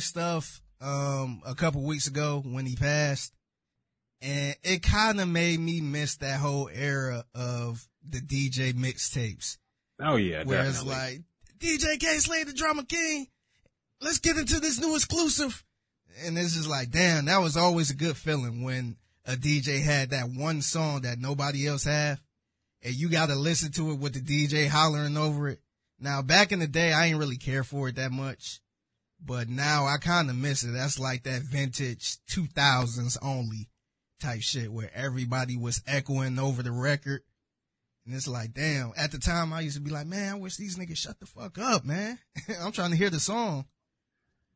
stuff um, a couple weeks ago when he passed, and it kind of made me miss that whole era of the DJ mixtapes. Oh yeah, Where it's definitely. like DJ Kay Slay, the drama king. Let's get into this new exclusive. And it's just like, damn, that was always a good feeling when a DJ had that one song that nobody else have. And you got to listen to it with the DJ hollering over it. Now, back in the day, I ain't really care for it that much, but now I kind of miss it. That's like that vintage 2000s only type shit where everybody was echoing over the record. And it's like, damn, at the time I used to be like, man, I wish these niggas shut the fuck up, man. I'm trying to hear the song.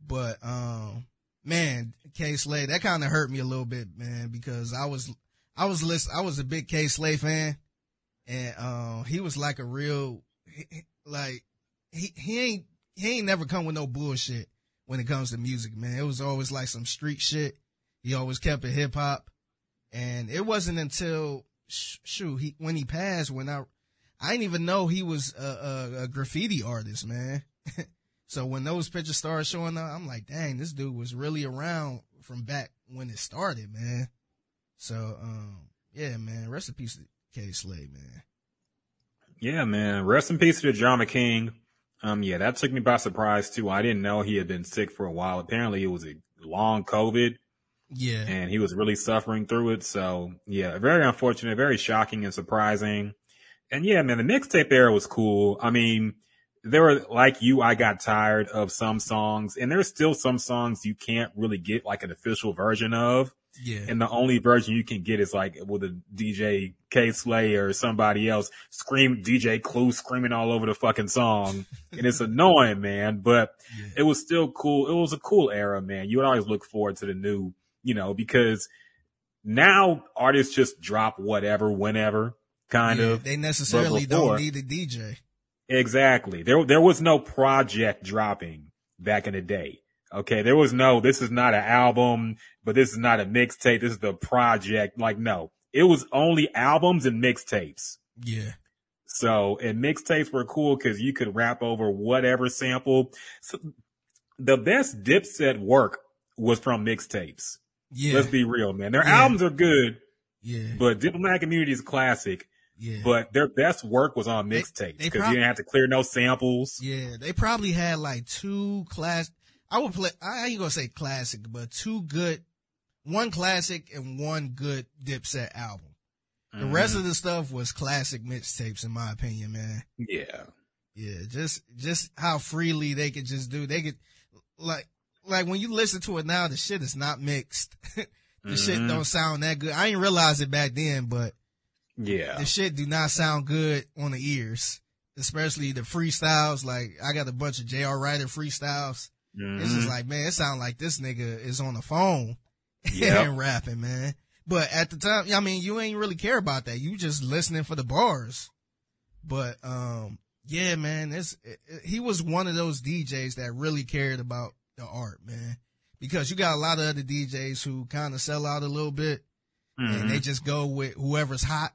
But, um, man, Kay Slay, that kind of hurt me a little bit, man, because I was, I was list, I was a big Kay Slay fan and, um, he was like a real, like, he, he ain't, he ain't never come with no bullshit when it comes to music, man. It was always like some street shit. He always kept it hip hop. And it wasn't until, sh- shoot, he, when he passed, when I, I didn't even know he was a, a, a graffiti artist, man. so when those pictures started showing up, I'm like, dang, this dude was really around from back when it started, man. So, um, yeah, man, rest in peace to Kay Slay, man. Yeah, man. Rest in peace to the drama king. Um, yeah, that took me by surprise too. I didn't know he had been sick for a while. Apparently it was a long COVID Yeah. and he was really suffering through it. So yeah, very unfortunate, very shocking and surprising. And yeah, man, the mixtape era was cool. I mean, there were like you, I got tired of some songs and there's still some songs you can't really get like an official version of. Yeah. And the only version you can get is like with a DJ Kay Slay or somebody else scream DJ Clue screaming all over the fucking song. and it's annoying, man, but Yeah. it was still cool. It was a cool era, man. You would always look forward to the new, you know, because now artists just drop whatever, whenever, kind Yeah, of. They necessarily don't need a DJ. Exactly. There, there was no project dropping back in the day. Okay. There was no, this is not an album, but this is not a mixtape. This is the project. Like, no, it was only albums and mixtapes. Yeah. So, and mixtapes were cool because you could rap over whatever sample. So, the best Dipset work was from mixtapes. Yeah. Let's be real, man. Their Yeah. albums are good, yeah. but Diplomatic Immunity is classic. yeah. But their best work was on mixtapes because you didn't have to clear no samples. Yeah, they probably had like two class. I would play. I ain't gonna say classic, but two good, one classic and one good Dipset album. The rest of the stuff was classic mixtapes, in my opinion, man. Yeah. Yeah, just just how freely they could just do. They could like like when you listen to it now, the shit is not mixed. the shit Mhm. don't sound that good. I didn't realize it back then, but Yeah. the shit do not sound good on the ears, especially the freestyles. Like I got a bunch of J.R. Writer freestyles. It's just Mhm. like, man, it sound like this nigga is on the phone Yep. and rapping, man. But at the time, I mean, you ain't really care about that. You just listening for the bars. But, um, yeah, man, it's, it, it- he was one of those DJs that really cared about the art, man. Because you got a lot of other DJs who kind of sell out a little bit and they Mhm. just go with whoever's hot.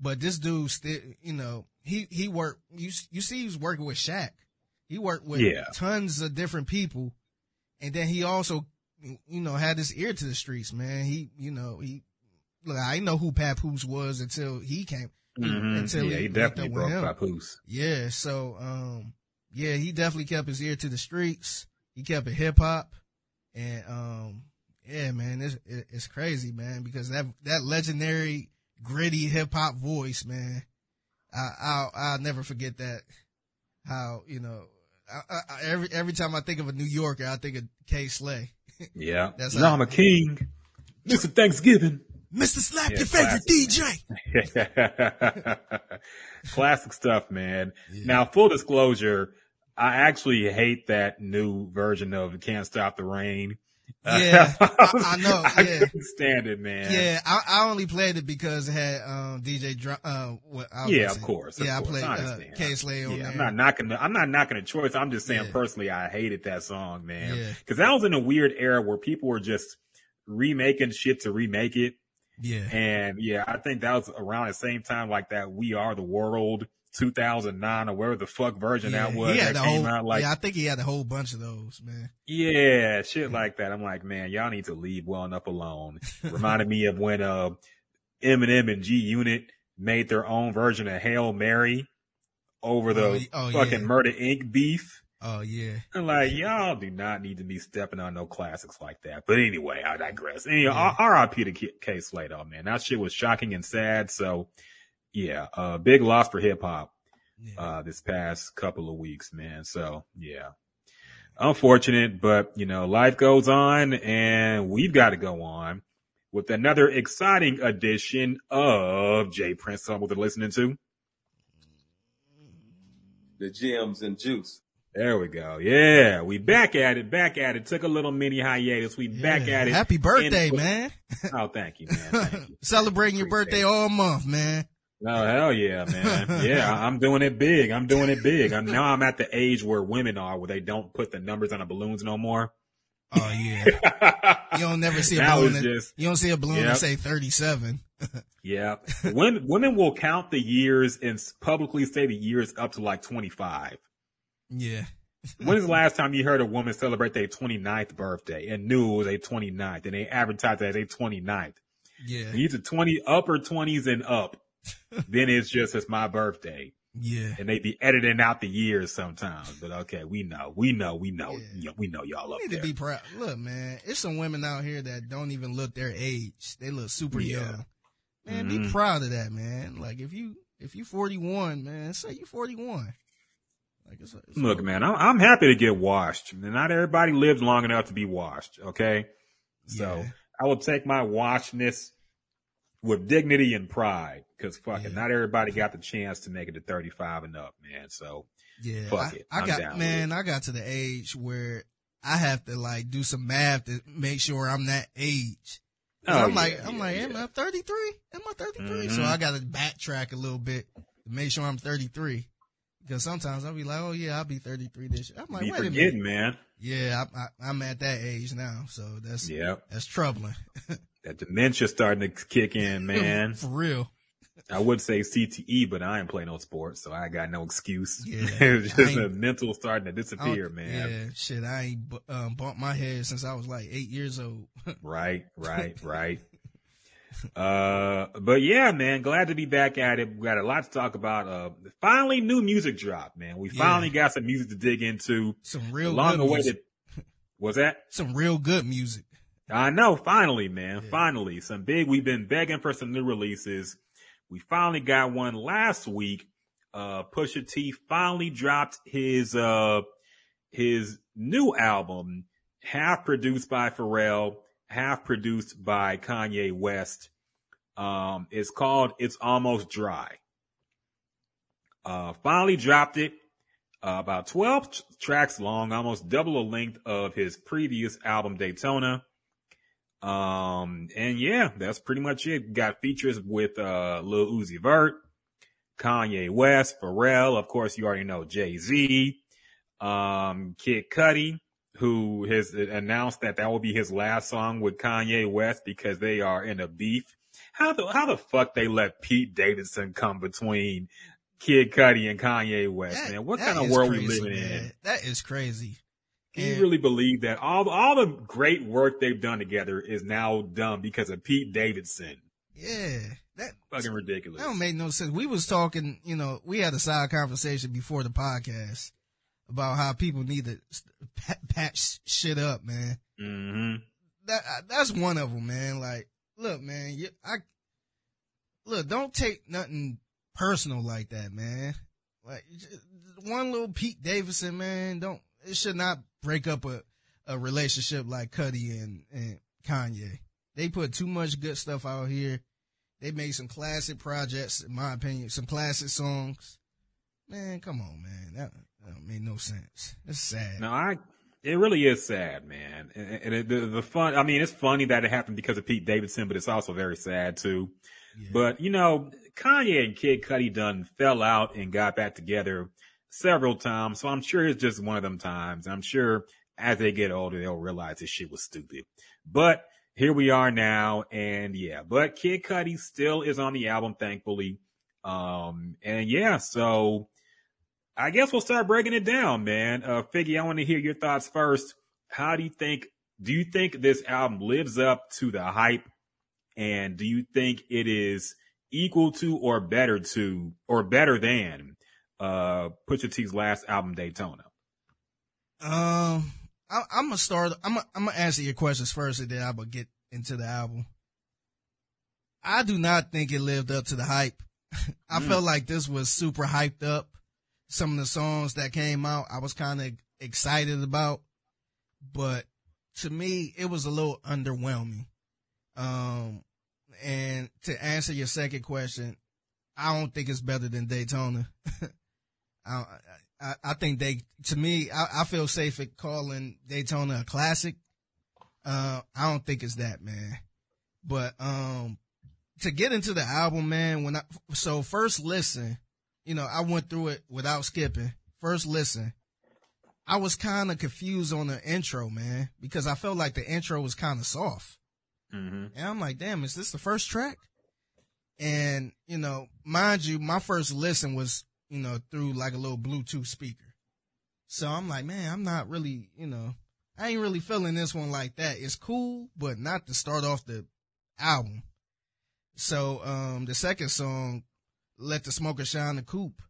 But this dude still, you know, he, he worked, you, you see he was working with Shaq. He worked with Yeah. tons of different people. And then he also, you know, had his ear to the streets, man. He, you know, he, look, I didn't know who Papoose was until he came. Mhm. Until yeah, he he definitely broke. Papoose. Yeah, so um yeah, he definitely kept his ear to the streets. He kept it hip hop. And um yeah, man, it's it's crazy, man, because that that legendary gritty hip hop voice, man. I I'll I'll never forget that how, you know, I, I, I- every every time I think of a New Yorker, I think of Kay Slay. Yeah. That's no, how- I'm a king. Mr. Thanksgiving. Mr. Slap Yeah, your favorite DJ. Classic stuff, man. Yeah. Now, full disclosure, I actually hate that new version of "Can't Stop the Reign." Yeah, I- I know, I yeah. couldn't stand it, man. Yeah, I, I only played it because it had um DJ Drum. Uh, what I Yeah, of course. of yeah, course. I played uh, understand. Kay Slay on yeah, there. I'm not knocking. The, I'm not knocking the choice. I'm just saying Yeah. personally, I hated that song, man. Yeah. Because that was in a weird era where people were just remaking shit to remake it. yeah, And yeah, I think that was around the same time like that We Are the World 2009 or whatever the fuck version yeah. that was that came whole. out. Like, yeah, I think he had a whole bunch of those, man. yeah, shit like that. I'm like, man, y'all need to leave well enough alone. Reminded me of when uh Eminem and G Unit made their own version of Hail Mary over the Oh, oh, fucking yeah. Murder Inc. beef. Oh yeah, I'm like, y'all do not need to be stepping on no classics like that. But anyway, I digress. Anyway, Yeah. R.I.P. to K- K Slater, man. That shit was shocking and sad. So, yeah, uh, big loss for hip hop yeah. uh, this past couple of weeks, man. So, yeah, unfortunate, but you know, life goes on, and we've got to go on with another exciting edition of Jay Prince. Something to listening to. the gems and juice. There we go. Yeah, we back at it. Back at it. Took a little mini hiatus. We back Yeah. at it. Happy birthday, And- man! Oh, thank you, man. Thank you. Celebrating your Appreciate birthday all month, man. Oh hell yeah, man. Yeah, I'm doing it big. I'm doing it big. I'm now I'm at the age where women are where they don't put the numbers on the balloons no more. Oh yeah, you don't never see a balloon. That, just you don't see a balloon Yep. that say thirty seven. yeah. Women women will count the years and publicly say the years up to like 25. Yeah, When is the last time you heard a woman celebrate their 29th birthday and knew it was a 29th and they advertised it as a 29th? yeah, These are 20 upper 20s and up. then it's just it's my birthday. yeah. and they be editing out the years sometimes. But okay, we know, we know, we know, Yeah. we know y'all up You need there. to be proud. Look, man, it's some women out here that don't even look their age. They look super Yeah. young. Man, be Mhm. proud of that, man. Like if you if you 41, man, say you 41. Like it's, it's Look, man, I'm, I'm happy to get washed. Not everybody lives long enough to be washed. Okay, so Yeah. I will take my washness with dignity and pride. Cause fuck it, Yeah. not everybody got the chance to make it to 35 and up, man. So Yeah, Fuck I, it. I I'm got man, I got to the age where I have to like do some math to make sure I'm that age. Oh, I'm yeah, like, I'm yeah, like, am. I 33? Am I 33? So Mhm. I got to backtrack a little bit to make sure I'm 33. Because sometimes I'll be like, oh yeah, I'll be 33 this year. I'm like, be wait a minute. forgetting, man. Yeah, I, I, I'm at that age now, so that's yeah, that's troubling, that dementia starting to kick in, man. For real. I would say CTE, but I ain't play no sports, so I got no excuse. Yeah, it's just the mental starting to disappear, man. Yeah, shit, I ain't bu- um, bumped my head since I was like eight years old. Right, right, right. Uh, but yeah, man, glad to be back at it. We got a lot to talk about. Uh, finally, new music drop, man. We Yeah. finally got some music to dig into. Some real Long good music. awaited. What's that? Some real good music. I know. Finally, man. Yeah. Finally, some big. We've been begging for some new releases. We finally got one last week. Uh, Pusha T finally dropped his uh his new album, half produced by Pharrell, half produced by Kanye West. Um, it's called "It's Almost Dry." Uh, finally dropped it. Uh, about 12 t- tracks long, almost double the length of his previous album Daytona. Um, and yeah, that's pretty much it. Got features with, uh, Lil Uzi Vert, Kanye West, Pharrell, of course, you already know Jay-Z, um, Kid Cudi, who has announced that that will be his last song with Kanye West because they are in a beef. How the, how the fuck they let Pete Davidson come between Kid Cudi and Kanye West, That- man? What kind of world we crazy, living in? That is crazy. Can you really believe that all all the great work they've done together is now done because of Pete Davidson? Yeah, that Fucking ridiculous. that don't make no sense. We was talking, you know, we had a side conversation before the podcast about how people need to patch shit up, man. hmm That that's one of them, man. Like, look, man, you, I look, don't take nothing personal like that, man. Like one little Pete Davidson, man. Don't it should not break up a a relationship like Cudi and and Kanye. They put too much good stuff out here. They made some classic projects, in my opinion, some classic songs. Man, come on, man. That, that don't no sense. It's sad. No, I. It really is sad, man. And, and it, the, the fun. I mean, it's funny that it happened because of Pete Davidson, but it's also very sad too. Yeah. But you know, Kanye and Kid Cudi done fell out and got back together several times. So I'm sure it's just one of them times. I'm sure as they get older, they'll realize this shit was stupid. But here we are now, and yeah. But Kid Cudi still is on the album, thankfully. Um, and yeah, so I guess we'll start breaking it down, man. Uh, Figgy, I want to hear your thoughts first. How do you think? Do you think this album lives up to the hype? And do you think it is equal to or better to or better than uh Pusha T's last album Daytona? Um, I, I'm gonna start. I'm gonna, I'm gonna answer your questions first, and then I'm gonna get into the album. I do not think it lived up to the hype. I Mm. felt like this was super hyped up. Some of the songs that came out, I was kind of excited about, but to me, it was a little underwhelming. Um, and to answer your second question, I don't think it's better than Daytona. I, I, I think they, to me, I, I feel safe at calling Daytona a classic. Uh, I don't think it's that, man. But, um, to get into the album, man, when I, so first listen, you know, I went through it without skipping. First listen, I was kind of confused on the intro, man, because I felt like the intro was kind of soft. Mm-hmm. And I'm like, damn, is this the first track? And, you know, mind you, my first listen was, you know, through like a little Bluetooth speaker. So I'm like, man, I'm not really, you know, I ain't really feeling this one like that. It's cool, but not to start off the album. So, um, the second song, Let the Smoker Shine the Coupe.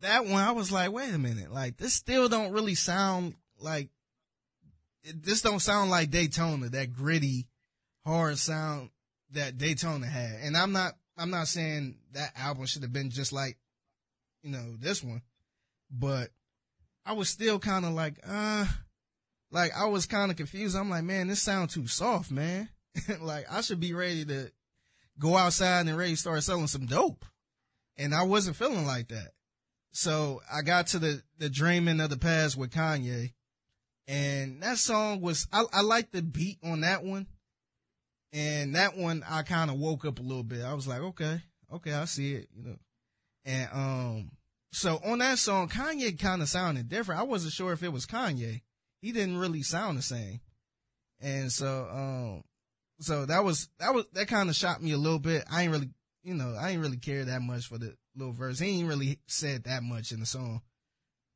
That one, I was like, wait a minute, like this still don't really sound like this don't sound like Daytona, that gritty, hard sound that Daytona had. And I'm not, I'm not saying that album should have been just like, you know, this one, but I was still kind of like, uh, like I was kind of confused. I'm like, man, this sound too soft, man. like I should be ready to go outside and ready to start selling some dope. And I wasn't feeling like that. So I got to the, the dreaming of the past with Kanye and that song was, I, I like the beat on that one. And that one, I kind of woke up a little bit. I was like, okay, okay, I see it, you know. And, um, so on that song, Kanye kind of sounded different. I wasn't sure if it was Kanye. He didn't really sound the same. And so, um, so that was, that was, that kind of shocked me a little bit. I ain't really, you know, I ain't really care that much for the little verse. He ain't really said that much in the song.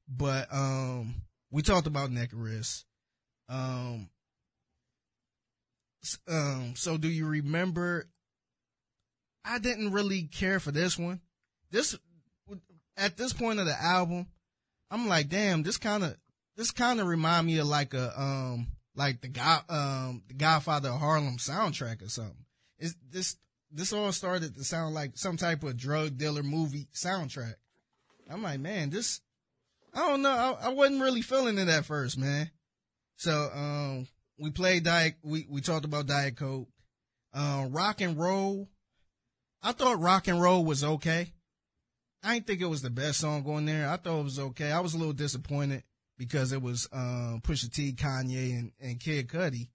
But, um, we talked about Neck and Wrist. Um, um, so do you remember? I didn't really care for this one. This, at this point of the album, I'm like, damn, this kind of, this kind of remind me of like a, um, like the guy, um, the Godfather of Harlem soundtrack or something. Is this, this all started to sound like some type of drug dealer movie soundtrack. I'm like, man, this, I don't know. I, I wasn't really feeling it at first, man. So, um, we played Diet, we, we talked about Diet Coke. Um, rock and roll. I thought rock and roll was okay. I didn't think it was the best song on there. I thought it was okay. I was a little disappointed because it was, um, Pusha T, Kanye, and, and Kid Cudi.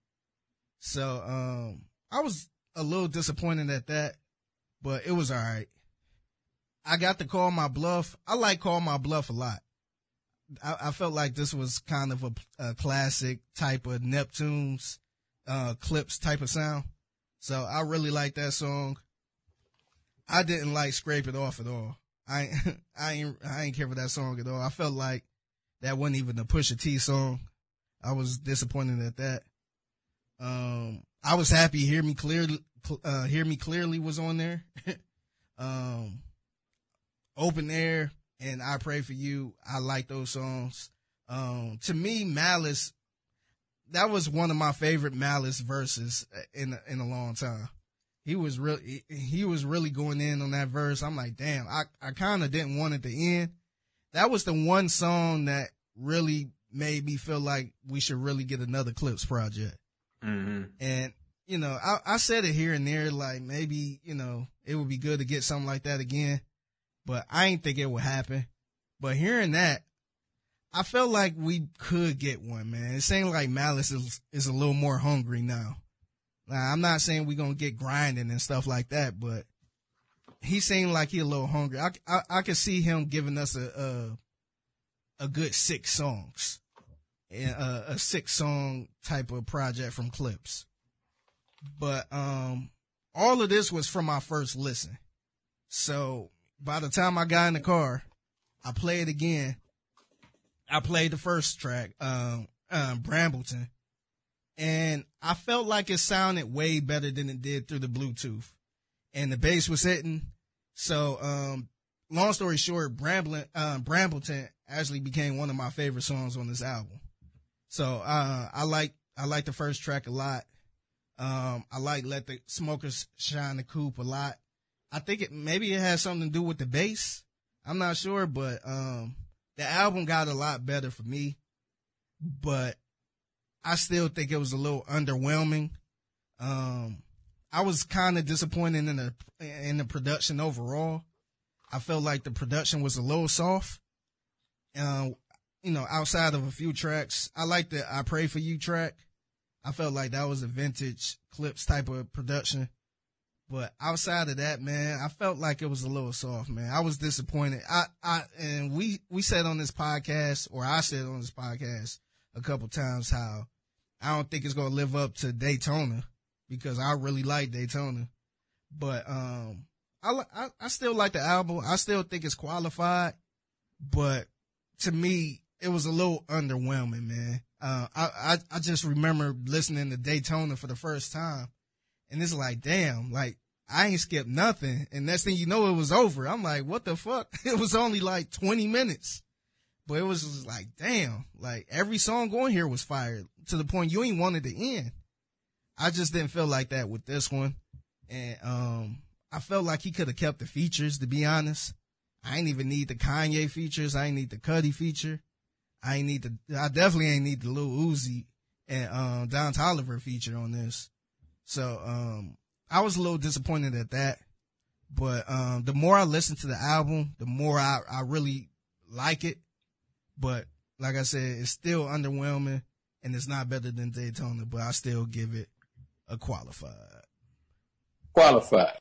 So, um, I was a little disappointed at that, but it was alright. I got to call my bluff. I like call my bluff a lot. I, I felt like this was kind of a, a classic type of Neptunes, uh, Clipse type of sound. So I really like that song. I didn't like Scrape It Off at all. I, I ain't, I ain't care for that song at all. I felt like that wasn't even a Pusha T song. I was disappointed at that. Um, I was happy Hear Me Clearly, uh, Hear Me Clearly was on there. um, Open Air and I Pray for You. I like those songs. Um, to me, Malice, that was one of my favorite Malice verses in in a long time. He was really, he, was really going in on that verse. I'm like, damn, I, I kind of didn't want it to end. That was the one song that really made me feel like we should really get another Clipse project. hmm And, you know, I, I said it here and there, like maybe, you know, it would be good to get something like that again, but I ain't think it would happen. But hearing that, I felt like we could get one, man. It seems like Malice is, is a little more hungry now. Now, I'm not saying we're going to get grinding and stuff like that, but he seemed like he a little hungry. I, I, I could see him giving us a, a, a good six songs a, a six song type of project from Clipse. But, um, all of this was from my first listen. So by the time I got in the car, I played again. I played the first track, um, um, Brambleton, and I felt like it sounded way better than it did through the Bluetooth, and the bass was hitting. So, um, long story short, Brambleton, um, Brambleton actually became one of my favorite songs on this album. So, uh, I like, I like the first track a lot. Um, I like Let the Smokers Shine the Coupe a lot. I think it, maybe it has something to do with the bass. I'm not sure, but, um, the album got a lot better for me, but I still think it was a little underwhelming. Um, I was kind of disappointed in the, in the production overall. I felt like the production was a little soft. Uh, you know, outside of a few tracks, I like the I Pray For You track. I felt like that was a vintage Clipse type of production. But outside of that, man, I felt like it was a little soft, man. I was disappointed. I, I, and we, we said on this podcast, or I said on this podcast a couple times how I don't think it's to live up to Daytona because I really like Daytona. But, um, I, I, I still like the album. I still think it's qualified, but to me, it was a little underwhelming, man. Uh, I, I, I just remember listening to Daytona for the first time and it's like, damn, like I ain't skipped nothing. And next thing you know, it was over. I'm like, what the fuck? It was only like 20 minutes, but it was just like, damn, like every song going here was fired to the point you ain't wanted to end. I just didn't feel like that with this one. And, um, I felt like he could have kept the features, to be honest. I ain't even need the Kanye features. I ain't need the Cudi feature. I ain't need the, I definitely ain't need the Lil Uzi and, um, Don Toliver feature on this. So, um, I was a little disappointed at that, but, um, the more I listen to the album, the more I, I really like it. But like I said, it's still underwhelming and it's not better than Daytona, but I still give it a qualified. Qualified.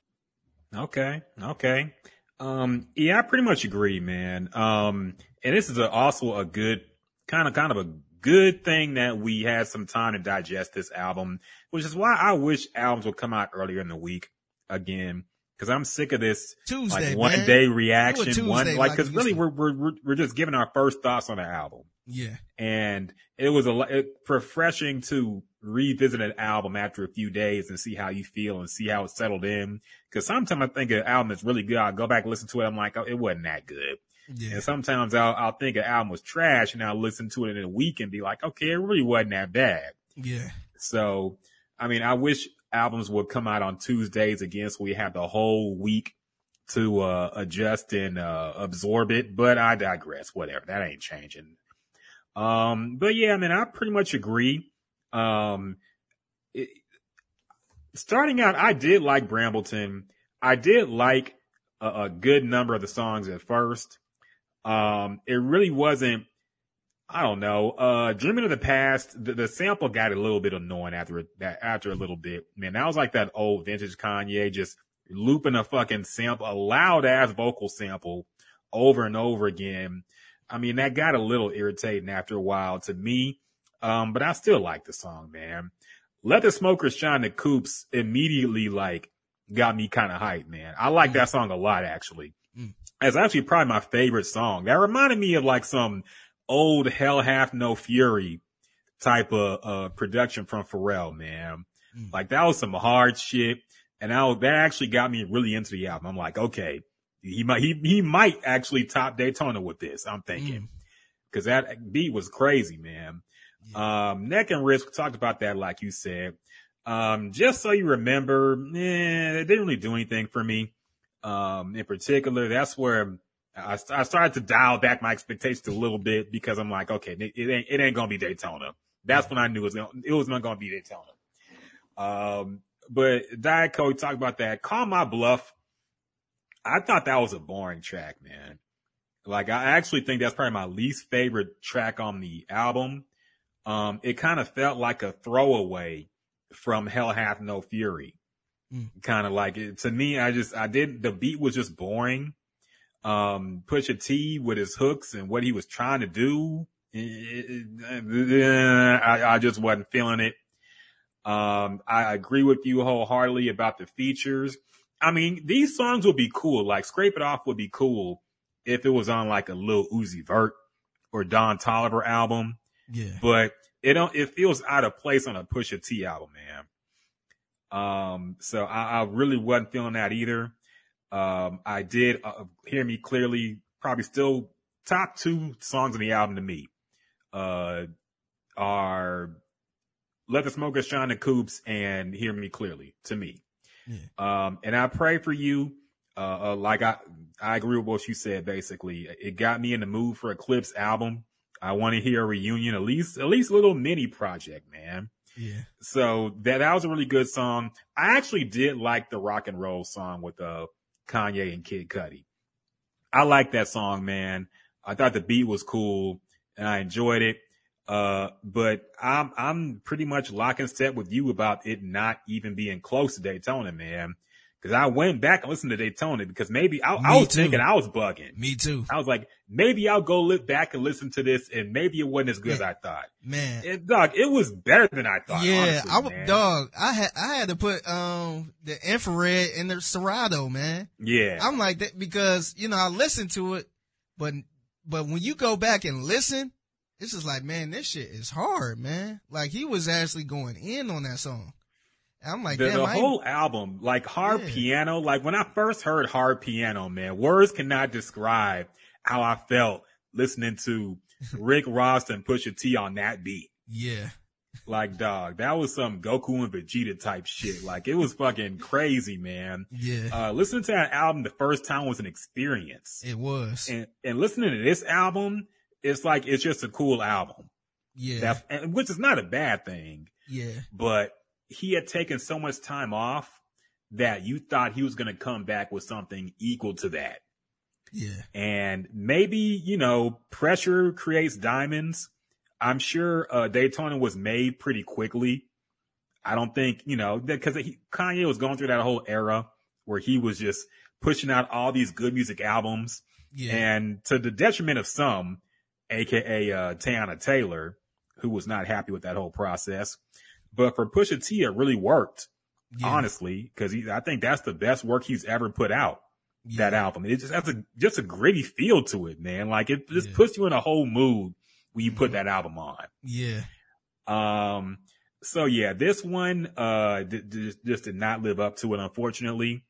Okay. Okay. Um, yeah, I pretty much agree, man. Um, and this is a, also a good kind of, kind of a good thing that we had some time to digest this album, which is why I wish albums would come out earlier in the week again. Cause I'm sick of this Tuesday, like one man. day reaction, Tuesday one like like cause really we're, we're we're just giving our first thoughts on the album, Yeah. and it was a it, refreshing to revisit an album after a few days and see how you feel and see how it settled in. Cause sometimes I think an album is really good. I'll go back and listen to it. I'm like, oh, it wasn't that good. Yeah. And sometimes I'll, I'll think an album was trash and I'll listen to it in a week and be like, okay, it really wasn't that bad. Yeah. So, I mean, I wish albums would come out on Tuesdays again so we have the whole week to, uh, adjust and, uh, absorb it, but I digress. Whatever. That ain't changing. Um, but yeah, I mean, I pretty much agree. Um, it, starting out, I did like Brambleton. I did like a, a good number of the songs at first. Um, it really wasn't, I don't know, uh, Dreaming of the Past, the, the sample got a little bit annoying after that, after a little bit. Man, that was like that old vintage Kanye just looping a fucking sample, a loud ass vocal sample over and over again. I mean, that got a little irritating after a while to me. Um, but I still like the song, man. Let the Smokers Shine the Coupes immediately like got me kind of hyped, man. I like that song a lot, actually. Mm. It's actually probably my favorite song. That reminded me of like some old Hell Hath No Fury type of, uh, production from Pharrell, man. Mm. Like that was some hard shit. And I, that actually got me really into the album. I'm like, okay, he might, he, he might actually top Daytona with this. I'm thinking Mm. because that beat was crazy, man. Um, neck and wrist, we talked about that, like you said. Um, just so you remember, eh, it didn't really do anything for me. Um, in particular, that's where I, I started to dial back my expectations a little bit because I'm like, okay, it, ain't, it ain't gonna be Daytona. That's when I knew it was gonna, it was not gonna be Daytona. Um, but Diet Coke talked about that. Call my bluff. I thought that was a boring track, man. Like I actually think that's probably my least favorite track on the album. Um, it kind of felt like a throwaway from Hell Hath No Fury. Mm. Kind of like it to me. I just I did the beat was just boring. Um, Pusha T with his hooks and what he was trying to do. I, I just wasn't feeling it. Um, I agree with you wholeheartedly about the features. I mean, these songs would be cool. Like Scrape It Off would be cool if it was on like a Lil Uzi Vert or Don Toliver album, Yeah. but it don't, it feels out of place on a Pusha T album, man. Um, so I, I really wasn't feeling that either. Um, I did uh, hear me clearly, probably still top two songs on the album to me, uh, are Let the Smokers Shine the Coupes and Hear Me Clearly to me. Um, and I pray for you. Uh, uh, like I, I agree with what you said. Basically, it got me in the mood for a Clipse album. I want to hear a reunion, at least, at least a little mini project, man. Yeah. So that, that was a really good song. I actually did like the rock and roll song with, uh, Kanye and Kid Cudi. I like that song, man. I thought the beat was cool and I enjoyed it. Uh, but I'm, I'm pretty much lock and step with you about it not even being close to Daytona, man. Cause I went back and listened to Daytona because maybe I, I was too. thinking I was bugging. Me too. I was like, maybe I'll go look back and listen to this and maybe it wasn't as good as I thought. Man. It, dog, it was better than I thought. yeah, honestly, I was man. dog. I had I had to put um the infrared in the Serato, man. Yeah. I'm like that because you know I listened to it, but but when you go back and listen, it's just like man, this shit is hard, man. Like he was actually going in on that song. I'm like, the, damn, the whole album, like hard Yeah. piano, like when I first heard hard piano, man, words cannot describe how I felt listening to Rick Ross and Pusha T on that beat. yeah, Like, dog, that was some Goku and Vegeta type shit. Like, it was fucking crazy, man. yeah, Uh, listening to that album the first time was an experience. it was, And, and listening to this album, it's like, it's just a cool album. yeah, That's, and, which is not a bad thing. yeah, but he had taken so much time off that you thought he was going to come back with something equal to that. Yeah, And maybe, you know, pressure creates diamonds. I'm sure uh, Daytona was made pretty quickly. I don't think, you know, because Kanye was going through that whole era where he was just pushing out all these good music albums yeah, and to the detriment of some, aka uh, Teyana Taylor, who was not happy with that whole process. But for Pusha T, it really worked, yeah, honestly, because I think that's the best work he's ever put out. That album, it just has a just a gritty feel to it, man. Like it just Yeah. puts you in a whole mood when you put Mhm. that album on. yeah, Um, so yeah, this one, uh, d- d- just did not live up to it, unfortunately.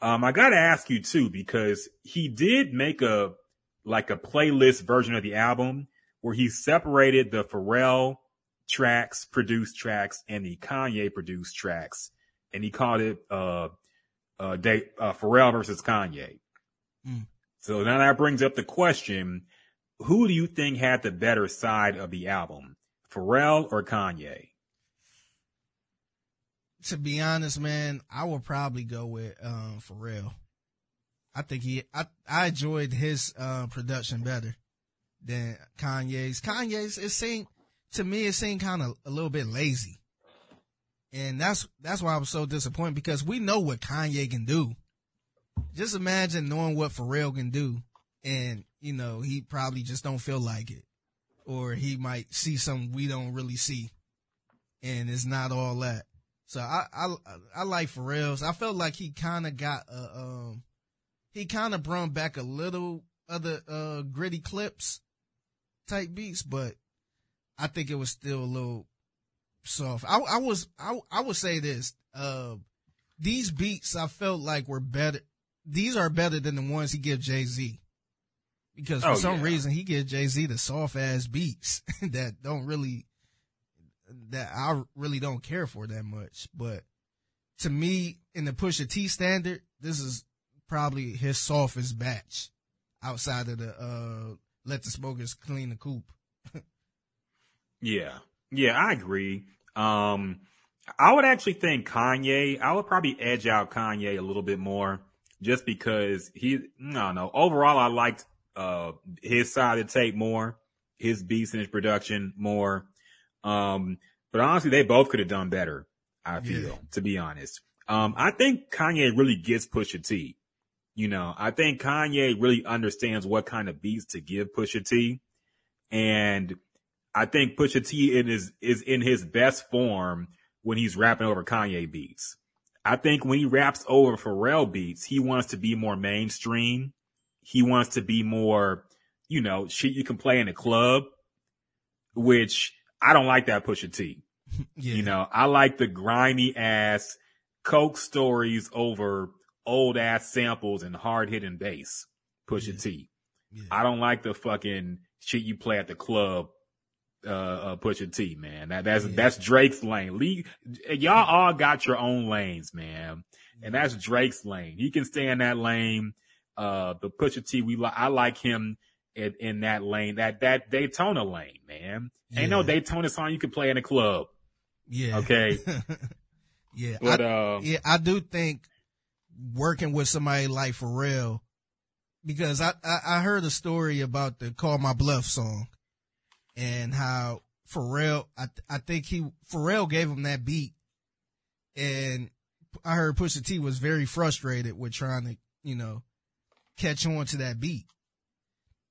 Um, I gotta ask you too, because he did make a, like a playlist version of the album where he separated the Pharrell tracks, produced tracks, and the Kanye produced tracks. And he called it, uh, uh, day, uh, Pharrell versus Kanye. Mm. So now that brings up the question, who do you think had the better side of the album? Pharrell or Kanye? To be honest, man, I would probably go with um Pharrell. I think he, I, I enjoyed his uh, production better than Kanye's. Kanye's, it seemed to me, it seemed kind of a little bit lazy, and that's that's why I was so disappointed because we know what Kanye can do. Just imagine knowing what Pharrell can do, and you know he probably just don't feel like it, or he might see something we don't really see, and it's not all that. So I I I like Pharrell's. I felt like he kind of got a um he kind of brought back a little other uh gritty Clipse type beats, but I think it was still a little soft. I I was I I would say this. Uh these beats I felt like were better. These are better than the ones he gives Jay Z. Because for Oh, some yeah. reason he gives Jay Z the soft ass beats that don't really, that I really don't care for that much. But to me, in the Pusha T standard, this is probably his softest batch outside of the, uh, let the smokers clean the coop. Yeah. Yeah, I agree. Um, I would actually think Kanye, I would probably edge out Kanye a little bit more just because he, I don't know. Overall, I liked, uh, his side of the tape more, his beats and his production more. Um, but honestly, they both could have done better. I feel, Yeah. to be honest. Um, I think Kanye really gets Pusha T. You know, I think Kanye really understands what kind of beats to give Pusha T. And I think Pusha T in his, is in his best form when he's rapping over Kanye beats. I think when he raps over Pharrell beats, he wants to be more mainstream. He wants to be more, you know, shit you can play in a club, which I don't like that Pusha T. Yeah. You know, I like the grimy ass coke stories over old ass samples and hard hitting bass. Pusha Yeah. T. yeah. I don't like the fucking shit you play at the club. Uh, uh Pusha T, man. That that's Yeah. that's Drake's lane. Lee, y'all all got your own lanes, man, and that's Drake's lane. He can stay in that lane. Uh, the Pusha T, we li- I like him in, in that lane. That that Daytona lane, man. Ain't no Daytona song you can play in a club. Yeah. Okay. yeah. But I, uh, yeah, I do think working with somebody like Pharrell, because I, I, I heard a story about the Call My Bluff song and how Pharrell, I, I think he, Pharrell gave him that beat and I heard Pusha T was very frustrated with trying to, you know, catch on to that beat.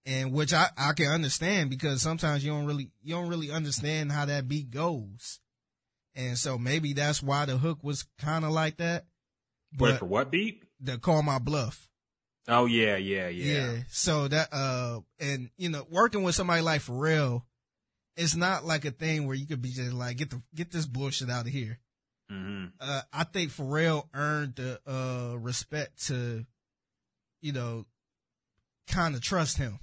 And which I, I can understand because sometimes you don't really, you don't really understand how that beat goes. And so maybe that's why the hook was kind of like that. wait But for what beat? the call my bluff. Oh yeah, yeah, yeah, yeah. So that, uh, and you know, working with somebody like Pharrell, it's not like a thing where you could be just like, get the, get this bullshit out of here. hmm Uh, I think Pharrell earned the, uh, respect to, you know, kind of trust him.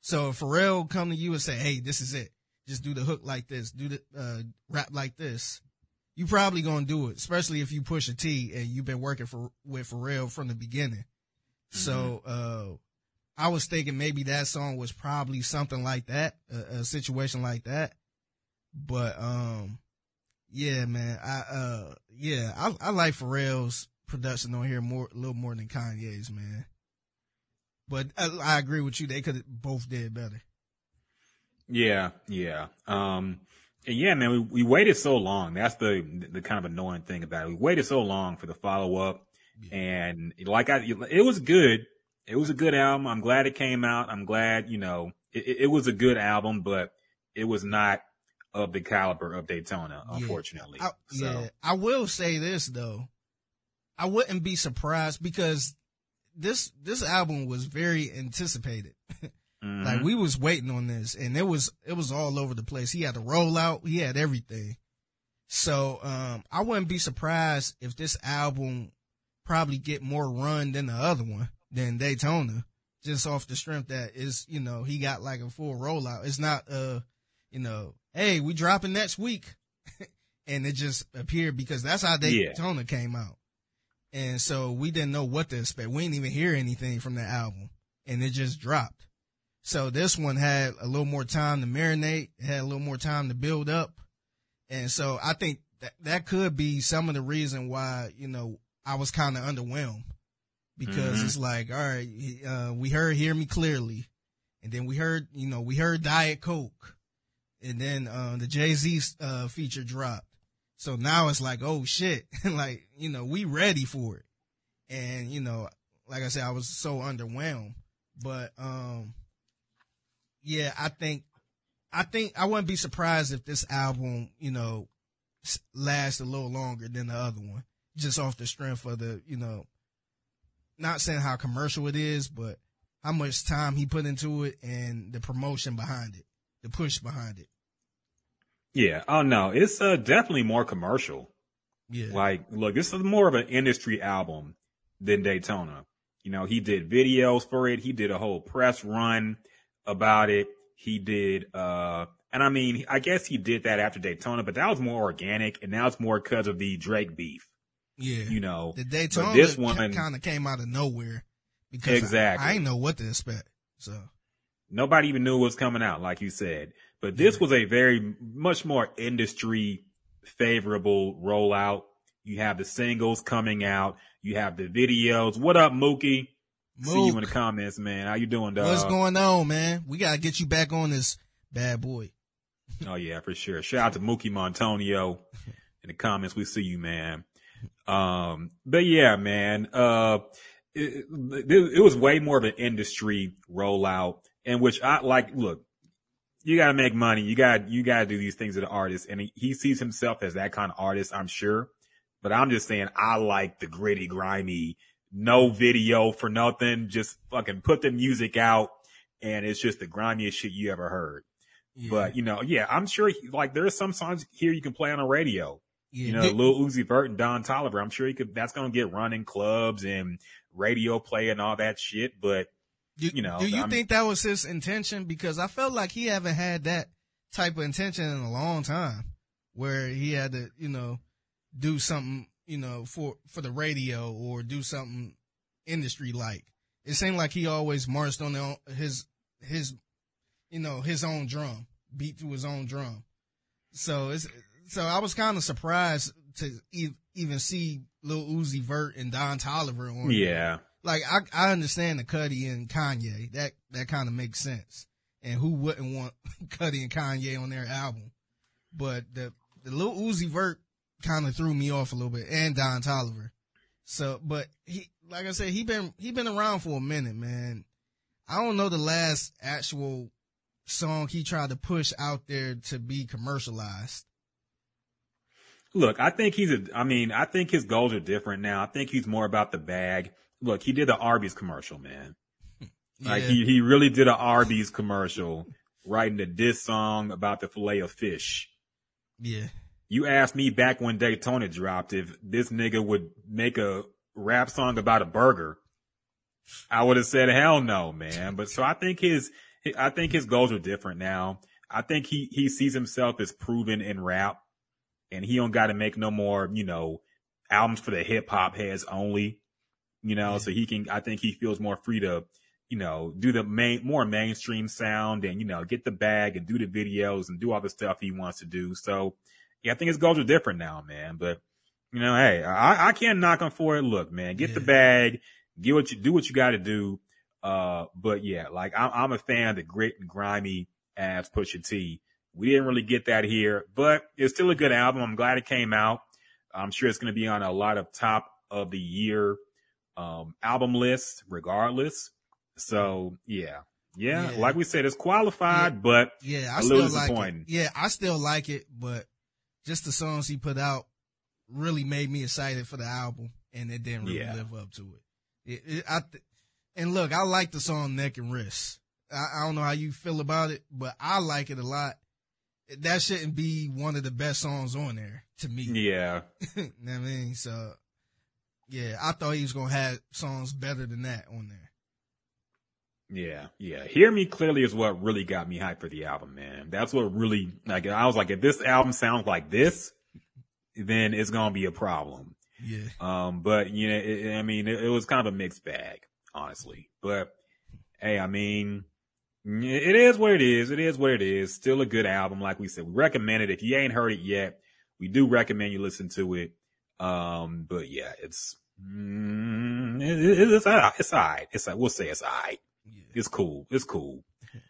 So if Pharrell come to you and say, Hey, this is it. Just do the hook like this, do the, uh, rap like this. You probably gonna do it, especially if you Pusha T and you've been working for, with Pharrell from the beginning. So, uh, I was thinking maybe that song was probably something like that, a, a situation like that. But, um, yeah, man, I, uh, yeah, I, I like Pharrell's production on here more, a little more than Kanye's, man. But I, I agree with you. They could both did better. Yeah, yeah. Um, and yeah, man, we, we waited so long. That's the the kind of annoying thing about it. We waited so long for the follow up, Yeah. and like I, it was good. It was a good album. I'm glad it came out. I'm glad, you know, it, it- was a good album, but it was not of the caliber of Daytona, Yeah. unfortunately. I, so Yeah, I will say this though. I wouldn't be surprised because this, this album was very anticipated. mhm. Like we was waiting on this and it was, it was all over the place. He had the rollout. He had everything. So, um, I wouldn't be surprised if this album probably get more run than the other one than Daytona just off the strength that is, you know, he got like a full rollout. It's not, uh, you know, hey, we dropping next week. and it just appeared because that's how Yeah. Daytona came out. And so we didn't know what to expect. We didn't even hear anything from the album and it just dropped. So this one had a little more time to marinate, had a little more time to build up. And so I think that that could be some of the reason why, you know, I was kind of underwhelmed because Mhm. it's like, all right, uh, we heard Hear Me Clearly and then we heard, you know, we heard Diet Coke and then, uh, the Jay-Z, uh, feature dropped. So now it's like, oh shit, like, you know, we ready for it. And, you know, like I said, I was so underwhelmed, but, um, yeah, I think, I think I wouldn't be surprised if this album, you know, lasts a little longer than the other one, just off the strength of the, you know, not saying how commercial it is, but how much time he put into it and the promotion behind it, the push behind it. yeah. Oh no, it's uh, definitely more commercial. Yeah. Like, look, this is more of an industry album than Daytona. You know, he did videos for it. He did a whole press run about it. He did, uh, and I mean, I guess he did that after Daytona, but that was more organic and now it's more because of the Drake beef, yeah. you know. the Daytona this one- kind of came out of nowhere because Exactly. I, I didn't know what to expect. So Nobody even knew what was coming out, like you said. But this was a very much more industry favorable rollout. You have the singles coming out. You have the videos. What up, Mookie? See you in the comments, man. How you doing, dog? what's going on, man? We gotta get you back on this bad boy. Oh yeah, for sure. Shout out to Mookie Montonio in the comments. We see you, man. Um, but yeah, man, uh, it, it, it was way more of an industry rollout in which I like, look, you gotta make money. You got, you gotta do these things as an artist. And he, he sees himself as that kind of artist, I'm sure. But I'm just saying, I like the gritty, grimy, no video for nothing. Just fucking put the music out. And it's just the grimiest shit you ever heard. Yeah. But you know, yeah, I'm sure he, like there are some songs here you can play on the radio. Yeah. You know, Lil Uzi Vert and Don Toliver. I'm sure he could. That's gonna get run in clubs and radio play and all that shit. But Do, you know, do you I'm- think that was his intention? Because I felt like he haven't had that type of intention in a long time, where he had to, you know, do something, you know, for for the radio or do something industry like. It seemed like he always marched on the, his his, you know, his own drum, beat to his own drum. So it's so I was kind of surprised to e- even see Lil Uzi Vert and Don Toliver on. yeah, like I, I understand the Cudi and Kanye. That that kind of makes sense. And who wouldn't want Cudi and Kanye on their album? But the the Lil Uzi Vert kind of threw me off a little bit, and Don Toliver. So, but he, like I said, he been he been around for a minute, man. I don't know the last actual song he tried to push out there to be commercialized. Look, I think he's a. I mean, I think his goals are different now. I think he's more about the bag. Look, he did the Arby's commercial, man. Like Yeah. he he really did an Arby's commercial, writing a diss song about the fillet of fish. Yeah, You asked me back when Daytona dropped if this nigga would make a rap song about a burger. I would have said hell no, man. But so I think his, I think his goals are different now. I think he, he sees himself as proven in rap and he don't got to make no more, you know, albums for the hip hop heads only, you know, Yeah. so he can, I think he feels more free to, you know, do the main, more mainstream sound and, you know, get the bag and do the videos and do all the stuff he wants to do. So yeah, I think his goals are different now, man. But, you know, hey, I, I can't knock him for it. Look, man, get the bag, get what you, do what you got to do. Uh, but yeah, like I'm, I'm a fan of the grit and grimy as Pusha T. We didn't really get that here, but it's still a good album. I'm glad it came out. I'm sure it's going to be on a lot of top of the year, um, album lists regardless. So yeah, yeah, Yeah. like we said, it's qualified, but Yeah, I still like it. Yeah, I still like it, but just the songs he put out really made me excited for the album, and it didn't really Yeah. live up to it. it, it I th- and look, I like the song "Neck and Wrist." I, I don't know how you feel about it, but I like it a lot. That shouldn't be one of the best songs on there to me. yeah, you know I mean? So, yeah, I thought he was gonna have songs better than that on there. Yeah, yeah. Hear Me Clearly is what really got me hyped for the album, man. That's what really, like, I was like, if this album sounds like this, then it's gonna be a problem. Yeah, Um, but, you know, it, I mean, it, it was kind of a mixed bag, honestly. But, hey, I mean, it is what it is. It is what it is. Still a good album. Like we said, we recommend it. If you ain't heard it yet, we do recommend you listen to it. Um, but yeah, it's, mm, it, it's, it's alright. It's like, we'll say it's alright. yeah. It's cool. It's cool.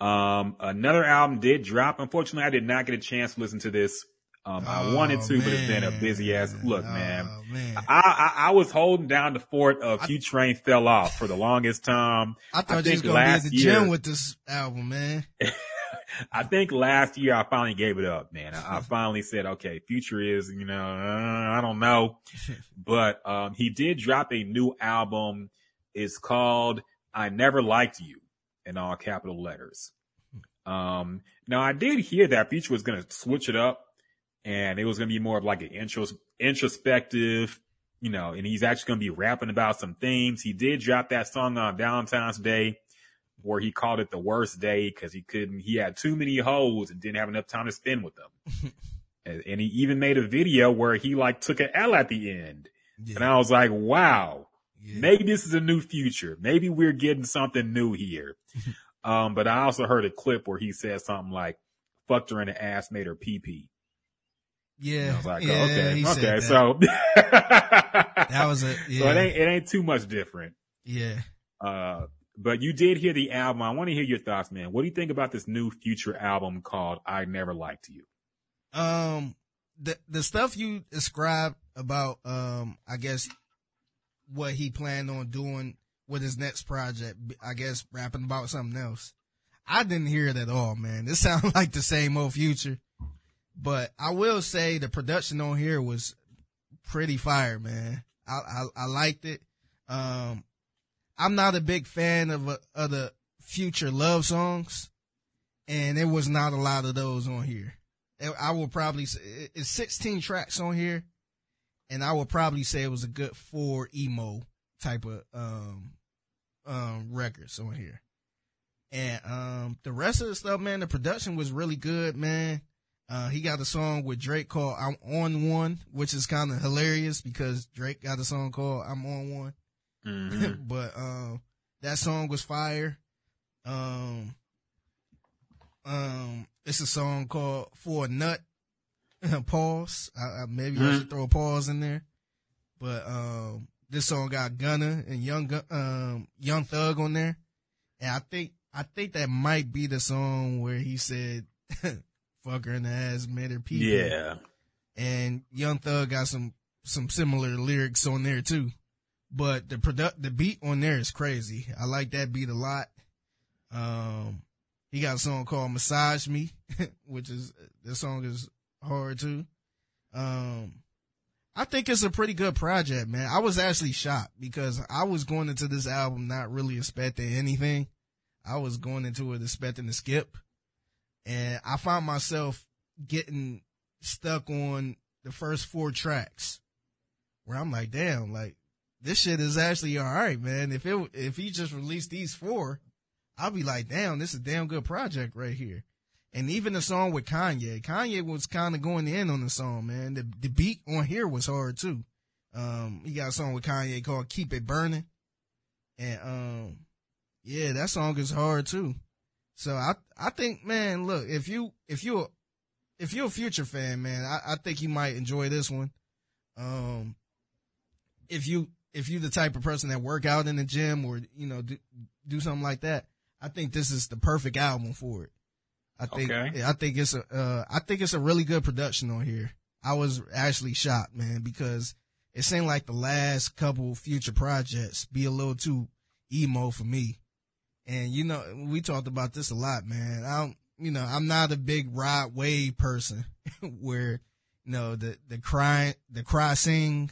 Um, another album did drop. Unfortunately, I did not get a chance to listen to this. Um, I wanted Oh, to, but it's been a busy ass look, man. Oh, man. I, I, I was holding down the fort of Q Train fell off for the longest time. I thought you was gonna be at the year- gym with this album, man. I think last year I finally gave it up, man. I, I finally said, okay, future is, you know, uh, I don't know, but, um, he did drop a new album. It's called I Never Liked You in all capital letters. Um, now I did hear that Future was going to switch it up and it was going to be more of like an intros, introspective, you know, and he's actually going to be rapping about some themes. He did drop that song on Valentine's Day where he called it the worst day because he couldn't, he had too many hoes and didn't have enough time to spend with them. and, and he even made a video where he like took an L at the end. Yeah. And I was like, wow, yeah. maybe this is a new future. Maybe we're getting something new here. um, but I also heard a clip where he said something like, fucked her in the ass, made her pee pee. Yeah. I was like, yeah, okay, said okay. that. So that was a so it ain't, it ain't too much different. yeah. Uh, but you did hear the album. I want to hear your thoughts, man. What do you think about this new future album called I Never Liked You? Um, the the stuff you described about um, I guess what he planned on doing with his next project. I guess rapping about something else. I didn't hear it at all, man. This sounds like the same old future. But I will say the production on here was pretty fire, man. I I, I liked it. Um, I'm not a big fan of uh, of the future love songs, and there was not a lot of those on here. I will probably say it's 16 tracks on here, and I would probably say it was a good four emo type of um um records on here. And um the rest of the stuff, man, the production was really good, man. Uh he got a song with Drake called I'm on one, which is kind of hilarious because Drake got a song called I'm on one. Mhm. but um that song was fire. Um um it's a song called For a Nut. pause. I, I, maybe I Mhm. should throw a pause in there. But um this song got Gunna and Young um Young Thug on there. And I think I think that might be the song where he said fuck her in the ass, made her pee. yeah. and Young Thug got some some similar lyrics on there too. But the product the beat on there is crazy. I like that beat a lot. Um he got a song called Massage Me, which is the song is hard too. Um I think it's a pretty good project, man. I was actually shocked because I was going into this album not really expecting anything. I was going into it expecting to skip. And I found myself getting stuck on the first four tracks where I'm like, damn, like this shit is actually all right, man. If it, if he just released these four, I'll be like, damn, this is a damn good project right here. And even the song with Kanye, Kanye was kind of going in on the song, man. The, the beat on here was hard too. Um, he got a song with Kanye called Keep It Burning. And, um, yeah, that song is hard too. So I, I think, man, look, if you, if you, if you're a future fan, man, I, I think you might enjoy this one. Um, if you, if you're the type of person that work out in the gym or, you know, do, do something like that, I think this is the perfect album for it. I think, Okay. I think it's a, uh, I think it's a really good production on here. I was actually shocked, man, because it seemed like the last couple future projects be a little too emo for me. And you know, we talked about this a lot, man. I don't, you know, I'm not a big Rod Wave person where, you know, the, the cry, the cry sing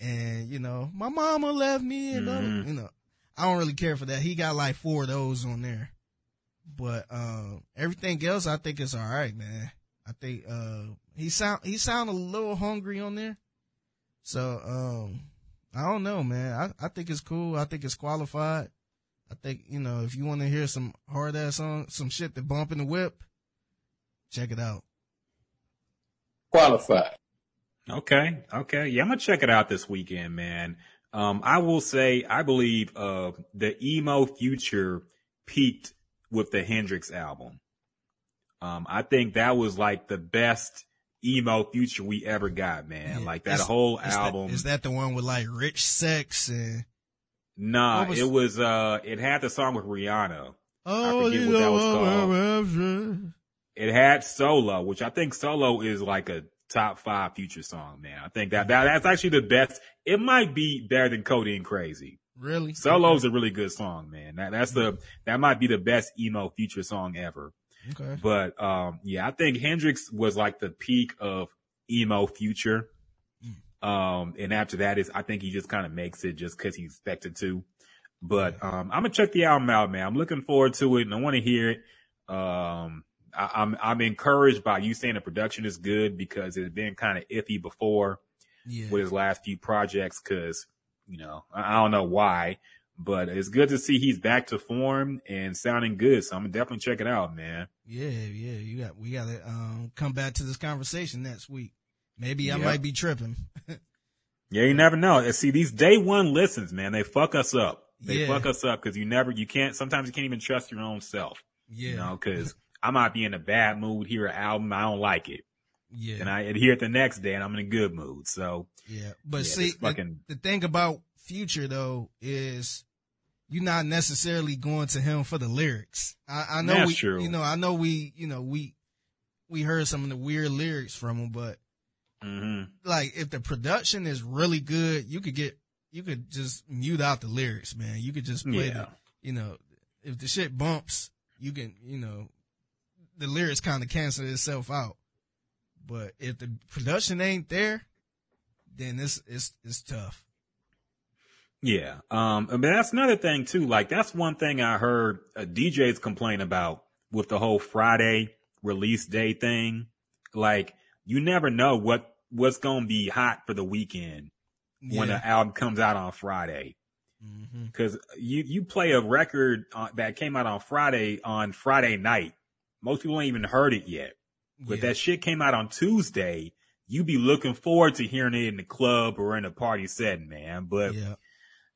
and, you know, my mama left me and, Mhm. you know, I don't really care for that. He got like four of those on there, but, um, everything else I think is all right, man. I think, uh, he sound, he sound a little hungry on there. So, um, I don't know, man. I, I think it's cool. I think it's qualified. I think, you know, if you want to hear some hard ass song, some shit that bump in the whip, check it out. Qualified. Okay. Okay. Yeah, I'm gonna check it out this weekend, man. Um, I will say, I believe, uh, the emo future peaked with the Hendrix album. Um, I think that was like the best emo future we ever got, man. Yeah. Like that whole album. is that the one with like rich sex and, nah, was- it was, uh, it had the song with Rihanna. oh, I forget what that was called. It had Solo, which I think Solo is like a top five future song, man. I think that, that that's actually the best. It might be better than Codeine Crazy. Really? Solo's a really good song, man. That, that's the, that might be the best emo future song ever. Okay. But, um, yeah, I think Hendrix was like the peak of emo future. Um, and after that is, I think he just kind of makes it just cause he's expected to. But, um, I'm gonna check the album out, man. I'm looking forward to it and I want to hear it. Um, I, I'm I'm encouraged by you saying the production is good because it's been kind of iffy before Yeah. with his last few projects. Because you know I, I don't know why, but it's good to see he's back to form and sounding good. So I'm gonna definitely check it out, man. Yeah, yeah, you got we got to um come back to this conversation next week. Maybe I Yep. might be tripping. Yeah, you never know. See, these day one listens, man, they fuck us up. They Yeah. fuck us up because you never, you can't, sometimes you can't even trust your own self, yeah, you know, because I might be in a bad mood, hear an album, I don't like it. yeah, And I hear it the next day and I'm in a good mood. So, yeah. But yeah, see, this the- fucking, the thing about Future though is you're not necessarily going to him for the lyrics. I, I know That's we, true. you know, I know we, you know, we we heard some of the weird lyrics from him, but hmm like if the production is really good, you could get you could just mute out the lyrics, man. You could just play yeah. the, you know, if the shit bumps, you can, you know, the lyrics kind of cancel itself out. But if the production ain't there, then it's it's it's tough. Yeah. Um, I mean, that's another thing too. Like that's one thing I heard uh, DJs complain about with the whole Friday release day thing. Like you never know what, what's going to be hot for the weekend when the album comes out on Friday. hmm Cause you, you play a record uh, that came out on Friday on Friday night. Most people ain't even heard it yet, but yeah. that shit came out on Tuesday. You be looking forward to hearing it in the club or in a party setting, man. But yeah.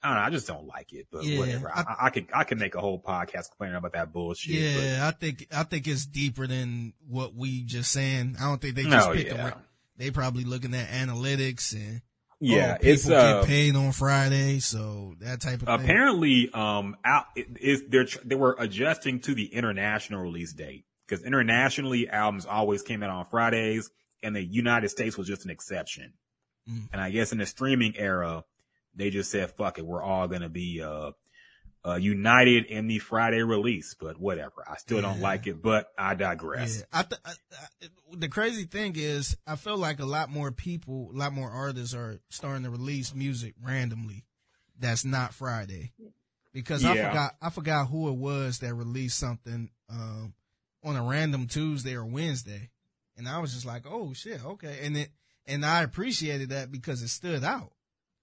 I don't know. I just don't like it, but Yeah, whatever. I, I- I, could I could make a whole podcast complaining about that bullshit. Yeah, I think I think it's deeper than what we just saying. I don't think they just no, picked a yeah, ra- they probably looking at analytics and yeah. oh, people it's uh, get paid on Friday, so that type of thing. apparently um out it is they're they were adjusting to the international release date because internationally albums always came out on Fridays, and the United States was just an exception. Mm. And I guess in the streaming era, they just said, "Fuck it, we're all gonna be uh." Uh, united in the Friday release, but whatever. I still don't Yeah. like it, but I digress. Yeah, I, th- I, I the crazy thing is, I feel like a lot more people, a lot more artists are starting to release music randomly. That's not Friday, because I forgot, I forgot who it was that released something um, on a random Tuesday or Wednesday, and I was just like, oh shit, okay, and it, and I appreciated that because it stood out.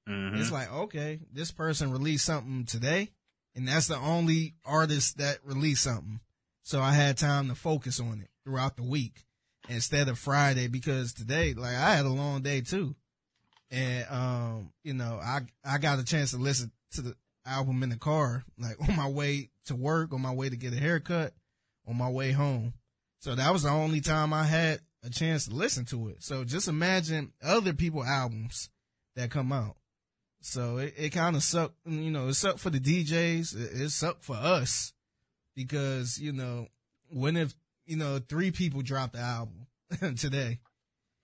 Mhm. It's like, okay, this person released something today, and that's the only artist that released something. So I had time to focus on it throughout the week instead of Friday because today, like I had a long day too. And, um, you know, I, I got a chance to listen to the album in the car, like on my way to work, on my way to get a haircut, on my way home. So that was the only time I had a chance to listen to it. So just imagine other people albums that come out. So it, it kind of sucked, you know, it sucked for the DJs. It, it sucked for us because, you know, when if, you know, three people dropped the album today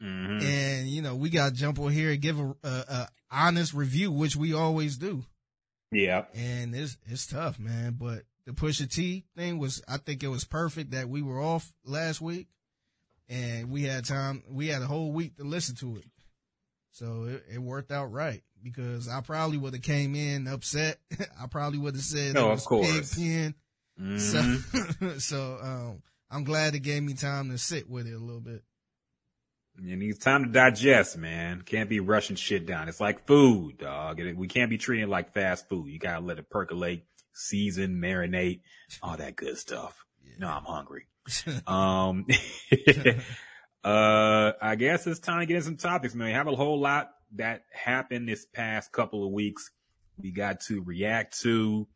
Mhm. and, you know, we got to jump on here and give a, a, a honest review, which we always do. Yeah. And it's, it's tough, man. But the Pusha T thing was, I think it was perfect that we were off last week and we had time, we had a whole week to listen to it. So it, it worked out right because I probably would have came in upset. I probably would have said No, of course. Mhm. So, so, um, I'm glad it gave me time to sit with it a little bit. It needs time to digest, man. Can't be rushing shit down. It's like food, dog. We can't be treating it like fast food. You gotta let it percolate, season, marinate, all that good stuff. No, I'm hungry. Um, uh, I guess it's time to get in some topics, man. We have a whole lot that happened this past couple of weeks. We got to react to.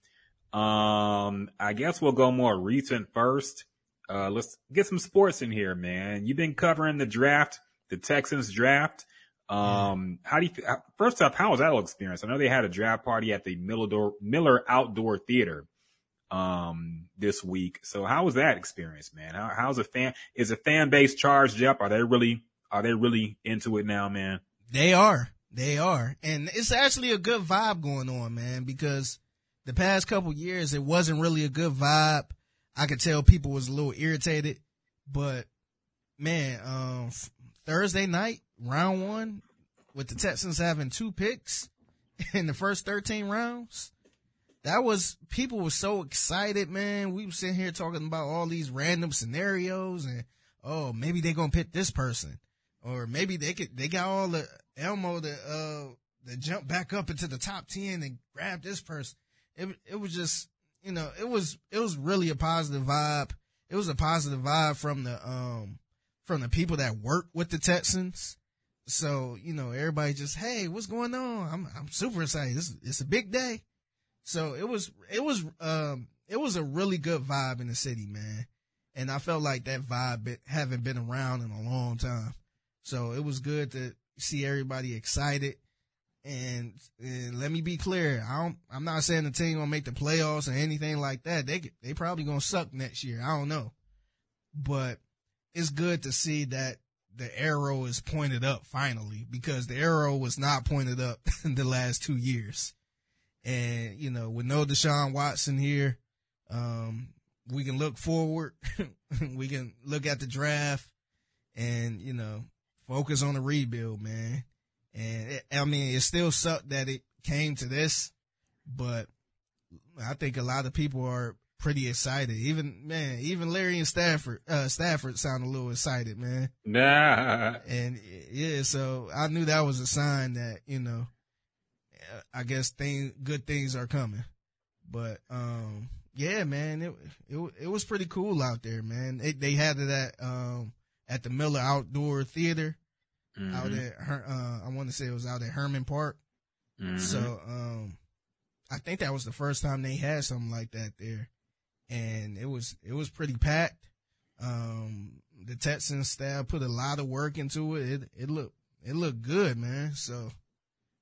Um, I guess we'll go more recent first. Uh, let's get some sports in here, man. You've been covering the draft, the Texans draft. Um, how do you, first off, how was that experience? I know they had a draft party at the Miller, Miller Outdoor Theater, um, this week. So how was that experience, man? How, how's a fan, is a fan base charged up? Are they really, are they really into it now, man? They are. They are. And it's actually a good vibe going on, man, because the past couple years, it wasn't really a good vibe. I could tell people was a little irritated, but man, um, Thursday night, round one, with the Texans having two picks in the first 13 rounds, that was people were so excited, man. We were sitting here talking about all these random scenarios and oh, maybe they're gonna pick this person. Or maybe they could they got all the Elmo to uh to jump back up into the top ten and grab this person. It it was just you know, it was it was really a positive vibe. It was a positive vibe from the um from the people that work with the Texans. So, you know, everybody just, hey, what's going on? I'm I'm super excited. This it's a big day. So it was it was um it was a really good vibe in the city, man. And I felt like that vibe haven't been around in a long time. So it was good to see everybody excited. And, and let me be clear, I don't, I'm not saying the team gonna make the playoffs or anything like that. They they probably gonna suck next year. I don't know, but it's good to see that the arrow is pointed up finally because the arrow was not pointed up in the last two years. And, you know, with no Deshaun Watson here, um, we can look forward. we can look at the draft and, you know, focus on the rebuild, man. And it, I mean, it still sucked that it came to this, but I think a lot of people are pretty excited. Even, man, even Larry and Stafford, uh, Stafford sound a little excited, man. Nah. And yeah, so I knew that was a sign that, you know, I guess things, good things are coming. But, um, yeah, man, it, it, it was pretty cool out there, man. They, they had it at, um, at the Miller Outdoor Theater Mhm. out at, Her- uh, I want to say it was out at Hermann Park. Mhm. So, um, I think that was the first time they had something like that there. And it was, it was pretty packed. Um, the Texans staff put a lot of work into it. It, it looked, it looked good, man. So,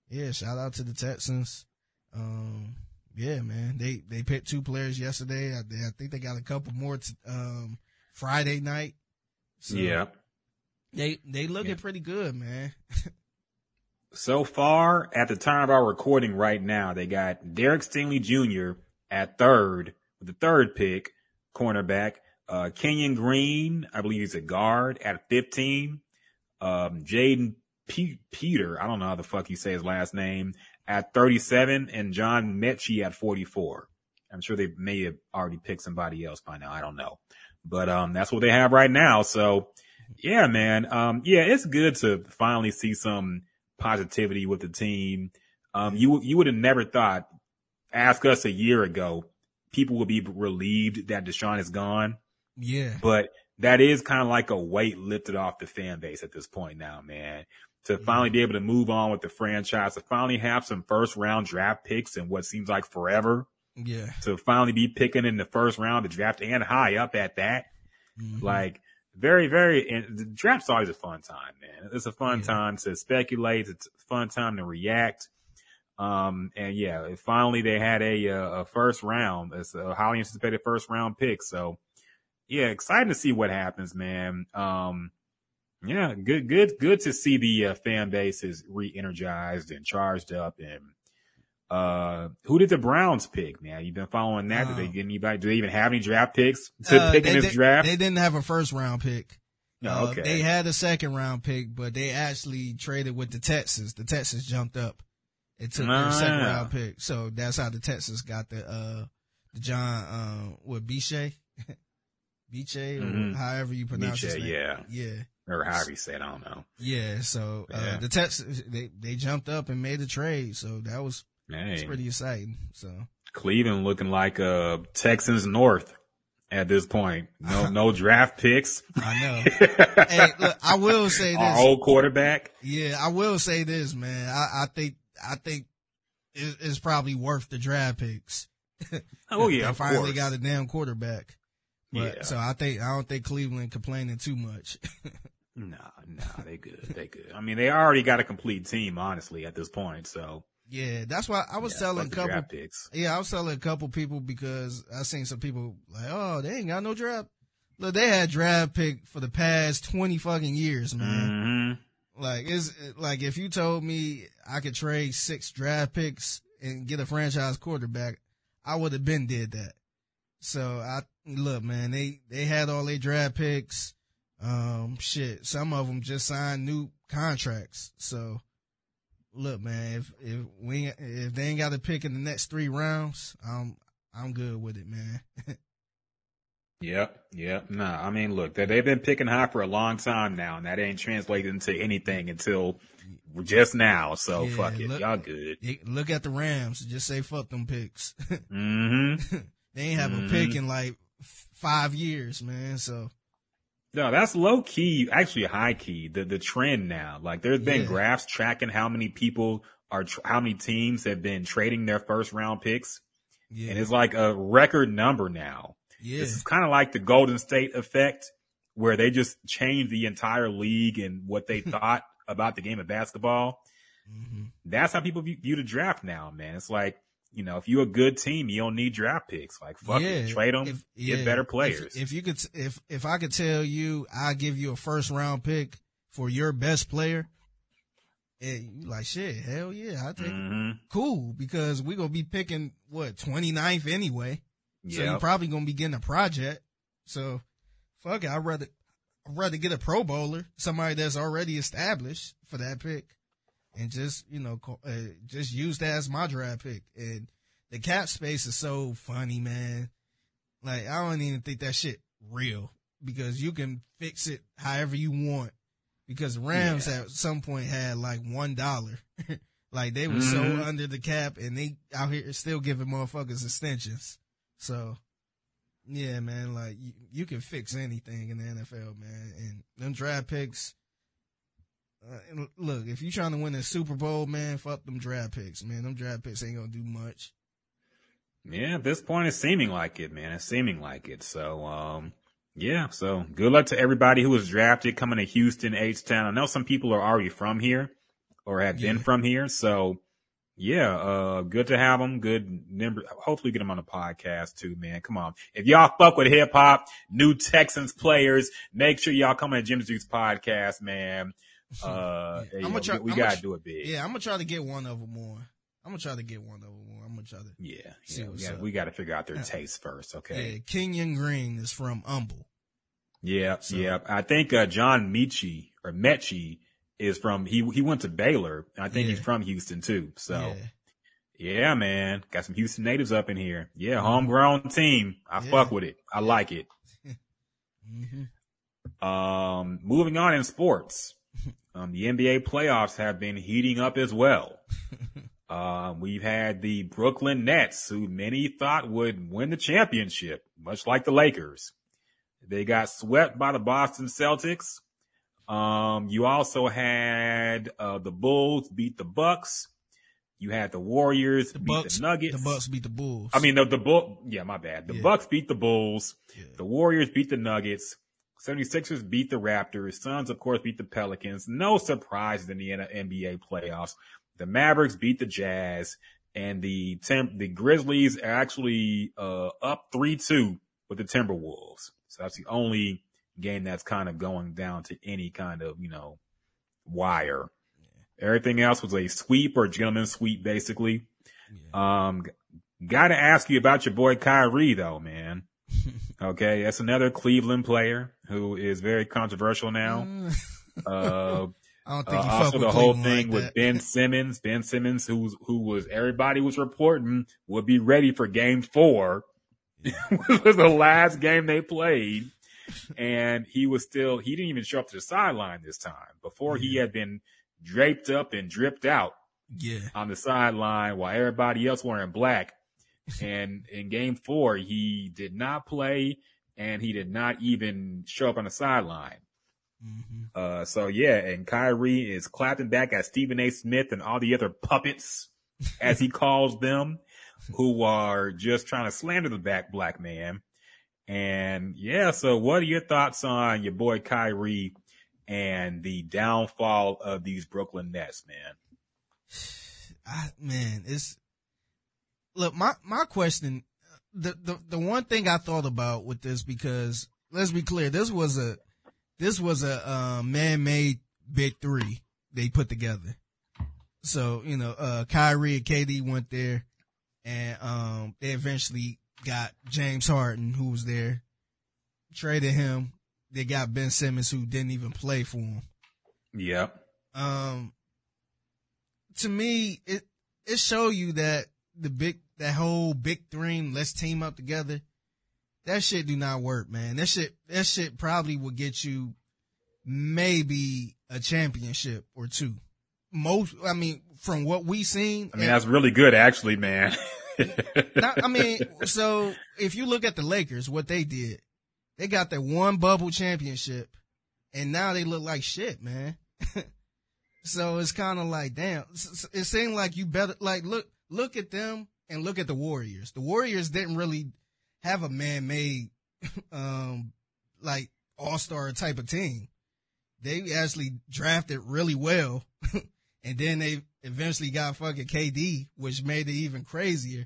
yeah, shout out to the Texans. Um, yeah, man, they, they picked two players yesterday. I, I think they got a couple more, t- um, Friday night. So yeah. They, they looking Yeah. pretty good, man. So far, at the time of our recording right now, they got Derek Stingley Jr. at third with the third pick, cornerback. Uh, Kenyon Green, I believe he's a guard at 15. Um, Jaden Pe- Peter, I don't know how the fuck you say his last name, at 37, and John Metchie at 44. I'm sure they may have already picked somebody else by now. I don't know. But, um, that's what they have right now. So, yeah, man. Um, yeah, it's good to finally see some positivity with the team. Um, you, you would have never thought, ask us a year ago, people would be relieved that Deshaun is gone. Yeah. But that is kind of like a weight lifted off the fan base at this point now, man. To finally be able to move on with the franchise, to finally have some first round draft picks in what seems like forever, Yeah. to finally be picking in the first round of the draft and high up at that. Mhm. Like very, very, and the draft's always a fun time, man. It's a fun Yeah. time to speculate. It's a fun time to react. Um, and yeah, finally they had a, uh, a first round. It's a highly anticipated first round pick. So yeah, excited to see what happens, man. Um, yeah, good, good, good to see the uh, fan base is re-energized and charged up. And uh, who did the Browns pick, man? You've been following that. Did they Um, get anybody? Do they even have any draft picks to Uh, pick in they, this they- draft? They didn't have a first round pick. No, Uh, okay. They had a second round pick, but they actually traded with the Texans. The Texans jumped up. It took their Ah. second round pick. So that's how the Texans got the, uh, the John, uh, what, Biche? Biche, or Mhm. however you pronounce his name. yeah. Yeah. or however you say it, I don't know. Yeah. So, uh, Yeah. the Texans, they, they jumped up and made a trade. So that was, Hey, was pretty exciting. So, Cleveland looking like uh Texans North at this point. No, no draft picks. I know. hey, look, I will say Our this. old quarterback. Yeah, I will say this, man. I, I think, I think it, it's probably worth the draft picks. Oh yeah, They of finally got a damn quarterback. But, Yeah. So I think, I don't think Cleveland complaining too much. No, no, they good. They good. I mean, they already got a complete team, honestly, at this point. So yeah, that's why I was yeah, telling a couple, picks. yeah, I was telling a couple people because I seen some people like, oh, they ain't got no draft. Look, they had draft pick for the past 20 fucking years, man. hmm Like it's like if you told me I could trade six draft picks and get a franchise quarterback, I would have been did that. So I look, man, they they had all their draft picks. Um, shit, some of them just signed new contracts. So look, man, if if we if they ain't got to pick in the next three rounds, I'm I'm good with it, man. Yep, yep. Nah, I mean, look, they, they've been picking high for a long time now, and that ain't translated into anything until just now. So Yeah, fuck it, look- y'all good. Look at the Rams, just say fuck them picks. hmm they ain't have Mhm. a pick in like five years, man. So No, that's low key, actually high key. The the trend now, like there's been Yeah. graphs tracking how many people are, tr- how many teams have been trading their first round picks, yeah, and it's like a record number now. yeah, This is kind of like the Golden State effect, where they just changed the entire league and what they thought about the game of basketball. hmm That's how people view, view the draft now, man. It's like, you know, if you're a good team, you don't need draft picks. Like, fuck it, trade them, If- get yeah, better players. If, you could, if if I could tell you, I give you a first round pick for your best player, and you like shit, hell yeah, I take it. hmm Cool, because we're gonna be picking what 29th anyway. So Yeah. you're probably gonna be getting a project. So fuck it, I'd rather I'd rather get a pro bowler, somebody that's already established for that pick. And just, you know, uh, just use that as my draft pick. And the cap space is so funny, man. Like, I don't even think that shit real because you can fix it however you want. Because Rams Yeah. at some point had like one dollar. like they were so Mhm. under the cap and they out here still giving motherfuckers extensions. So yeah, man, like you, you can fix anything in the NFL, man. And them draft picks, uh, look, if you're trying to win a Super Bowl, man, fuck them draft picks, man. Them draft picks ain't gonna do much. Yeah, at this point, it's seeming like it, man. It's seeming like it. So, um, yeah. So, good luck to everybody who was drafted coming to Houston, H Town. I know some people are already from here or have been from here. So, yeah, uh, good to have them. Good number. Hopefully, get them on the podcast too, man. Come on, if y'all fuck with hip hop, new Texans players, make sure y'all come on Jim Juice podcast, man. Uh, Yeah. I'ma try- we, we gotta tr- do it big. Yeah, I'm gonna try to get one of them more. I'm gonna try to get one of them more. I'm gonna try to. Yeah, See yeah, we what's got up. we got to figure out their Yeah. taste first, Yeah, okay? Kenyon Green is from Humble. Yeah, So- yeah. I think uh, John Michi or Metchie is from he he went to Baylor. I think Yeah. he's from Houston too. So yeah, yeah. man, got some Houston natives up in here. Yeah, homegrown team. I Yeah. fuck with it. I like it. hmm Um, moving on in sports, um, the NBA playoffs have been heating up as well. Um, we've had the Brooklyn Nets, who many thought would win the championship, much like the Lakers. They got swept by the Boston Celtics. Um, you also had uh, the Bulls beat the Bucks. You had the Warriors The beat Bucks, the Nuggets. the Bucks beat the Bulls. I mean, the, the Bull, yeah, my bad. The Yeah. Bucks beat the Bulls. Yeah. The Warriors beat the Nuggets. 76ers beat the Raptors. Suns, of course, beat the Pelicans. No surprises in the NBA playoffs. The Mavericks beat the Jazz and the Tim- the Grizzlies are actually, uh, up 3-2 with the Timberwolves. So that's the only game that's kind of going down to any kind of, you know, wire. Everything else was a sweep or gentleman's sweep, basically. Yeah. Um, got to ask you about your boy Kyrie, though, man. Okay, that's another Cleveland player who is very controversial now. Uh, I don't uh, think fuck also the whole Cleveland thing like with. Ben Simmons. Ben Simmons, who who was everybody was reporting would be ready for Game Four, which was the last game they played, and he was still he didn't even show up to the sideline this time. Before he had been draped up and dripped out Yeah, on the sideline while everybody else wearing black. And in game four, he did not play and he did not even show up on the sideline. hmm Uh, so yeah, and Kyrie is clapping back at Stephen A. Smith and all the other puppets, as he calls them, who are just trying to slander the back black man. And yeah, so what are your thoughts on your boy Kyrie and the downfall of these Brooklyn Nets, man? I, man, it's look my my question. The, the the one thing I thought about with this because let's be clear, this was a this was a uh, man made big three they put together. So you know, uh, Kyrie and KD went there, and um, they eventually got James Harden who was there, traded him. They got Ben Simmons who didn't even play for him. Yep. Um, to me, it it show you that the big that whole big dream, let's team up together. That shit do not work, man. That shit that shit probably will get you maybe a championship or two. Most, I mean, from what we seen, I mean, that's really good, actually, man. not, I mean, so if you look at the Lakers, what they did, they got that one bubble championship, and now they look like shit, man. so it's kind of like, damn. It seemed like you better like look look at them and look at the Warriors. The Warriors didn't really have a man-made, um, like all-star type of team. They actually drafted really well, and then they eventually got fucking KD, which made it even crazier.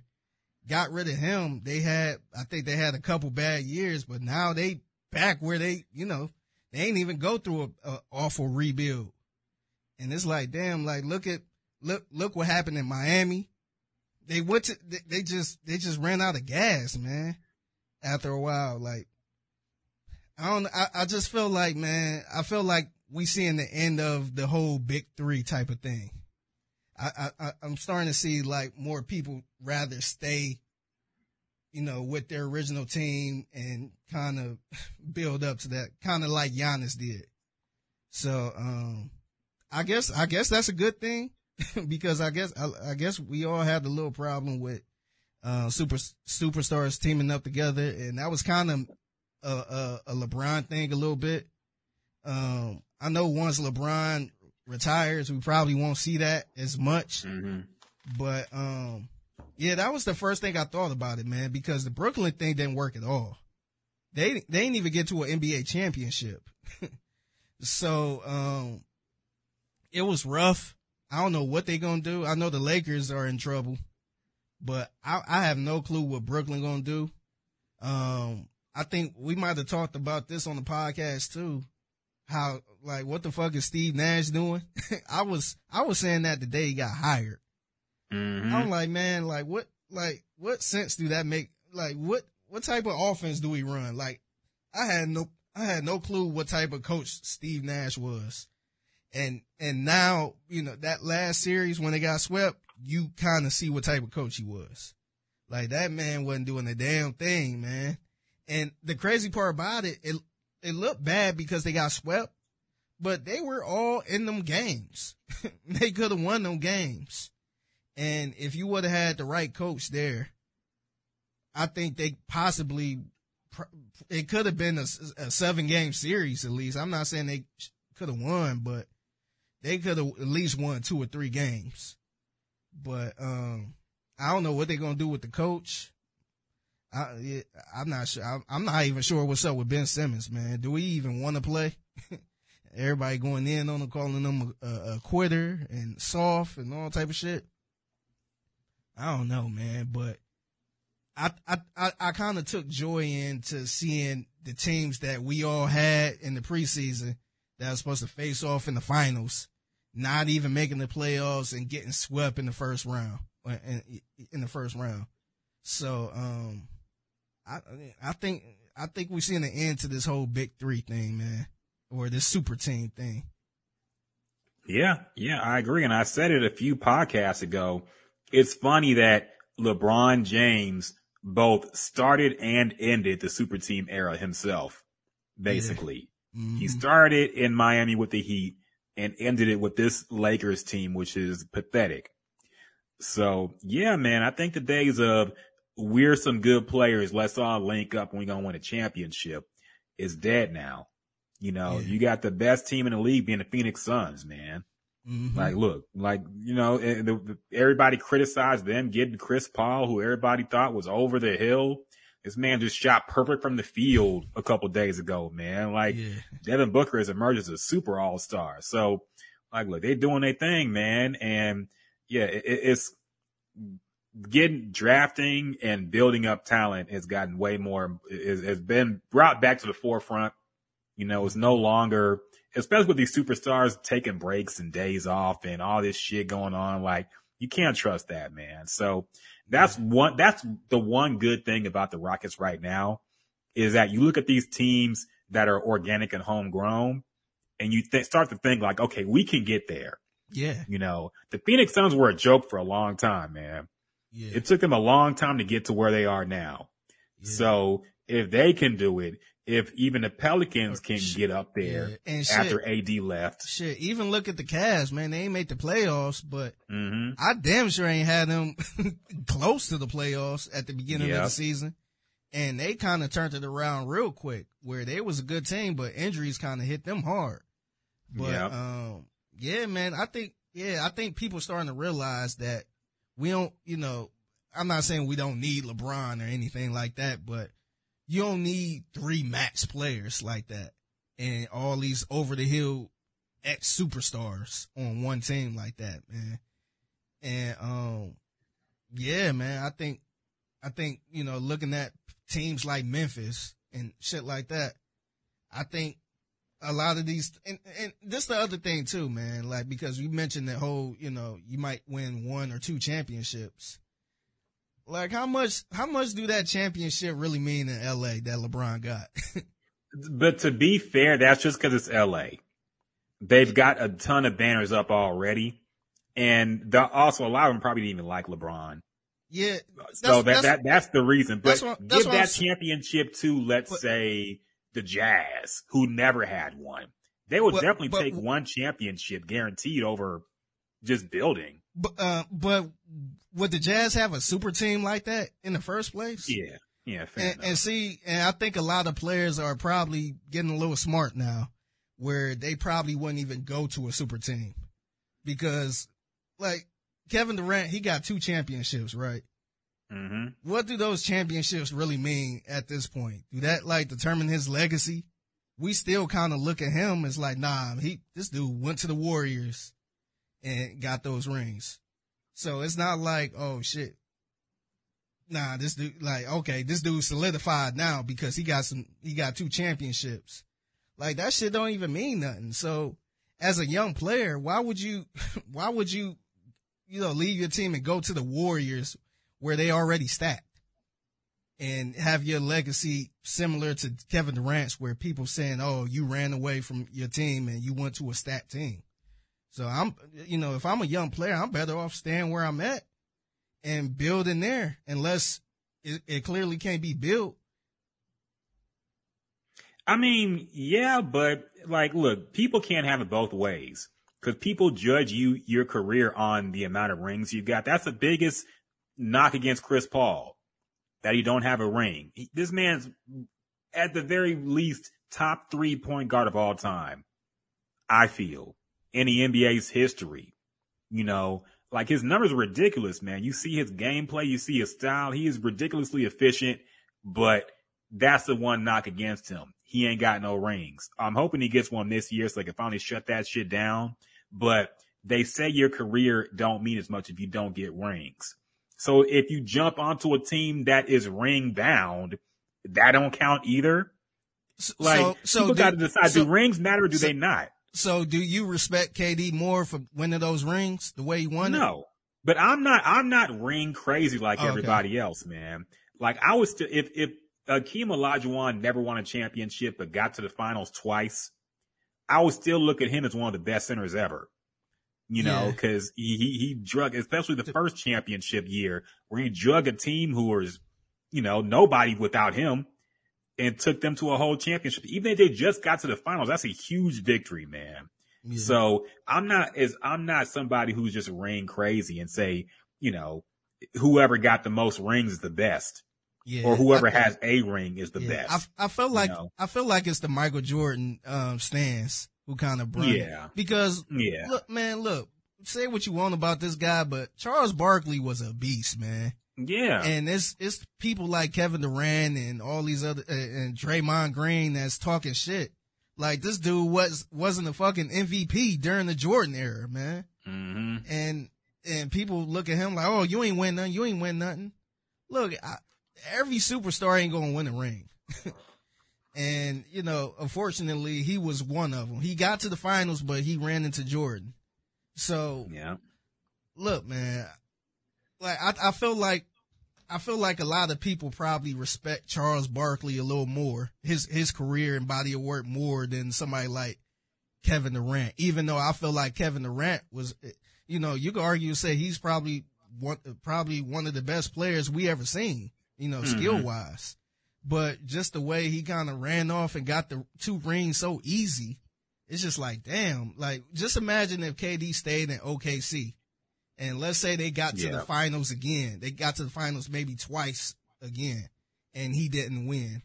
Got rid of him. They had, I think they had a couple bad years, but now they back where they, you know, they ain't even go through a, a awful rebuild. And it's like, damn, like look at, look, look what happened in Miami. They went to, they, just, they just ran out of gas, man. After a while, like, I don't, I, I just feel like, man, I feel like we seeing the end of the whole big three type of thing. I, I, I'm starting to see like more people rather stay, you know, with their original team and kind of build up to that, kind of like Giannis did. So, um, I guess, I guess that's a good thing because I guess, I, I guess we all had a little problem with, uh, super, superstars teaming up together. And that was kind of a, a, a LeBron thing a little bit. Um, I know once LeBron retires, we probably won't see that as much. hmm But um, yeah, that was the first thing I thought about it, man, because the Brooklyn thing didn't work at all. They they didn't even get to an NBA championship. so um, it was rough. I don't know what they're gonna do. I know the Lakers are in trouble, but I, I have no clue what Brooklyn gonna do. Um, I think we might have talked about this on the podcast too. How like what the fuck is Steve Nash doing? I was I was saying that the day he got hired. hmm I'm like, man, like what like what sense do that make? Like what what type of offense do we run? Like I had no I had no clue what type of coach Steve Nash was. And and now, you know, that last series when they got swept, you kind of see what type of coach he was. Like that man wasn't doing a damn thing, man. And the crazy part about it, it it looked bad because they got swept, but they were all in them games. they could have won them games. And if you would have had the right coach there, I think they possibly, it could have been a, a seven game series at least. I'm not saying they could have won, but they could have at least won two or three games. But, um, I don't know what they're to do with the coach. I, I'm not sure. I'm, I'm not even sure what's up with Ben Simmons, man. Do we even want to play? Everybody going in on him, calling him a, a, a quitter and soft and all type of shit. I don't know, man, but I I I, I kind of took joy into seeing the teams that we all had in the preseason that was supposed to face off in the finals, not even making the playoffs and getting swept in the first round. In, in the first round, so um, I I think I think we're seeing the end to this whole big three thing, man, or this super team thing. Yeah, yeah, I agree. And I said it a few podcasts ago. It's funny that LeBron James both started and ended the super team era himself, basically. Mhm. He started in Miami with the Heat and ended it with this Lakers team, which is pathetic. So yeah, man, I think the days of we're some good players, let's all link up and we're going to win a championship is dead now. You know, Yeah. you got the best team in the league being the Phoenix Suns, man. Mhm. Like, look, like, you know, everybody criticized them getting Chris Paul, who everybody thought was over the hill. This man just shot perfect from the field a couple days ago, man. Like, yeah, Devin Booker has emerged as a super all star. So, like, look, they're doing their thing, man. And yeah, it, it- it's getting drafting and building up talent has gotten way more, is, has been brought back to the forefront. You know, it's no longer, especially with these superstars taking breaks and days off and all this shit going on. Like, you can't trust that, man. So that's one, that's the one good thing about the Rockets right now is that you look at these teams that are organic and homegrown and you th- start to think like, okay, we can get there. Yeah. You know, the Phoenix Suns were a joke for a long time, man. Yeah. It took them a long time to get to where they are now. yeah. So if they can do it, if even the Pelicans can sh- get up there yeah. Shit, after AD left, shit, even look at the Cavs, man. They ain't made the playoffs, but hmm I damn sure ain't had them close to the playoffs at the beginning of the season. And they kind of turned it around real quick where they was a good team, but injuries kind of hit them hard. But, Yep. um, yeah, man, I think, yeah, I think people starting to realize that we don't, you know, I'm not saying we don't need LeBron or anything like that, but you don't need three max players like that and all these over the hill ex superstars on one team like that, man. And, um, yeah, man, I think, I think, you know, looking at teams like Memphis and shit like that, I think a lot of these, and, and this the other thing too, man, like, because you mentioned that whole, you know, you might win one or two championships. Like, how much, how much do that championship really mean in LA that LeBron got? But to be fair, that's just because it's LA. They've got a ton of banners up already, and the, also a lot of them probably didn't even like LeBron. yeah. So That's- that, that that's the reason. But what- give that championship to, let's But- say, the Jazz, who never had one. They would But- definitely but- take one championship guaranteed over just building. But, uh, but would the Jazz have a super team like that in the first place? Yeah, yeah, fair And, and see, and I think a lot of players are probably getting a little smart now where they probably wouldn't even go to a super team because like Kevin Durant, he got two championships, right? hmm What do those championships really mean at this point? Do that like determine his legacy? We still kind of look at him as like, nah, he, this dude went to the Warriors and got those rings. So it's not like, oh shit. Nah, this dude, like, okay, this dude solidified now because he got some, he got two championships. Like that shit don't even mean nothing. So as a young player, why would you, why would you, you know, leave your team and go to the Warriors where they already stacked and have your legacy similar to Kevin Durant's where people saying, Oh, you ran away from your team and you went to a stacked team. So I'm, you know, if I'm a young player, I'm better off staying where I'm at and building there unless it, it clearly can't be built. I mean, yeah, but like, look, people can't have it both ways because people judge you, your career on the amount of rings you've got. That's the biggest knock against Chris Paul that he don't have a ring. He- This man's at the very least top three point guard of all time. I feel in the NBA's history, you know, like his numbers are ridiculous, man. You see his gameplay, you see his style. He is ridiculously efficient, but that's the one knock against him. He ain't got no rings. I'm hoping he gets one this year so they can finally shut that shit down. But they say your career don't mean as much if you don't get rings. So if you jump onto a team that is ring bound, that don't count either. Like so, so people got to decide: so- do rings matter or do so- they not? So do you respect KD more for winning those rings the way he won it? No, but I'm not. I'm not ring crazy like oh, Okay. everybody else, man. Like I was still. If if Akeem Olajuwon never won a championship but got to the finals twice, I would still look at him as one of the best centers ever. You know, Yeah. because he, he he drug, especially the first championship year where he drug a team who was, you know, nobody without him, and took them to a whole championship. Even if they just got to the finals, that's a huge victory, man. Yeah. So I'm not as I'm not somebody who's just ring crazy and say, you know, whoever got the most rings is the best, yeah. or whoever I has a ring is the yeah, best. I, I felt like know? I feel like it's the Michael Jordan um stance who kind of brought it. Yeah. Because yeah, look, man, look, say what you want about this guy, but Charles Barkley was a beast, man. Yeah, And it's it's people like Kevin Durant and all these other uh, and Draymond Green that's talking shit. Like this dude was wasn't a fucking MVP during the Jordan era, man. hmm And and people look at him like, oh, you ain't win nothing. You ain't win nothing. Look, I, every superstar ain't gonna win a ring. and you know, unfortunately, he was one of them. He got to the finals, but he ran into Jordan. So yeah, look, man, like I, I feel like I feel like a lot of people probably respect Charles Barkley a little more, his his career and body of work more than somebody like Kevin Durant, even though I feel like Kevin Durant was, you know, you could argue and say he's probably one, probably one of the best players we ever seen, you know, Mhm. skill wise. But just the way he kind of ran off and got the two rings so easy, it's just like, damn, like just imagine if KD stayed in OKC and let's say they got to Yeah. the finals again. They got to the finals maybe twice again and he didn't win.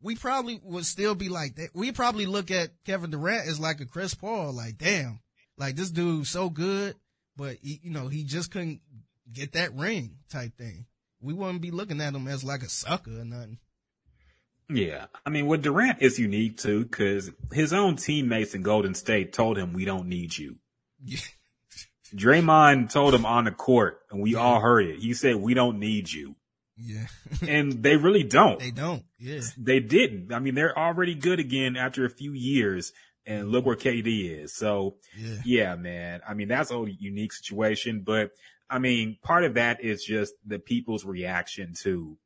We probably would still be like that. We probably look at Kevin Durant as like a Chris Paul, like, damn, like this dude's so good, but he, you know, he just couldn't get that ring type thing. We wouldn't be looking at him as like a sucker or nothing. Yeah. I mean, with Durant is unique too, cause his own teammates in Golden State told him, we don't need you. Yeah. Draymond told him on the court and we all heard it. He said, we don't need you. Yeah. And they really don't. they don't. Yeah. They didn't. I mean, they're already good again after a few years and look where KD is. So Yeah. yeah, man. I mean, that's a unique situation, but I mean, part of that is just the people's reaction to,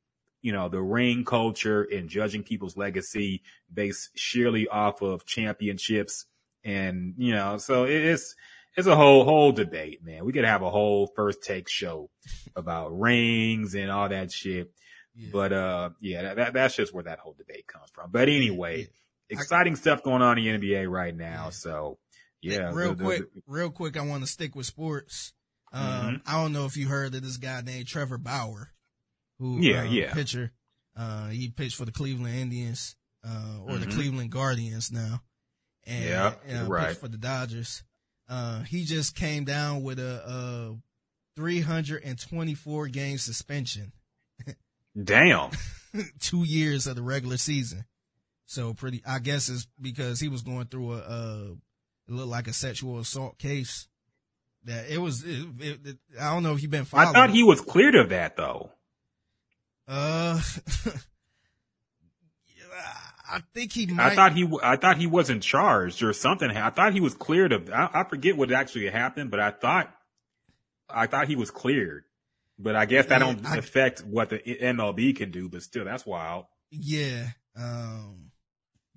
you know, the ring culture and judging people's legacy based sheerly off of championships. And, you know, so it's, it's a whole, whole debate, man. We could have a whole first take show about rings and all that shit. Yeah. But, uh, yeah, that, that, that's just where that whole debate comes from. But anyway, Yeah. exciting stuff going on in the NBA right now. Yeah. So yeah, real the- the- quick, real quick, I want to stick with sports. Um, Mm-hmm. I don't know if you heard of this guy named Trevor Bauer, who, Yeah, uh, yeah. pitcher. Uh, he pitched for the Cleveland Indians, uh, or the Mhm. Cleveland Guardians now. And, Yeah, uh, right. for the Dodgers. Uh, he just came down with a, uh 324 game suspension, damn. two years of the regular season. So pretty, I guess it's because he was going through a, uh, it looked like a sexual assault case. That it was, it, it, it- I don't know if you've been following. I thought he was cleared of that though. uh, I think he might. I thought he, I thought he wasn't charged or something. I thought he was cleared of. I, I forget what actually happened, but I thought, I thought he was cleared. But I guess that Yeah, don't I- affect what the MLB can do. But still, that's wild. Yeah. Um,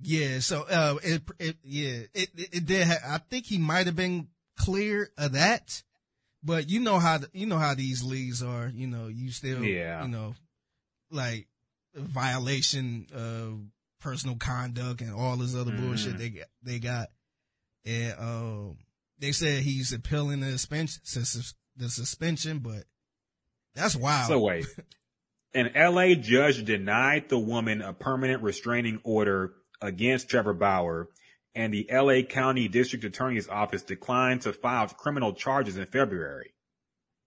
yeah. So, uh, it, it, yeah, it, it, it did. Ha- I think he might have been clear of that, but you know how, the, you know how these leagues are, you know, you still, Yeah. you know, like violation of personal conduct and all this other bullshit Mhm. they got, they got. And, um, they said he's appealing the suspension, the suspension, but that's wild. So wait, an LA judge denied the woman a permanent restraining order against Trevor Bauer, and the LA County District Attorney's Office declined to file criminal charges in February.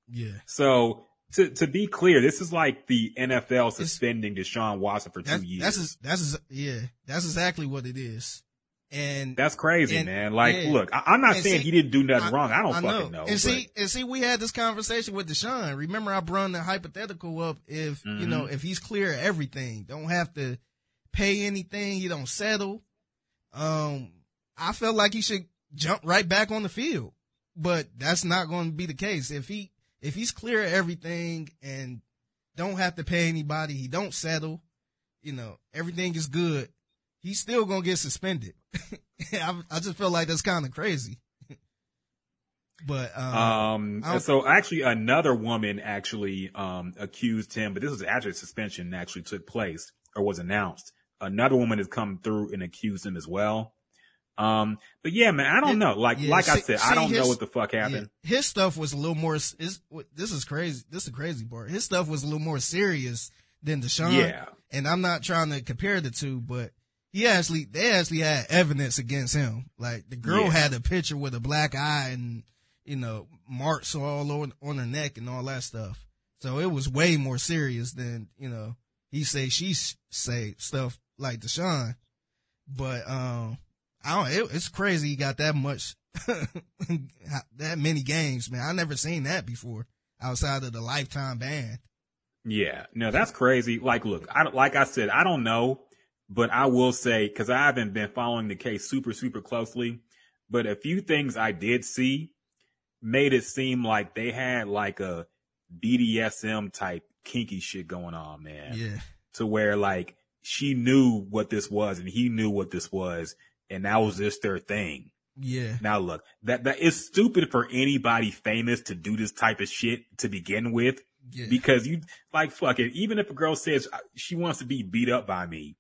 yeah. So to to be clear, this is like the NFL suspending Deshaun Watson for two years. that's, that's, yeah, that's exactly what it is. And That's crazy, And- man. Like, yeah. look, I, I'm not And saying see, he didn't do nothing wrong. I don't I fucking know. And but- see, and see, we had this conversation with Deshaun. Remember, I brought the hypothetical up. If you Mhm. know, if he's clear of everything, don't have to pay anything, he don't settle. Um, I felt like he should jump right back on the field, but that's not going to be the case. If he if he's clear of everything and don't have to pay anybody, he don't settle. You know, everything is good. He's still gonna get suspended. I, I just feel like that's kind of crazy. but um, Um, so actually another woman actually, um, accused him, but this was actually suspension actually took place or was announced. Another woman has come through and accused him as well. Um, but yeah, man, I don't Yeah, know. Like, yeah, like I see- said, I don't know what the fuck happened. Yeah, his stuff was a little more. Is this is crazy? This is the crazy part. His stuff was a little more serious than Deshaun. Yeah. and I'm not trying to compare the two, but he actually they actually had evidence against him. Like the girl Yeah. had a picture with a black eye and you know marks all on on her neck and all that stuff. So it was way more serious than you know he say she say stuff like Deshaun. But um, I don't. It, it's crazy he got that much, that many games, man. I never seen that before outside of the lifetime ban. Yeah, no, that's crazy. Like, look, I like I said, I don't know, but I will say because I haven't been following the case super super closely, but a few things I did see made it seem like they had like a BDSM type kinky shit going on, man. Yeah, To where like she knew what this was and he knew what this was, and that was just their thing. Yeah. Now look, that that is stupid for anybody famous to do this type of shit to begin with. Yeah. Because you like fuck it. Even if a girl says she wants to be beat up by me,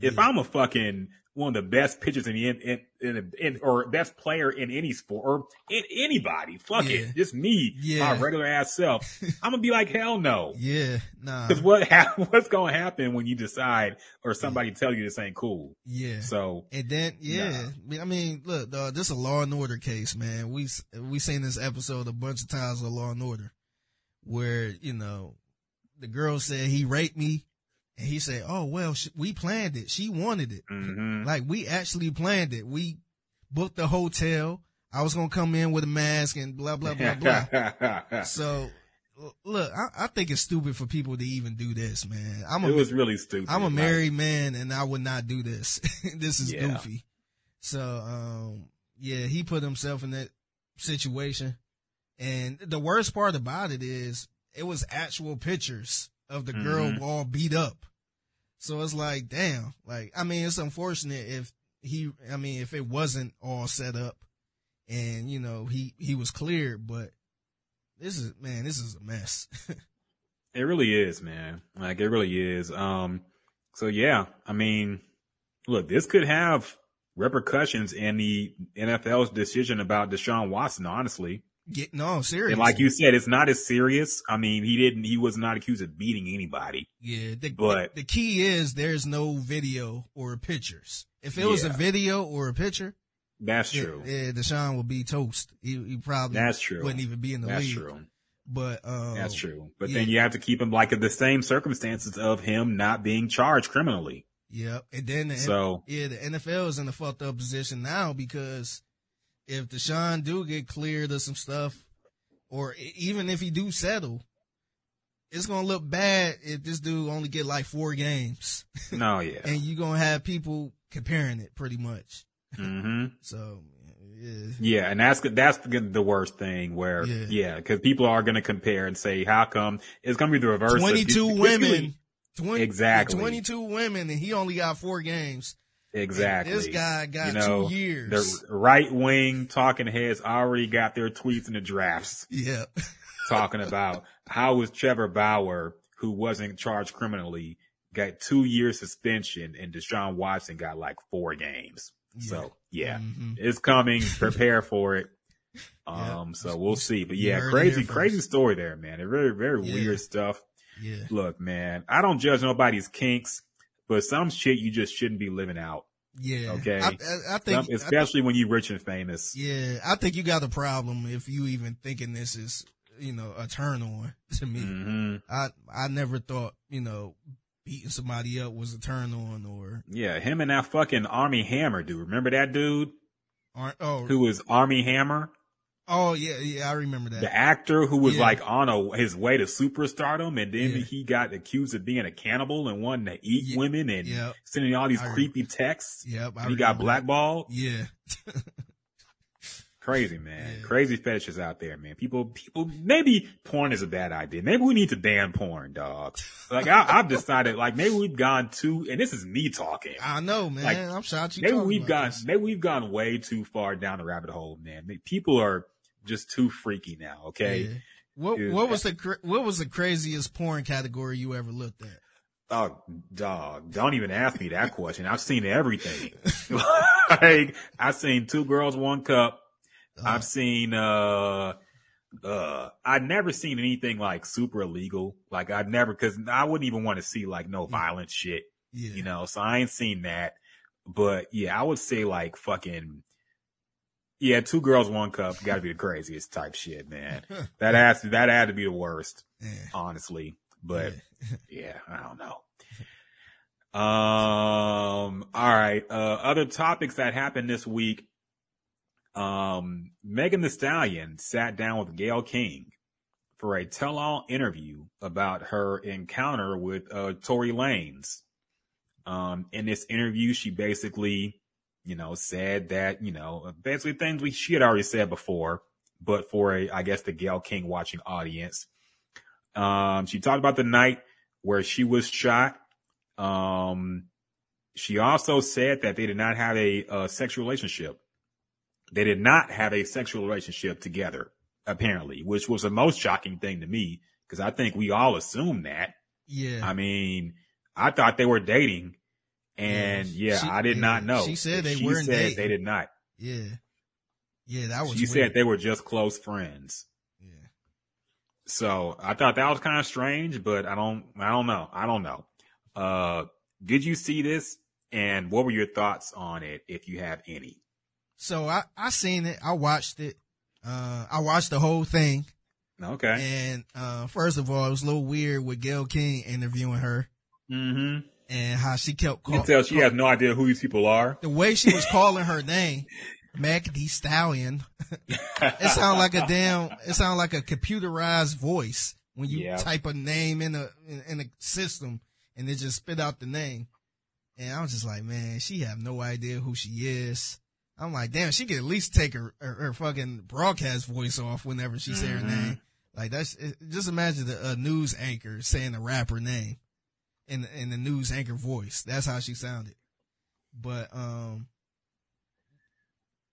if Yeah. I'm a fucking one of the best pitchers in the in, in, in, in or best player in any sport or in anybody, fuck Yeah. it, just me, Yeah. my regular ass self, I'm gonna be like hell no. Yeah. Nah. Because what hap- what's gonna happen when you decide or somebody tell you this ain't cool? Yeah. So And then, yeah, I mean, look, dog, this is a Law and Order case, man. We we seen this episode a bunch of times of Law and Order, where you know the girl said he raped me, and he said, "Oh well, sh- we planned it. She wanted it. mhm. Like we actually planned it. We booked the hotel. I was gonna come in with a mask and blah blah blah blah." so, look, I, I think it's stupid for people to even do this, man. I'm a it was really stupid. I'm a Like, married man and I would not do this. this is Yeah. goofy. So, um, yeah, he put himself in that situation. And the worst part about it is it was actual pictures of the girl Mhm. all beat up. So it's like, damn, like, I mean, it's unfortunate if he, I mean, if it wasn't all set up and, you know, he, he was cleared, but this is, man, this is a mess. It really is, man. Like it really is. Um, so yeah, I mean, look, this could have repercussions in the NFL's decision about Deshaun Watson, honestly. Get, no, seriously. And like you said, it's not as serious. I mean, he didn't, he was not accused of beating anybody. Yeah, the, But- the, the key is there's no video or pictures. If it was a video or a picture, That's yeah, true. yeah, Deshaun would be toast. He, he probably That's true. wouldn't even be in the That's league. true. But um, That's true. But yeah. then you have to keep him like in the same circumstances of him not being charged criminally. Yep. And then the, So yeah, the NFL is in a fucked up position now because if Deshaun do get cleared of some stuff, or even if he do settle, it's gonna look bad if this dude only get like four games, no, yeah. and you gonna have people comparing it pretty much. Mm-hmm. So yeah, Yeah, and that's that's the, the worst thing. Where Yeah. yeah, because people are going to compare and say, "How come?" It's going to be the reverse. twenty two women, 20, Exactly. twenty two women, and he only got four games. Exactly. This guy got you know, two years. The right wing talking heads already got their tweets in the drafts yeah, talking about how was Trevor Bauer, who wasn't charged criminally, got two years suspension, and Deshaun Watson got like four games. So yeah, Mhm. it's coming. Prepare for it. Yeah. Um, so we'll see. But yeah, crazy, crazy story there, man. It very, very Yeah. weird stuff. yeah, Look, man, I don't judge nobody's kinks, but some shit you just shouldn't be living out. yeah. Okay. I, I, I think, Some- I think especially when you're rich and famous. Yeah, I think you got a problem if you even thinking this is, you know, a turn on to me. hmm I I never thought, you know, beating somebody up was a turn on or Yeah, him and that fucking Armie Hammer dude. Remember that dude aren't oh who was Armie Hammer? Oh yeah yeah I remember that. The actor who was Yeah. like on a, his way to superstardom and then Yeah. he got accused of being a cannibal and wanting to eat Ye- women and Yep. sending all these I- creepy texts. Yep. I And he got remember that. blackballed. Yeah. Crazy, man. Yeah. Crazy fetishes out there, man. People, people, maybe porn is a bad idea. Maybe we need to ban porn, dog. Like, I, I've decided, like, maybe we've gone too, and this is me talking. I know, man. Like, I'm shocked you. Maybe we've gone, this. maybe we've gone way too far down the rabbit hole, man. People are just too freaky now, okay? Yeah. What Dude, what was the what was the craziest porn category you ever looked at? Oh, dog, don't even ask me that question. I've seen everything. like, I've seen two girls, one cup. Uh, I've seen, uh, uh, I've never seen anything like super illegal. Like I've never, cause I wouldn't even want to see like no violent shit, yeah. you know, so I ain't seen that. But yeah, I would say like fucking, yeah, two girls, one cup, gotta be the craziest type shit, man. That has to, that had to be the worst, Yeah. honestly. But Yeah. yeah, I don't know. Um, all right. Uh, other topics that happened this week. Um, Megan Thee Stallion sat down with Gayle King for a tell-all interview about her encounter with, uh, Tory Lanez. Um, in this interview, she basically, you know, said that, you know, basically things we, she had already said before, but for a, I guess the Gayle King watching audience. Um, she talked about the night where she was shot. Um, she also said that they did not have a, uh sexual relationship. they did not have a sexual relationship together, apparently, which was the most shocking thing to me because I think we all assumed that. Yeah. I mean, I thought they were dating, and Yeah, yeah, she- I did yeah, not know. she said they she weren't said dating. They did not. yeah. Yeah, that was She weird. said they were just close friends. yeah. So I thought that was kind of strange, but I don't, I don't know. I don't know. Uh, did you see this? And what were your thoughts on it, if you have any? So I, I seen it. I watched it. Uh, I watched the whole thing. Okay. And, uh, first of all, it was a little weird with Gayle King interviewing her Mm-hmm. And how she kept You can tell she has no idea who these people are. the way she was calling her name, Meg the Stallion. it sounded like a damn, it sounded like a computerized voice when you Yeah. type a name in a, in, in a system and it just spit out the name. And I was just like, man, she have no idea who she is. I'm like, damn, she could at least take her, her, her fucking broadcast voice off whenever she say her Mhm. name. Like that's, it- just imagine the, a news anchor saying a rapper name in, in the news anchor voice. That's how she sounded. But, um,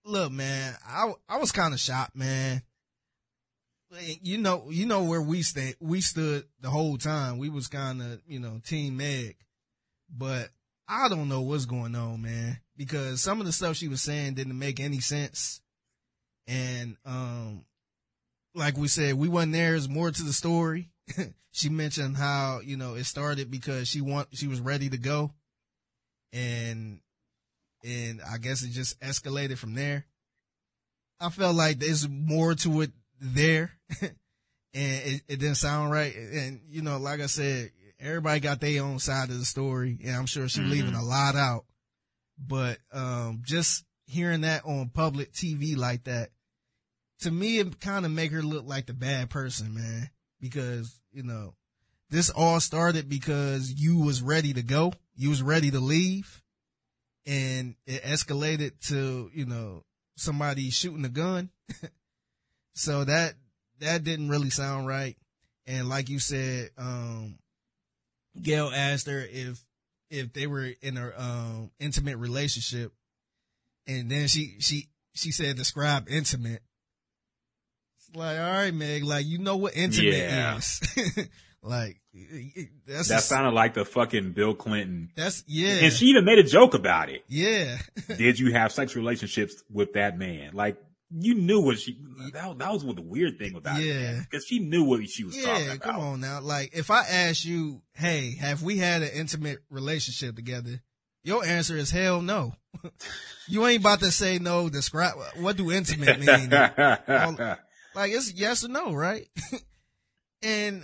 look, man, I, I was kind of shocked, man. You know, you know where we stand. we stood the whole time. We was kind of, you know, team Meg, but I don't know what's going on, man, because some of the stuff she was saying didn't make any sense. And, um, like we said, we wasn't there. There's more to the story. she mentioned how, you know, it started because she want, she was ready to go. And, and I guess it just escalated from there. I felt like there's more to it there. and it, it didn't sound right. And, you know, like I said, everybody got their own side of the story. And I'm sure she's Mhm. leaving a lot out. But, um, just hearing that on public TV like that, to me, it kind of make her look like the bad person, man. Because, you know, this all started because you was ready to go. You was ready to leave. And it escalated to, you know, somebody shooting a gun. so that, that didn't really sound right. And like you said, um, Gayle asked her if, if they were in a, um, intimate relationship. And then she, she, she said describe intimate. Like, all right, Meg, like, you know what intimate Yeah. is. like, that's, That a- sounded like the fucking Bill Clinton. that's, yeah. And she even made a joke about it. yeah. Did you have sex relationships with that man? Like, you knew what she, that, that was what the weird thing about it. Yeah. Because she knew what she was talking Yeah, about. come on now. Like, if I ask you, hey, have we had an intimate relationship together? Your answer is hell no. you ain't about to say no, describe, what do intimate mean? Like, it's yes or no, right? and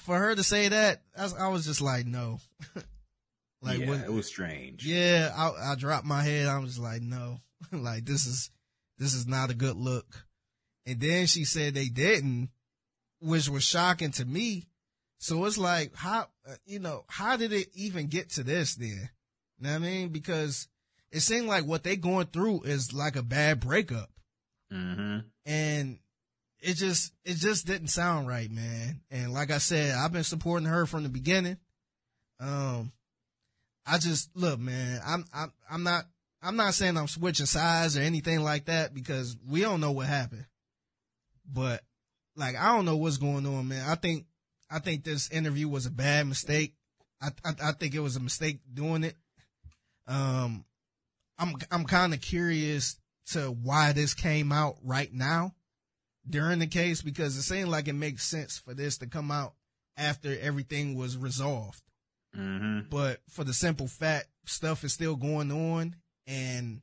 for her to say that, I, was- I was just like, no. like, yeah, what, it was strange. yeah, I, I dropped my head. I was like, no, like this is, this is not a good look. And then she said they didn't, which was shocking to me. So it's like, how, uh, you know, how did it even get to this then? You know what I mean? Because it seemed like what they going through is like a bad breakup hmm and it just it just didn't sound right, man. And like I said, I've been supporting her from the beginning. Um, I just look, man. I'm I'm I'm not I'm not saying I'm switching sides or anything like that because we don't know what happened. But like I don't know what's going on, man. I think I think this interview was a bad mistake. I I, I think it was a mistake doing it. Um, I'm I'm kind of curious to why this came out right now during the case because it seemed like it makes sense for this to come out after everything was resolved. hmm But for the simple fact stuff is still going on and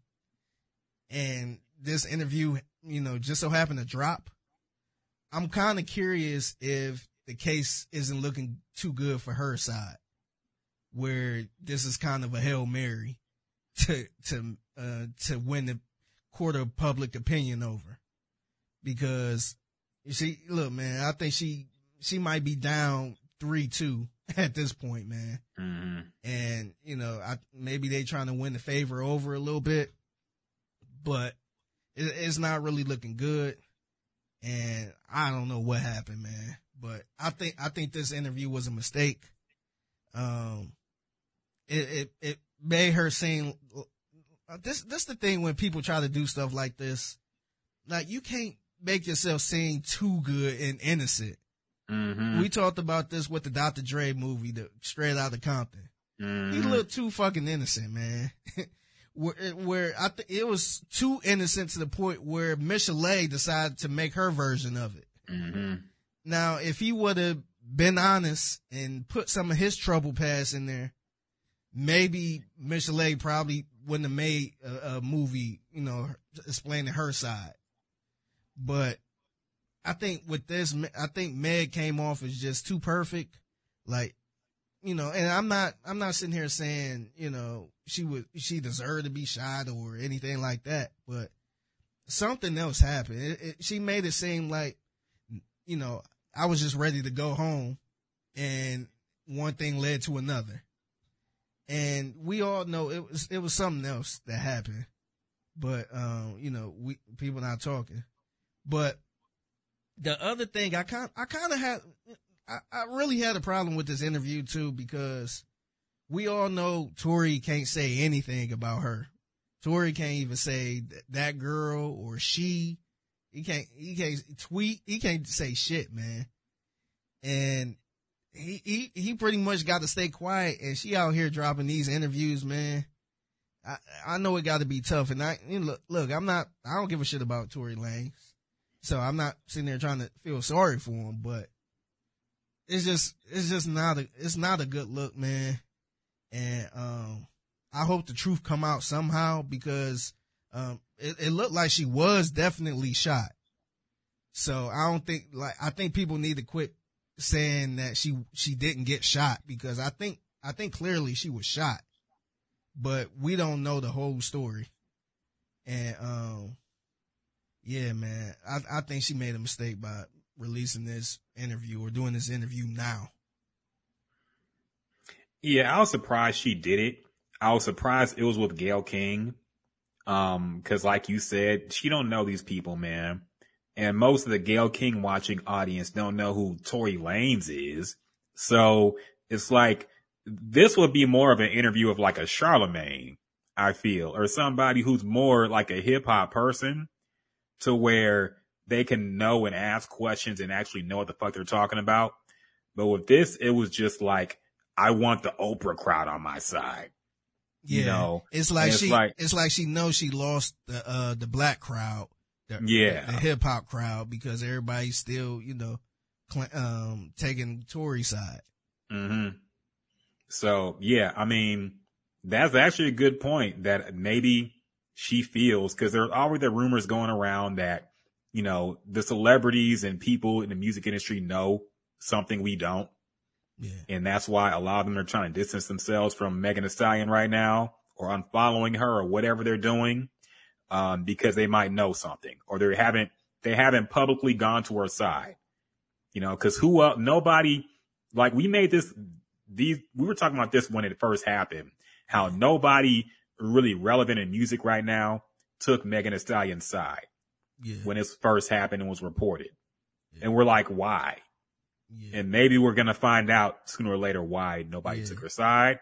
and this interview, you know, just so happened to drop. I'm kind of curious if the case isn't looking too good for her side, where this is kind of a hail mary to to uh, to win the court of public opinion over, because she look, man, I think she she might be down three two at this point, man hmm and you know, I maybe they trying to win the favor over a little bit, but it, it's not really looking good. And I don't know what happened, man. But I think I think this interview was a mistake. Um, it it, it made her seem this this the thing when people try to do stuff like this. like you can't make yourself seem too good and innocent. Mm-hmm. We talked about this with the Dr. Dre movie, the Straight Outta Compton. He Mhm. looked too fucking innocent, man. where, where I th- it was too innocent to the point where Michel'le decided to make her version of it. Mhm. Now, if he would have been honest and put some of his trouble past in there, maybe Michel'le probably wouldn't have made a, a movie, you know, explaining her side. But I think with this, I think Meg came off as just too perfect. Like, you know, and I'm not, I'm not sitting here saying, you know, she would, she deserved to be shot or anything like that, but something else happened. It, it, she made it seem like, you know, I was just ready to go home and one thing led to another. And we all know it was, it was something else that happened. But, um, you know, we, people not talking. But the other thing I kind, I kind of had, I, I really had a problem with this interview too because we all know Tory can't say anything about her. Tory can't even say th- that girl or she. He can't, he can't tweet. He can't say shit, man. And he, he, he pretty much got to stay quiet and she out here dropping these interviews, man. I, I know it got to be tough and I, look, look, I'm not, I don't give a shit about Tory Lanez. So I'm not sitting there trying to feel sorry for him, but it's just, it's just not a, it's not a good look, man. And, um, I hope the truth come out somehow because, um, it, it looked like she was definitely shot. So I don't think, like, I think people need to quit saying that she, she didn't get shot because I think, I think clearly she was shot, but we don't know the whole story. And, um, yeah, man, I, I think she made a mistake by releasing this interview or doing this interview now. Yeah, I was surprised she did it. I was surprised it was with Gayle King. Um, cause like you said, she don't know these people, man. And most of the Gayle King watching audience don't know who Tory Lanez is. So it's like, this would be more of an interview of like a Charlemagne, I feel, or somebody who's more like a hip hop person to where they can know and ask questions and actually know what the fuck they're talking about. But with this, it was just like, I want the Oprah crowd on my side. Yeah, You know, it's like it's she, like- it's like she knows she lost the uh the black crowd, the, Yeah. the, hip hop crowd because everybody's still you know, um taking Tory side. Mm-hmm. So yeah, I mean, that's actually a good point that maybe she feels because there's already the rumors going around that, you know, the celebrities and people in the music industry know something we don't. Yeah, And that's why a lot of them are trying to distance themselves from Megan Thee Stallion right now or unfollowing her or whatever they're doing. Um, because they might know something or they haven't, they haven't publicly gone to her side, you know, cause who else, nobody, like we made this, these, we were talking about this when it first happened, how nobody really relevant in music right now took Megan Thee Stallion's side yeah, when it first happened and was reported. Yeah. And we're like, why? yeah, And maybe we're going to find out sooner or later why nobody took her side.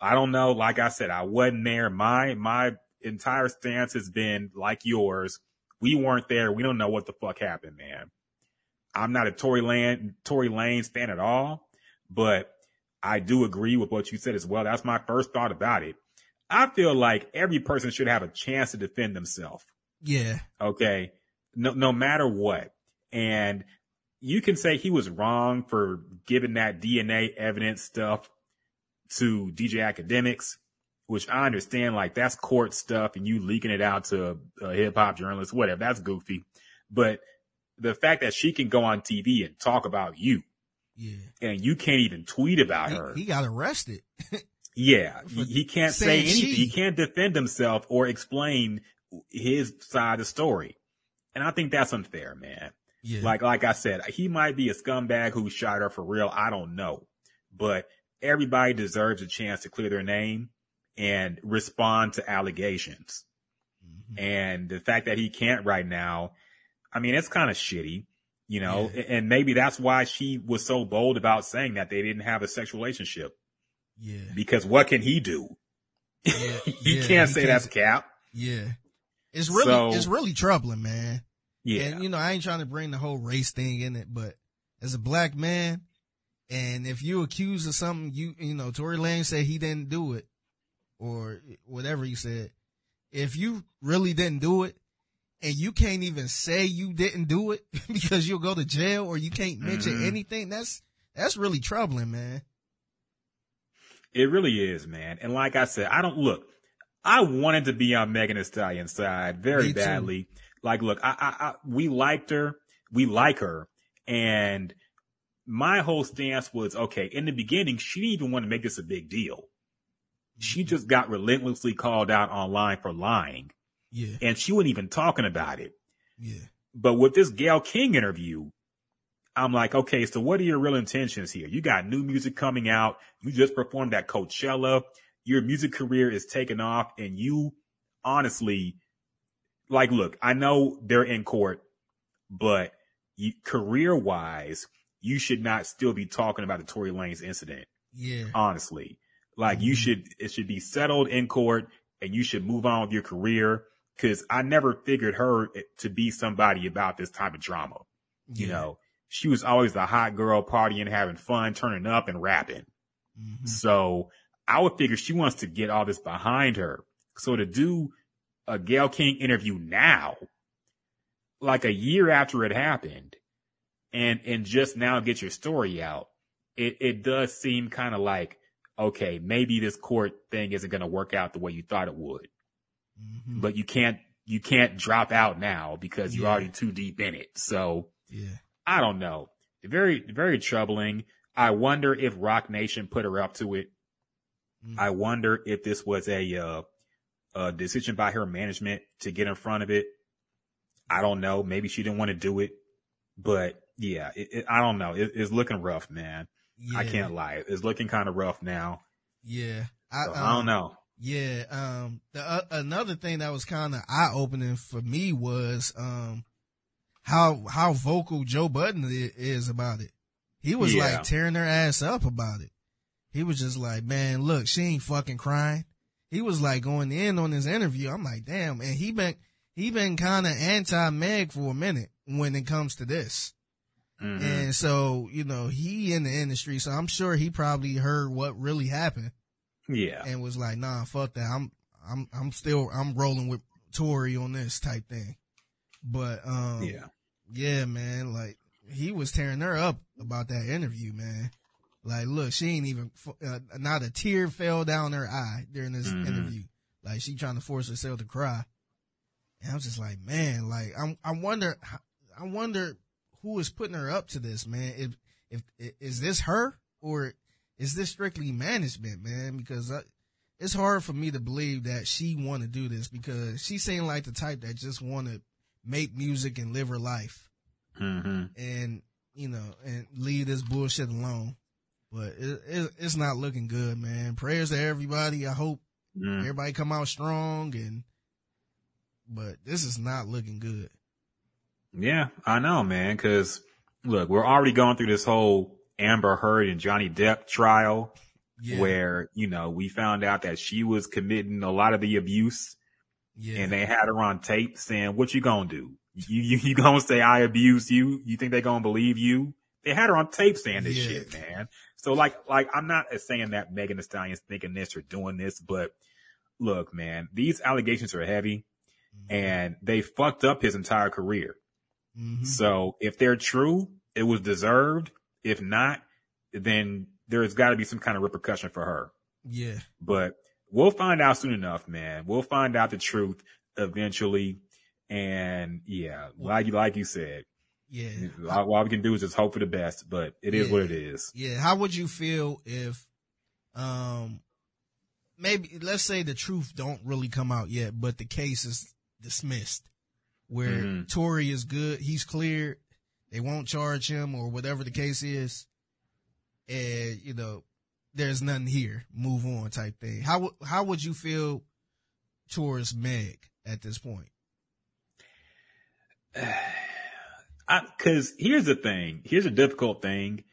I don't know. Like I said, I wasn't there. My, my entire stance has been like yours. We weren't there. We don't know what the fuck happened, man. I'm not a Tory Land, Tory Lanez fan at all, but I do agree with what you said as well. That's my first thought about it. I feel like every person should have a chance to defend themselves. Yeah, okay? No no matter what. And you can say he was wrong for giving that dna evidence stuff to DJ Akademiks which i understand like that's court stuff and you leaking it out to a hip-hop journalist whatever that's goofy. But the fact that she can go on tv and talk about you yeah. and you can't even tweet about her. He, he got arrested. yeah, he, can't say anything. she. He can't defend himself or explain his side of the story. And I think that's unfair, man. Yeah, Like, like I said, he might be a scumbag who shot her for real. I don't know, but everybody deserves a chance to clear their name and respond to allegations. Mhm. And the fact that he can't right now, I mean, it's kind of shitty, you know, Yeah. and maybe that's why she was so bold about saying that they didn't have a sexual relationship yeah, because what can he do? yeah. you yeah, can't he say that's cap. Yeah, it's really, So- it's really troubling, man. Yeah. And you know, I ain't trying to bring the whole race thing in it, but as a black man, and if you accuse of something, you you know, Tory Lane said he didn't do it, or whatever he said. If you really didn't do it, and you can't even say you didn't do it because you'll go to jail, or you can't mention Mhm. anything, that's that's really troubling, man. It really is, man. And like I said, I don't look. I wanted to be on Megan Thee Stallion's side very badly. Like, look, I, I, I, we liked her, we like her, and my whole stance was okay. In the beginning, she didn't even want to make this a big deal. She mm-hmm. just got relentlessly called out online for lying, Yeah, and she wasn't even talking about it. yeah, But with this Gayle King interview, I'm like, okay, so what are your real intentions here? You got new music coming out. You just performed at Coachella. Your music career is taking off and you honestly, like, look, I know they're in court, but you, career wise, you should not still be talking about the Tory Lanez incident. yeah, Honestly, like you Mhm. should, it should be settled in court and you should move on with your career. Cause I never figured her to be somebody about this type of drama. You know, she was always the hot girl partying, having fun, turning up and rapping. Mhm. So I would figure she wants to get all this behind her. So to do a Gayle King interview now, like a year after it happened, and and just now get your story out, it it does seem kind of like okay, maybe this court thing isn't going to work out the way you thought it would. Mhm. But you can't you can't drop out now because you're already too deep in it. So yeah, I don't know. Very, very troubling. I wonder if Roc Nation put her up to it. Mhm. I wonder if this was a, uh, a decision by her management to get in front of it. I don't know. Maybe she didn't want to do it, but yeah, it, it, I don't know. It, it's looking rough, man. yeah. I can't lie. It's looking kind of rough now. Yeah, I, So I don't um, know. Yeah. Um. The uh, another thing that was kind of eye opening for me was um how how vocal Joe Budden is about it. He was Yeah. like tearing her ass up about it. He was just like, man, look, she ain't fucking crying. He was like going in on his interview. I'm like, damn. And he been he been kind of anti Meg for a minute when it comes to this. Mhm. And so, you know, he in the industry, so I'm sure he probably heard what really happened Yeah. and was like, nah, fuck that. I'm, I'm, I'm still, I'm rolling with Tory on this type thing. But, um, Yeah. Yeah, man, like he was tearing her up about that interview, man. Like, look, she ain't even, uh, not a tear fell down her eye during this Mhm. interview. Like she trying to force herself to cry. And I was just like, man, like I'm, I wonder, I wonder who is putting her up to this, man. If, if, is this her or is this strictly management, man? Because I, it's hard for me to believe that she want to do this because she seemed like the type that just want to make music and live her life hmm and, you know, and leave this bullshit alone. But it, it, it's not looking good, man. Prayers to everybody. I hope mm everybody come out strong and, but this is not looking good. Yeah, I know, man. Cause look, we're already going through this whole Amber Heard and Johnny Depp trial. Yeah. where, you know, we found out that she was committing a lot of the abuse yeah. and they had her on tape saying, what you gonna do? You, you, you gonna say I abused you? You think they gonna believe you? They had her on tape saying this Yeah. shit, man. So like, like, I'm not saying that Megan Thee Stallion's thinking this or doing this, but look, man, these allegations are heavy and they fucked up his entire career. Mhm. So if they're true, it was deserved. If not, then there's got to be some kind of repercussion for her. yeah. But we'll find out soon enough, man. We'll find out the truth eventually. And yeah, like you like you said, Yeah. all, all we can do is just hope for the best. But it is Yeah. what it is. Yeah. How would you feel if, um, maybe let's say the truth don't really come out yet, but the case is dismissed, where Mhm. Tory is good, he's cleared, they won't charge him or whatever the case is, and you know, there's nothing here, move on type thing. How would how would you feel towards Meg at this point? Because here's the thing. Here's a difficult thing.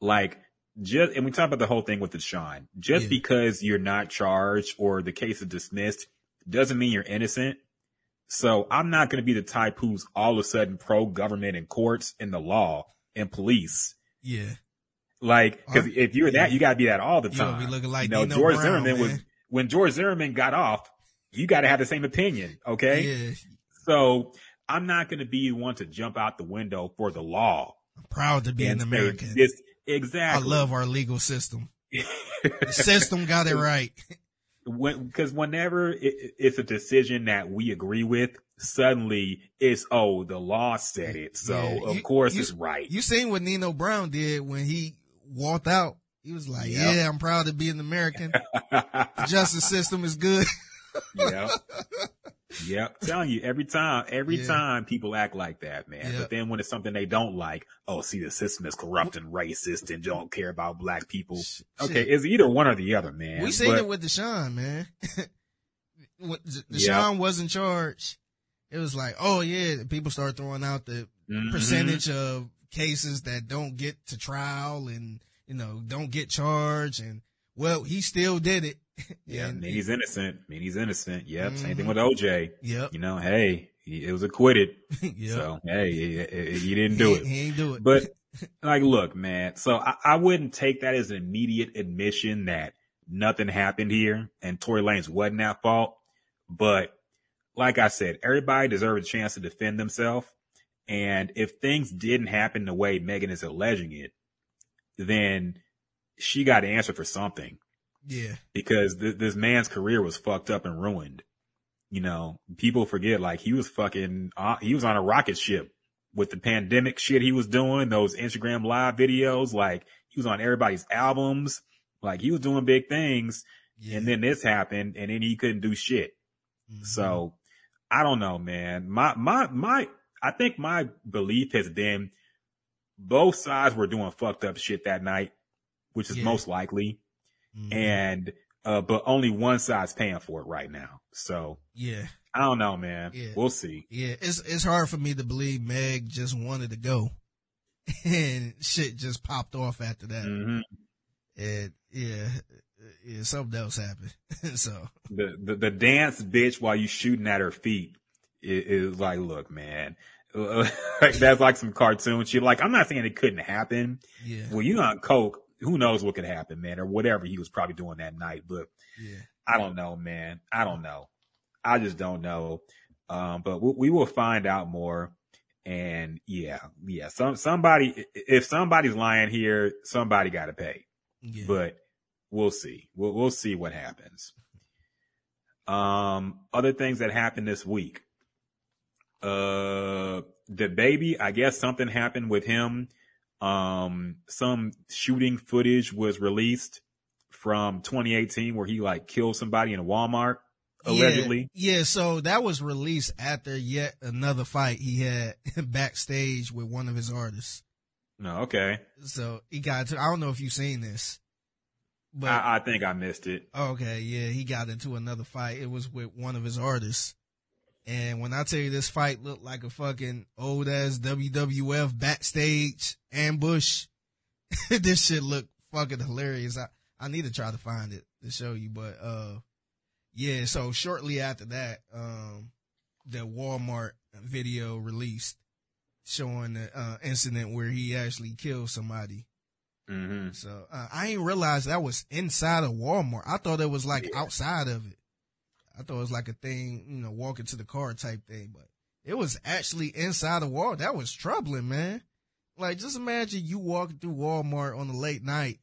Like, just and we talk about the whole thing with Deshaun. Just Yeah. because you're not charged or the case is dismissed doesn't mean you're innocent. So I'm not going to be the type who's all of a sudden pro government and courts and the law and police. Yeah. Like, cause if you're that, you gotta be that all the You time. be looking like you know, Nino George Brown, Zimmerman was, when George Zimmerman got off, you gotta have the same opinion. Okay. Yeah. So I'm not going to be one to jump out the window for the law. I'm proud to be an American. This, I love our legal system. The system got it right. when because whenever it, it's a decision that we agree with, suddenly it's oh the law said it, so Yeah, of you- course you- it's right. You seen what Nino Brown did when he walked out? He was like, Yep. "Yeah, I'm proud to be an American. The justice system is good." yep. Yep. Telling you every time, every Yeah. time people act like that, man. Yep. But then when it's something they don't like, oh, see, the system is corrupt and racist and don't care about black people. Shit. Okay, it's either one or the other, man. we seen But- it with Deshaun, man. Deshaun Yeah. was in charge, it was like, oh yeah, people start throwing out the Mhm. percentage of cases that don't get to trial and you know don't get charged, and well, he still did it. Yeah, And- he's innocent. mean he's innocent. Yep. Same thing Mhm. with OJ. Yep. You know, hey, he, it was acquitted. yep. So hey, he, he- didn't do he, it. He ain't do it. But like, look, man. So I, I wouldn't take that as an immediate admission that nothing happened here and Tory Lanez wasn't at fault. But like I said, everybody deserves a chance to defend themselves. And if things didn't happen the way Megan is alleging it, then she got to answer for something yeah, because th- this man's career was fucked up and ruined. You know, people forget like he was fucking, uh, he was on a rocket ship with the pandemic shit he was doing, those Instagram live videos. Like he was on everybody's albums. Like he was doing big things. yeah. And then this happened and then he couldn't do shit. Mhm. So I don't know, man. My, my, my, I think my belief has been both sides were doing fucked up shit that night, which is Yeah. most likely Mhm. and uh but only one side's paying for it right now so yeah, i don't know man Yeah. we'll see yeah, it's it's hard for me to believe Meg just wanted to go, and shit just popped off after that. hmm And yeah, yeah, something else happened. so the, the the dance bitch while you shooting at her feet is, is like look man that's like some cartoon shit like i'm not saying it couldn't happen yeah, when you on coke who knows what could happen man or whatever he was probably doing that night but yeah, I don't know, man. I don't know. I just don't know. Um, but we, we will find out more. And yeah, yeah. Some somebody, if somebody's lying here, somebody got to pay. yeah. But we'll see. We'll we'll see what happens. Um, other things that happened this week. Uh, the baby. I guess something happened with him. Um, some shooting footage was released from 2018 where he like killed somebody in a Walmart allegedly. Yeah, yeah, so that was released after yet another fight he had backstage with one of his artists. No, okay. So he got to, I don't know if you've seen this, but I, I think I missed it. okay, yeah, he got into another fight. It was with one of his artists. And when I tell you this fight looked like a fucking old ass WWF backstage ambush, this shit looked fucking hilarious. I, I need to try to find it to show you, but, uh, yeah, so shortly after that, um, the Walmart video released showing the, uh, incident where he actually killed somebody. hmm So, uh, I didn't realize that was inside of Walmart. I thought it was like Yeah. outside of it. I thought it was like a thing, you know, walking to the car type thing, but it was actually inside the wall. That was troubling, man. Like, just imagine you walking through Walmart on a late night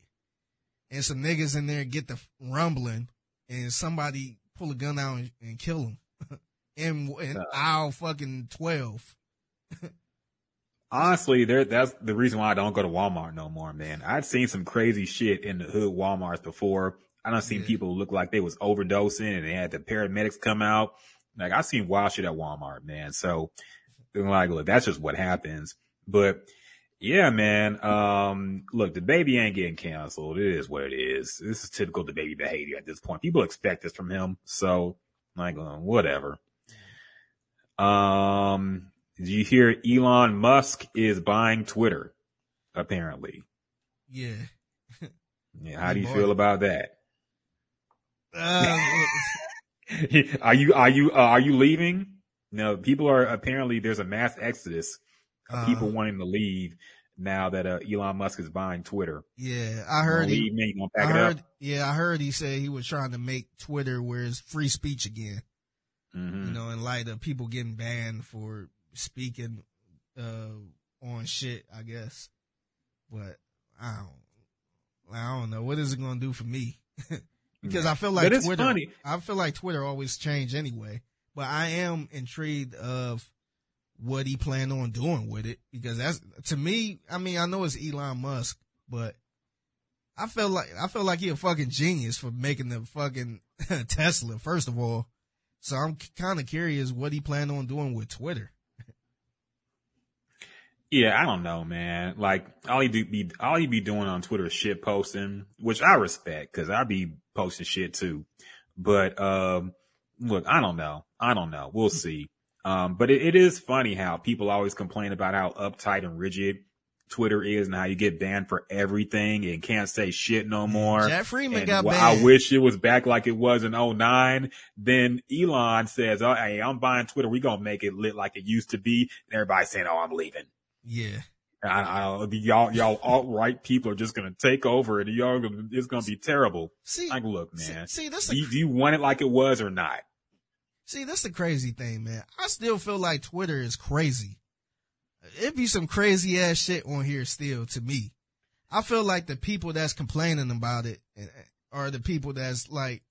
and some niggas in there get the rumbling and somebody pull a gun out and, and kill them in, in Uh. aisle fucking 12. Honestly, there that's the reason why I don't go to Walmart no more, man. I'd seen some crazy shit in the hood Walmarts before. I done seen Yeah. people look like they was overdosing and they had the paramedics come out. Like I seen wild shit at Walmart, man. So like look, that's just what happens. But yeah, man. Um look, the baby ain't getting canceled. It is what it is. This is typical the baby behavior at this point. People expect this from him. So like uh, whatever. Um did you hear Elon Musk is buying Twitter? Apparently. Yeah. Yeah, how do you feel about that? Uh, are you are you uh, are you leaving? No, people are apparently there's a mass exodus of Uh, people wanting to leave now that uh, Elon Musk is buying Twitter. Yeah, I heard he. me, I heard. up. Yeah, I heard he said he was trying to make Twitter where it's free speech again. hmm You know, in light of people getting banned for speaking uh on shit, I guess. But I don't. I don't know what is it going to do for me. because mm. I feel like Twitter. funny. I feel like Twitter always change anyway. But I am intrigued of what he planned on doing with it because that's to me. I mean, I know it's Elon Musk, but I feel like I feel like he a fucking genius for making the fucking Tesla. First of all, so I'm kind of curious what he planned on doing with Twitter. Yeah, I don't know, man. Like all he do be all he be doing on Twitter is shit posting, which I respect because I be posting shit too. But um, look, I don't know. I don't know. We'll see. Um, but it, it is funny how people always complain about how uptight and rigid Twitter is and how you get banned for everything and can't say shit no more. Jack Freeman And got banned. I wish it was back like it was in 09. Then Elon says, oh, hey, I'm buying Twitter. we going to make it lit like it used to be. And everybody's saying, oh, I'm leaving. Yeah, I, I, y'all, y'all alt right people are just going to take over and y'all, gonna, it's going to be terrible. see, Like, look, man, see, this. do do you want it like it was or not? See, that's the crazy thing, man. I still feel like Twitter is crazy. It'd be some crazy ass shit on here still to me. I feel like the people that's complaining about it are the people that's like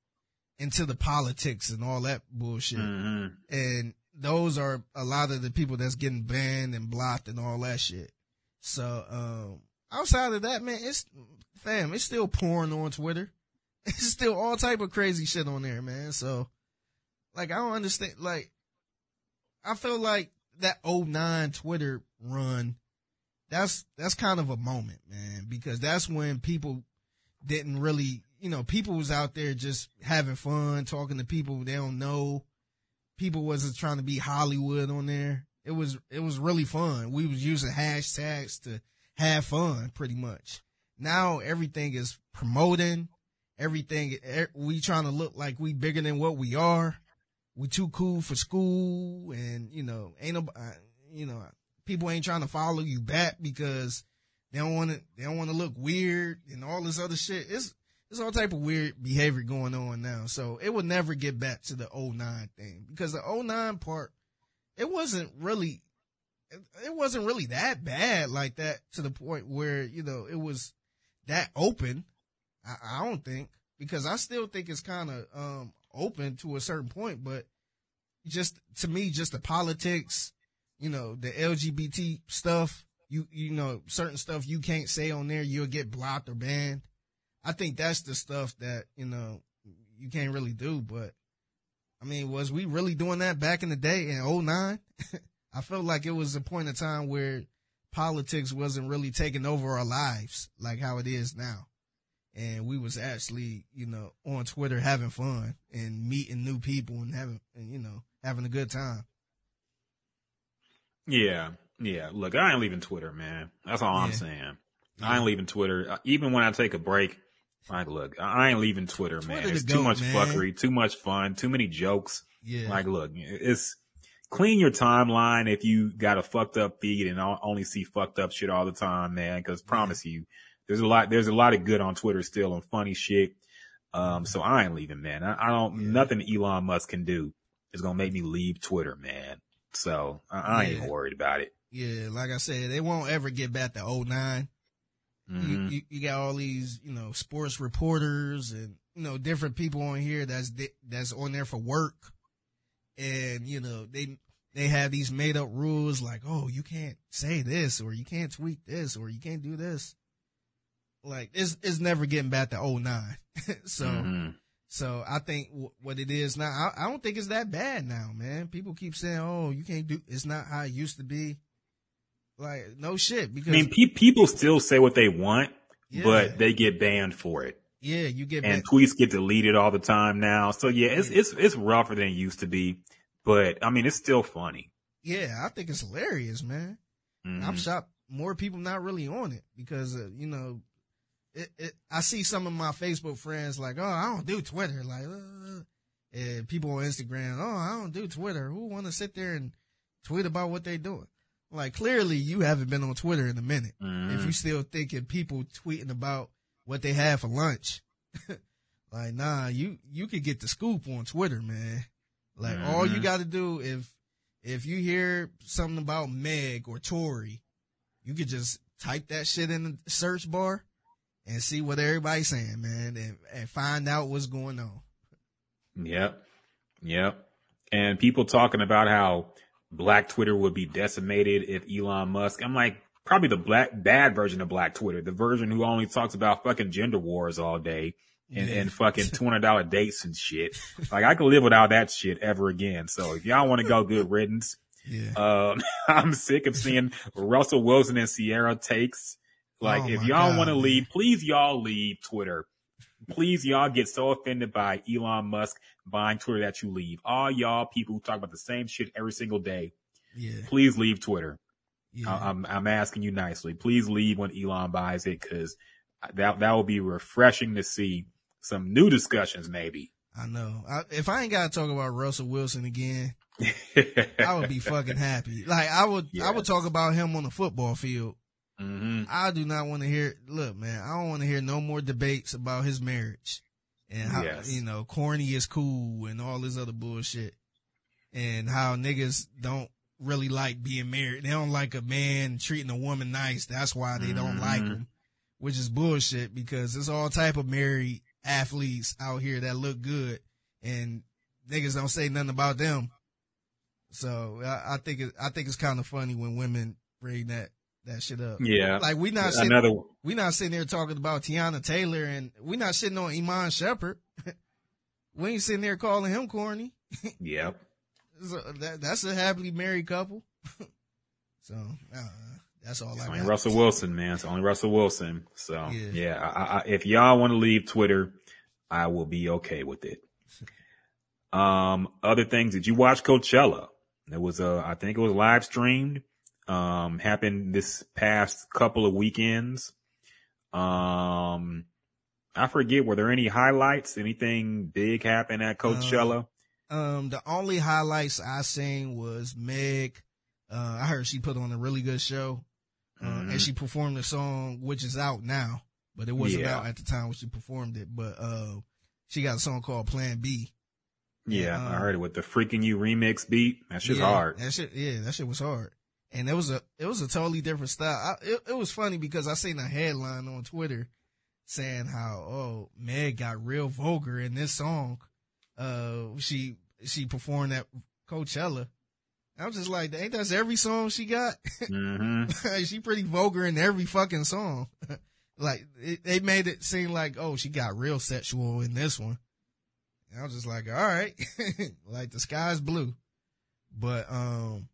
into the politics and all that bullshit. hmm And those are a lot of the people that's getting banned and blocked and all that shit. So, um, outside of that, man, it's, fam, it's still pouring on Twitter. It's still all type of crazy shit on there, man. So, like, I don't understand, like, I feel like that 09 Twitter run, that's, that's kind of a moment, man, because that's when people didn't really, you know, people was out there just having fun, talking to people they don't know. People wasn't trying to be Hollywood on there. It was, it was really fun. We was using hashtags to have fun pretty much. Now everything is promoting everything. We trying to look like we bigger than what we are. We too cool for school and, you know, ain't no, uh, you know, people ain't trying to follow you back because they don't want to, they don't want to look weird and all this other shit. It's, there's all type of weird behavior going on now. So it will never get back to the 09 thing because the 09 part, it wasn't really, it, wasn't really that bad like that to the point where, you know, it was that open. I, I don't think because I still think it's kind of, um, open to a certain point, but just to me, just the politics, you know, the LGBT stuff, you, you know, certain stuff you can't say on there, you'll get blocked or banned. I think that's the stuff that, you know, you can't really do, but I mean, was we really doing that back in the day in 09? I felt like it was a point in time where politics wasn't really taking over our lives like how it is now. And we was actually, you know, on Twitter having fun and meeting new people and having, and, you know, having a good time. Yeah. Yeah. Look, I ain't leaving Twitter, man. That's all I'm Yeah. saying. I ain't leaving Twitter. Uh, Even when I take a break, like, look, I ain't leaving Twitter, man. It's too goat, much man. fuckery, too much fun, too many jokes. Yeah. Like, look, it's clean your timeline if you got a fucked up feed and only see fucked up shit all the time, man. Cause promise you, there's a lot, there's a lot of good on Twitter still and funny shit. Um, so I ain't leaving, man. I, I don't, Yeah. nothing Elon Musk can do is going to make me leave Twitter, man. So I, I ain't Yeah. worried about it. yeah. Like I said, they won't ever get back to 09. You, Mhm. you, you got all these, you know, sports reporters and, you know, different people on here that's, di- that's on there for work. And, you know, they, they have these made up rules like, oh, you can't say this or you can't tweet this or you can't do this. Like, it's, it's never getting back to 09. so, Mhm. so I think w- what it is now, I, I don't think it's that bad now, man. People keep saying, oh, you can't do, it's not how it used to be. Like, no shit, because, I mean, pe- people still say what they want, Yeah. but they get banned for it. yeah, you get and tweets get deleted all the time now. So yeah, it's it's it's rougher than it used to be, but I mean it's still funny. yeah, I think it's hilarious, man. Mhm. I'm shocked more people not really on it because, uh, you know, it, it, I see some of my Facebook friends like, oh, I don't do Twitter. Like, uh, And people on Instagram, oh, I don't do Twitter. Who want to sit there and tweet about what they doing? Like clearly you haven't been on Twitter in a minute. Mhm. If you still thinking people tweeting about what they had for lunch, like nah, you you could get the scoop on Twitter, man. Like all you Mhm. got to do if if you hear something about Meg or Tory, you could just type that shit in the search bar and see what everybody's saying, man, and, and find out what's going on. Yep. Yep. And people talking about how black Twitter would be decimated if Elon Musk, I'm like, probably the black, bad version of black Twitter, the version who only talks about fucking gender wars all day and, and fucking $200 dates and shit. Like I could live without that shit ever again. So if y'all want to go good riddance, Yeah. um, I'm sick of seeing Russell Wilson and Ciara takes. Like, Oh if y'all want to leave, please y'all leave Twitter. Please y'all get so offended by Elon Musk buying Twitter that you leave. All y'all people who talk about the same shit every single day, Yeah. please leave Twitter. Yeah. I- I'm, I'm asking you nicely. Please leave when Elon buys it because that, that will be refreshing to see some new discussions maybe. I know. I, if I ain't got to talk about Russell Wilson again, I would be fucking happy. Like I would, I would talk about him on the football field. Hmm I do not want to hear. Look, man, I don't want to hear no more debates about his marriage and how Yes. you know corny is cool and all this other bullshit, and how niggas don't really like being married. They don't like a man treating a woman nice. That's why they don't like Mhm. him, which is bullshit because there's all type of married athletes out here that look good and niggas don't say nothing about them. So I, I think it, I think it's kind of funny when women bring that that shit up. Yeah. Like we not sitting, Another, one. we not sitting there talking about Teyana Taylor and we not sitting on Iman Shumpert. we ain't sitting there calling him corny. yep. So that, that's a happily married couple. so uh, that's all It's I only got. Russell Wilson, man. It's only Russell Wilson. So Yeah. yeah, I, I, if y'all want to leave Twitter, I will be okay with it. Um, other things. Did you watch Coachella? It was uh, I think it was live streamed. Um, happened this past couple of weekends. Um, I forget. Were there any highlights? Anything big happen at Coachella? Um, the only highlights I seen was Meg. Uh, I heard she put on a really good show. Uh, Mhm. and she performed a song, which is out now, but it wasn't Yeah. out at the time when she performed it. But, uh, she got a song called Plan B. yeah, I um, heard it with the Freek'n You remix beat. That shit's yeah, hard. That shit, yeah, that shit was hard. And it was a, it was a totally different style. I, it, it was funny because I seen a headline on Twitter saying how, oh, Meg got real vulgar in this song. Uh, she, she performed at Coachella. I was just like, ain't that every song she got? hmm she pretty vulgar in every fucking song. like, it, they made it seem like, oh, she got real sexual in this one. And I was just like, all right, like the sky's blue. But, um,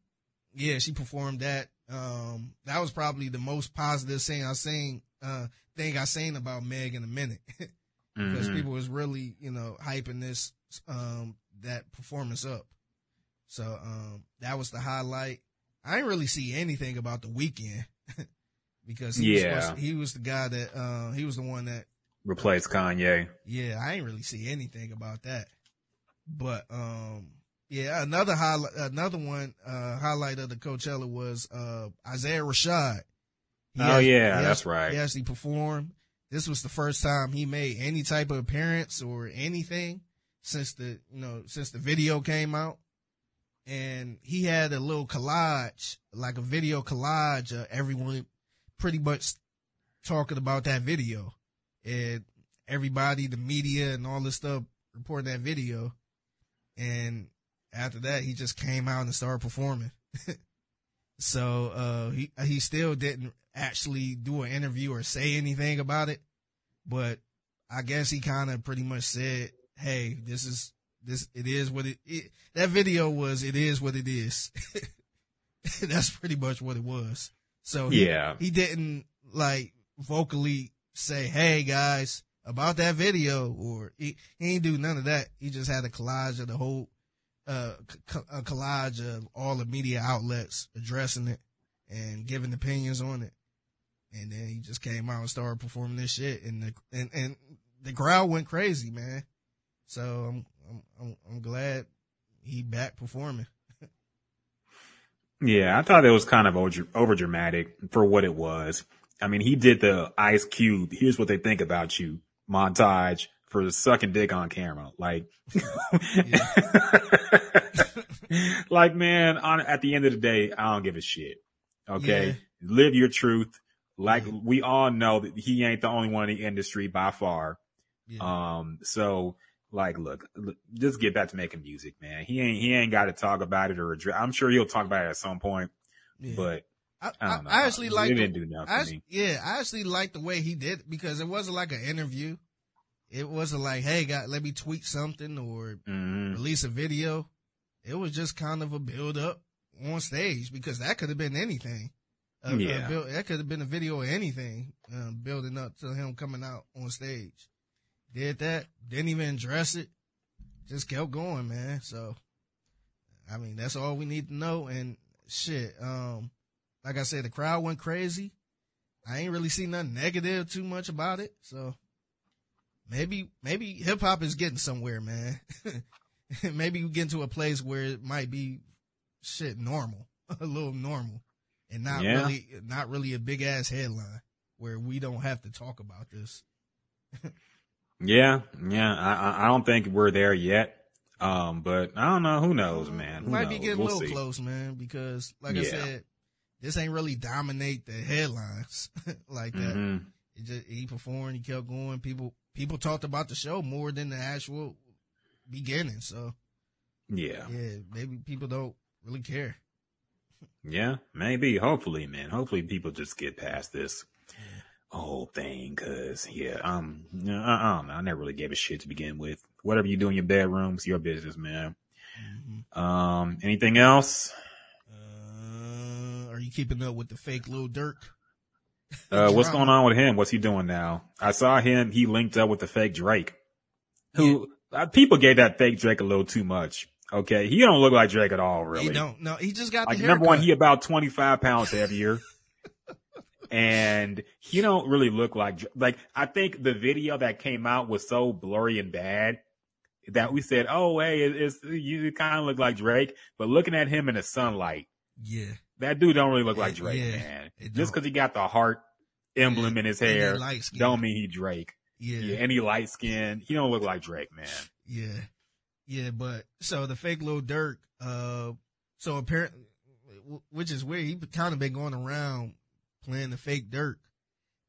yeah, she performed that. Um, that was probably the most positive thing I seen, uh, thing I seen about Meg in a minute. because Mhm. people was really, you know, hyping this, um, that performance up. So, um, that was the highlight. I didn't really see anything about the Weeknd because he, Yeah. was to- he was the guy that, uh, he was the one that, Replace Kanye. yeah, I didn't really see anything about that. But, um, yeah, another highlight, another one, uh, highlight of the Coachella was, uh, Isaiah Rashad. He Oh, yeah, that's act- right. He actually performed. This was the first time he made any type of appearance or anything since the, you know, since the video came out. And he had a little collage, like a video collage of everyone pretty much talking about that video. And everybody, the media and all this stuff reporting that video. And after that, he just came out and started performing. so, uh, he, he still didn't actually do an interview or say anything about it, but I guess he kind of pretty much said, Hey, this is, this, it is what it, it that video was, it is what it is. That's pretty much what it was. So he, Yeah. he didn't like vocally say, Hey guys, about that video or he, he ain't do none of that. He just had a collage of the whole, a collage of all the media outlets addressing it and giving opinions on it. And then he just came out and started performing this shit and the, and, and the crowd went crazy, man. So I'm, I'm, I'm, I'm glad he back performing. Yeah, I thought it was kind of over dramatic for what it was. I mean, he did the Ice Cube. Here's what they think about you montage for sucking dick on camera. Like, like man, on at the end of the day, I don't give a shit. Okay, Yeah. live your truth. Like Yeah. we all know that he ain't the only one in the industry by far. Yeah. Um, so like, look, look, just get back to making music, man. He ain't, he ain't got to talk about it or address. I'm sure he'll talk about it at some point, but I, I I, don't know. I actually like it the- didn't do nothing I, for act- me. yeah, I actually like the way he did it because it wasn't like an interview. It wasn't like, hey, God, let me tweet something or hmm release a video. It was just kind of a build up on stage because that could have been anything. A- a Yeah. build- that could have been a video or anything uh, building up to him coming out on stage. Did that, didn't even address it, just kept going, man. So, I mean, that's all we need to know. And shit, um, like I said, the crowd went crazy. I ain't really seen nothing negative too much about it. So maybe, maybe hip hop is getting somewhere, man. maybe we get to a place where it might be shit normal, a little normal and not Yeah. really, not really a big ass headline where we don't have to talk about this. Yeah, yeah. I, I- don't think we're there yet. Um, but I don't know. Who knows, man? We Who might be getting We'll a little see. close, man, because like I said, this ain't really dominate the headlines like that. Mhm. It just, he performed, he kept going. People people talked about the show more than the actual beginning. So Yeah, yeah, maybe people don't really care. yeah. Maybe. Hopefully, man. Hopefully, people just get past this whole thing. Cause yeah, um, I, I don't know. I never really gave a shit to begin with. Whatever you do in your bedroom's your business, man. Mhm. Um, anything else? Uh, are you keeping up with the fake little Durk? Uh, what's going on with him? What's he doing now? I saw him. He linked up with the fake Drake, who uh, people gave that fake Drake a little too much. Okay, he don't look like Drake at all, really. He don't. No, he just got Like number one, he about twenty five pounds heavier, and he don't really look like like. I think the video that came out was so blurry and bad that we said, "Oh, hey, it, it's you kind of look like Drake," but looking at him in the sunlight, yeah, that dude don't really look like Drake, yeah, man. Just because he got the heart emblem in his hair, don't mean he Drake. yeah, Yeah, and he light skinned. He don't look like Drake, man. Yeah. Yeah, but so the fake Lil Durk, uh, so apparently, which is weird. He kind of been going around playing the fake Durk,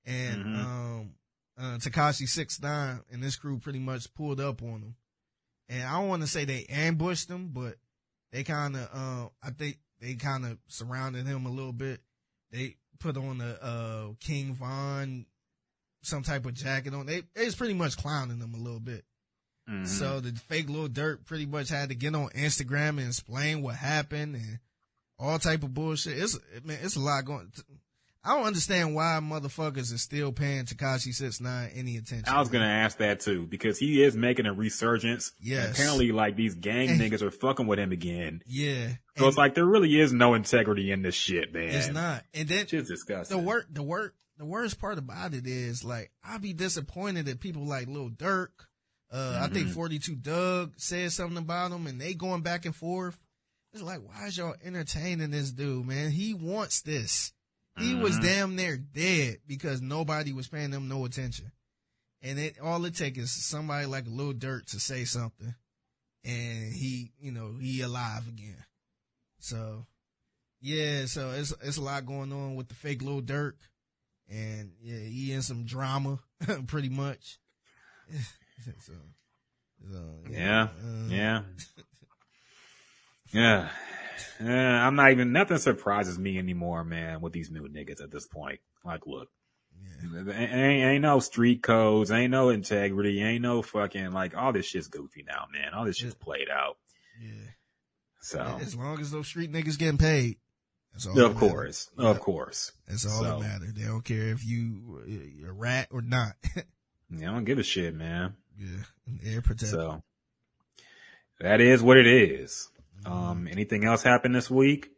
and Mhm. um, uh, Tekashi Six Nine and this crew pretty much pulled up on him. And I don't want to say they ambushed him, but they kind of, uh, I think they kind of surrounded him a little bit. They put on the uh, King Von some type of jacket on. They they was pretty much clowning him a little bit. Mhm. So the fake little Durk pretty much had to get on Instagram and explain what happened and all type of bullshit. It's man, it's a lot going. I don't understand why motherfuckers is still paying Tekashi Six Nine any attention. I was gonna ask that too because he is making a resurgence. Yes. Apparently, like these gang niggas are fucking with him again. yeah. So And it's like there really is no integrity in this shit, man. it's not. And then It's just disgusting. the work, the work, the worst part about it is like I'd be disappointed that people like Lil Durk. Uh, I think Mhm. 42 Dugg said something about him and they going back and forth. It's like, why is y'all entertaining this dude, man? He wants this. He was Mhm. damn near dead because nobody was paying him no attention. And it, all it takes is somebody like Lil Durk to say something and he, you know, he alive again. So yeah, so it's, it's a lot going on with the fake Lil Durk and yeah, he in some drama pretty much. so, so, Yeah, uh, Yeah. Yeah. Yeah, I'm not even, nothing surprises me anymore, man, with these new niggas at this point. Like, look, yeah. ain't, ain't no street codes, ain't no integrity, ain't no fucking, like, all this shit's goofy now, man. All this shit's played out. yeah. So, As long as those street niggas getting paid. That's all of that matter. course, Yeah. of course. That's all So- that matters. They don't care if you you're a rat or not. Yeah, I don't give a shit, man. yeah, air protect. So, that is what it is. Um, anything else happened this week?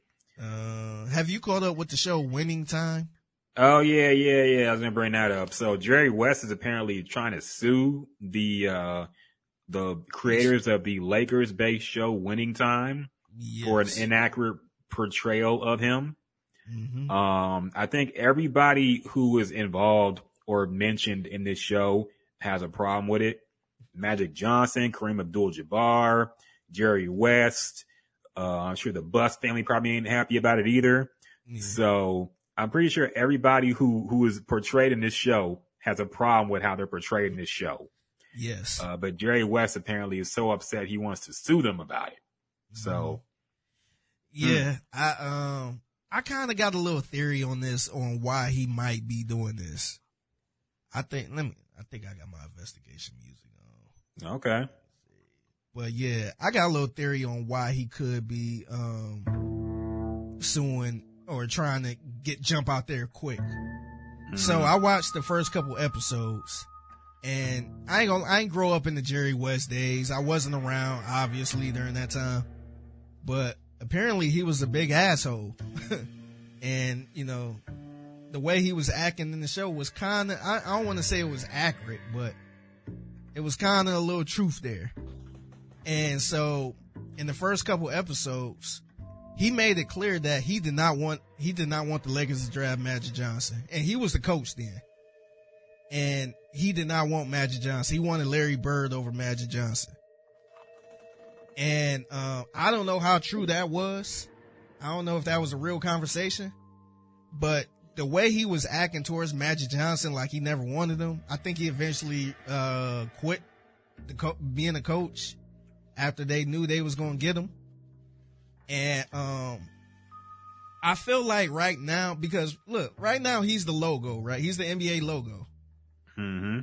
Uh, have you caught up with the show Winning Time? Oh yeah, yeah, yeah. I was gonna bring that up. So Jerry West is apparently trying to sue the uh the creators of the Lakers based show Winning Time for an inaccurate portrayal of him. Mhm. Um, I think everybody who is involved or mentioned in this show has a problem with it. Magic Johnson, Kareem Abdul-Jabbar, Jerry West. Uh, I'm sure the Buss family probably ain't happy about it either. Yeah. So I'm pretty sure everybody who who is portrayed in this show has a problem with how they're portrayed in this show. Yes. Uh, but Jerry West apparently is so upset he wants to sue them about it. So Yeah, I um I kind of got a little theory on this on why he might be doing this. I think let me I think I got my investigation music on. okay, But yeah, I got a little theory on why he could be um suing or trying to get jump out there quick. So Mhm. I watched the first couple episodes and I ain't gonna, I ain't grow up in the Jerry West days. I wasn't around obviously during that time, but apparently he was a big asshole. and you know, the way he was acting in the show was kind of, I, I don't want to say it was accurate, but it was kind of a little truth there. And so in the first couple episodes, he made it clear that he did not want he did not want the Lakers to draft Magic Johnson, and he was the coach then. And he did not want Magic Johnson. He wanted Larry Bird over Magic Johnson. And uh, I don't know how true that was. I don't know if that was a real conversation, but the way he was acting towards Magic Johnson, like he never wanted him. I think he eventually uh, quit co- being a coach after they knew they was going to get him. And, um, I feel like right now, because look, right now he's the logo, right? He's the NBA logo. hmm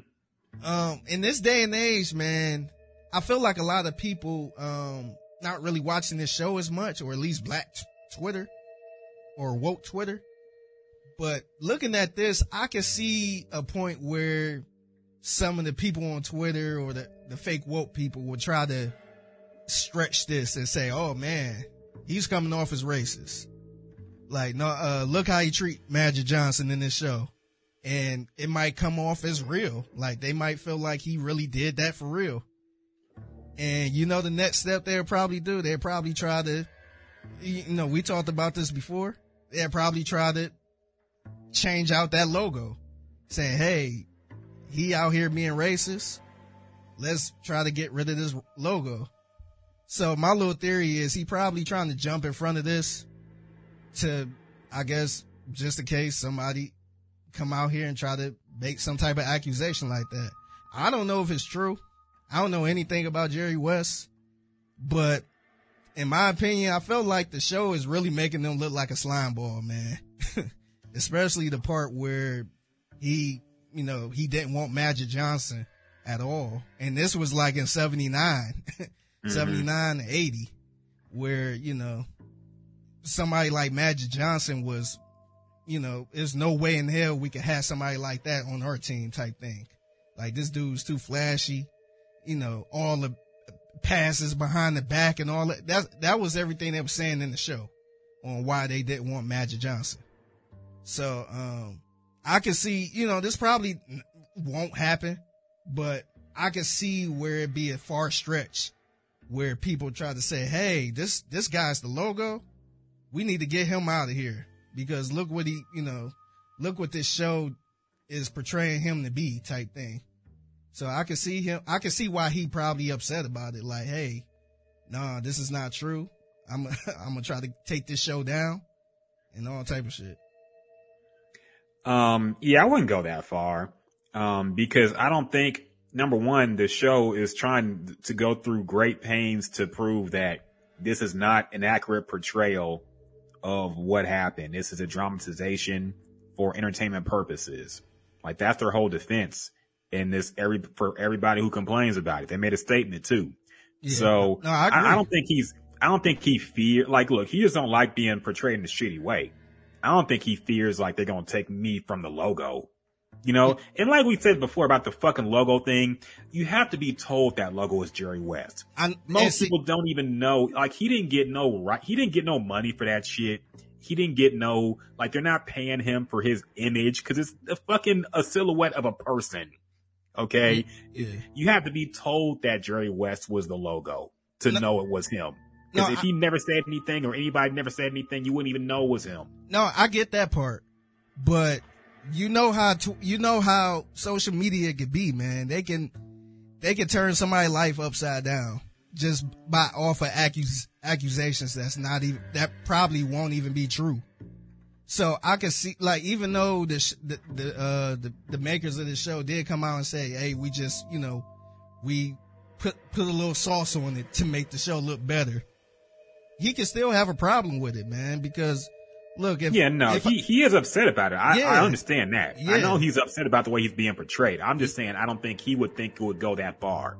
Um, in this day and age, man, I feel like a lot of people, um, not really watching this show as much, or at least black t- Twitter or woke Twitter. But looking at this, I can see a point where some of the people on Twitter or the, the fake woke people will try to stretch this and say, oh man, he's coming off as racist. Like, no, uh, look how he treat Magic Johnson in this show. And it might come off as real. Like they might feel like he really did that for real. And you know, the next step they'll probably do, they'll probably try to, you know, we talked about this before. They'll probably try to change out that logo saying, Hey, he out here being racist. Let's try to get rid of this logo. So my little theory is he probably trying to jump in front of this to, I guess, just in case somebody come out here and try to make some type of accusation like that. I don't know if it's true. I don't know anything about Jerry West, but in my opinion, I felt like the show is really making them look like a slime ball, man. Especially the part where he, you know, he didn't want Magic Johnson at all. And this was like in 79, 79 to 80, where, you know, somebody like Magic Johnson was, you know, there's no way in hell we could have somebody like that on our team type thing. Like this dude's too flashy, you know, all the passes behind the back and all that. That, that was everything they were saying in the show on why they didn't want Magic Johnson. So, um, I can see, you know, this probably won't happen, but I can see where it'd be a far stretch where people try to say, Hey, this, this guy's the logo. We need to get him out of here because look what he, you know, look what this show is portraying him to be type thing. So I can see him, I can see why he probably upset about it. Like, Hey, nah, this is not true. I'm, I'm gonna try to take this show down and all type of shit. Um, yeah, I wouldn't go that far. Um, because I don't think number one, the show is trying to go through great pains to prove that this is not an accurate portrayal of what happened. This is a dramatization for entertainment purposes. Like that's their whole defense in this every, for everybody who complains about it. They made a statement too. Yeah. So No, I I. I don't think he's, I don't think he fear, like, look, he just don't like being portrayed in a shitty way. I don't think he fears like they're going to take me from the logo. You know, and like we said before about the fucking logo thing, you have to be told that logo is Jerry West. I, and Most see- people don't even know, like he didn't get no right, he didn't get no money for that shit. He didn't get no, like they're not paying him for his image because it's a fucking a silhouette of a person. Okay. Yeah. You have to be told that Jerry West was the logo to No- know it was him. Because No, if I- he never said anything or anybody never said anything, you wouldn't even know it was him. No, I get that part, but you know how you know how social media can be, man. They can, they can turn somebody's life upside down just by off of accus- accusations that's not even, that probably won't even be true. So I can see, like, even though the, sh- the, the, uh, the, the makers of the show did come out and say, Hey, we just, you know, we put, put a little sauce on it to make the show look better. He can still have a problem with it, man, because look, if, Yeah, no, if he, he is upset about it. I, Yeah. I understand that. I know he's upset about the way he's being portrayed. I'm just saying I don't think he would think it would go that far.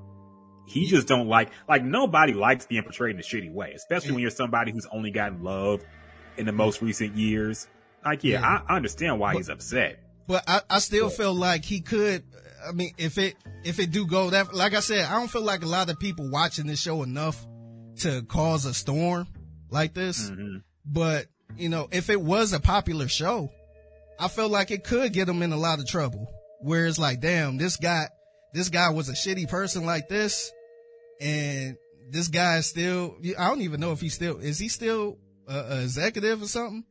He just don't like like nobody likes being portrayed in a shitty way, especially when you're somebody who's only gotten love in the most recent years. Like, yeah, Yeah. I, I understand why But- he's upset. But I, I still feel like he could. I mean, if it if it do go that, like I said, I don't feel like a lot of people watching this show enough to cause a storm like this. Mhm. But you know, if it was a popular show, I felt like it could get him in a lot of trouble. Where it's like, damn, this guy, this guy was a shitty person like this, and this guy is still. I don't even know if he's still is he still a, a executive or something.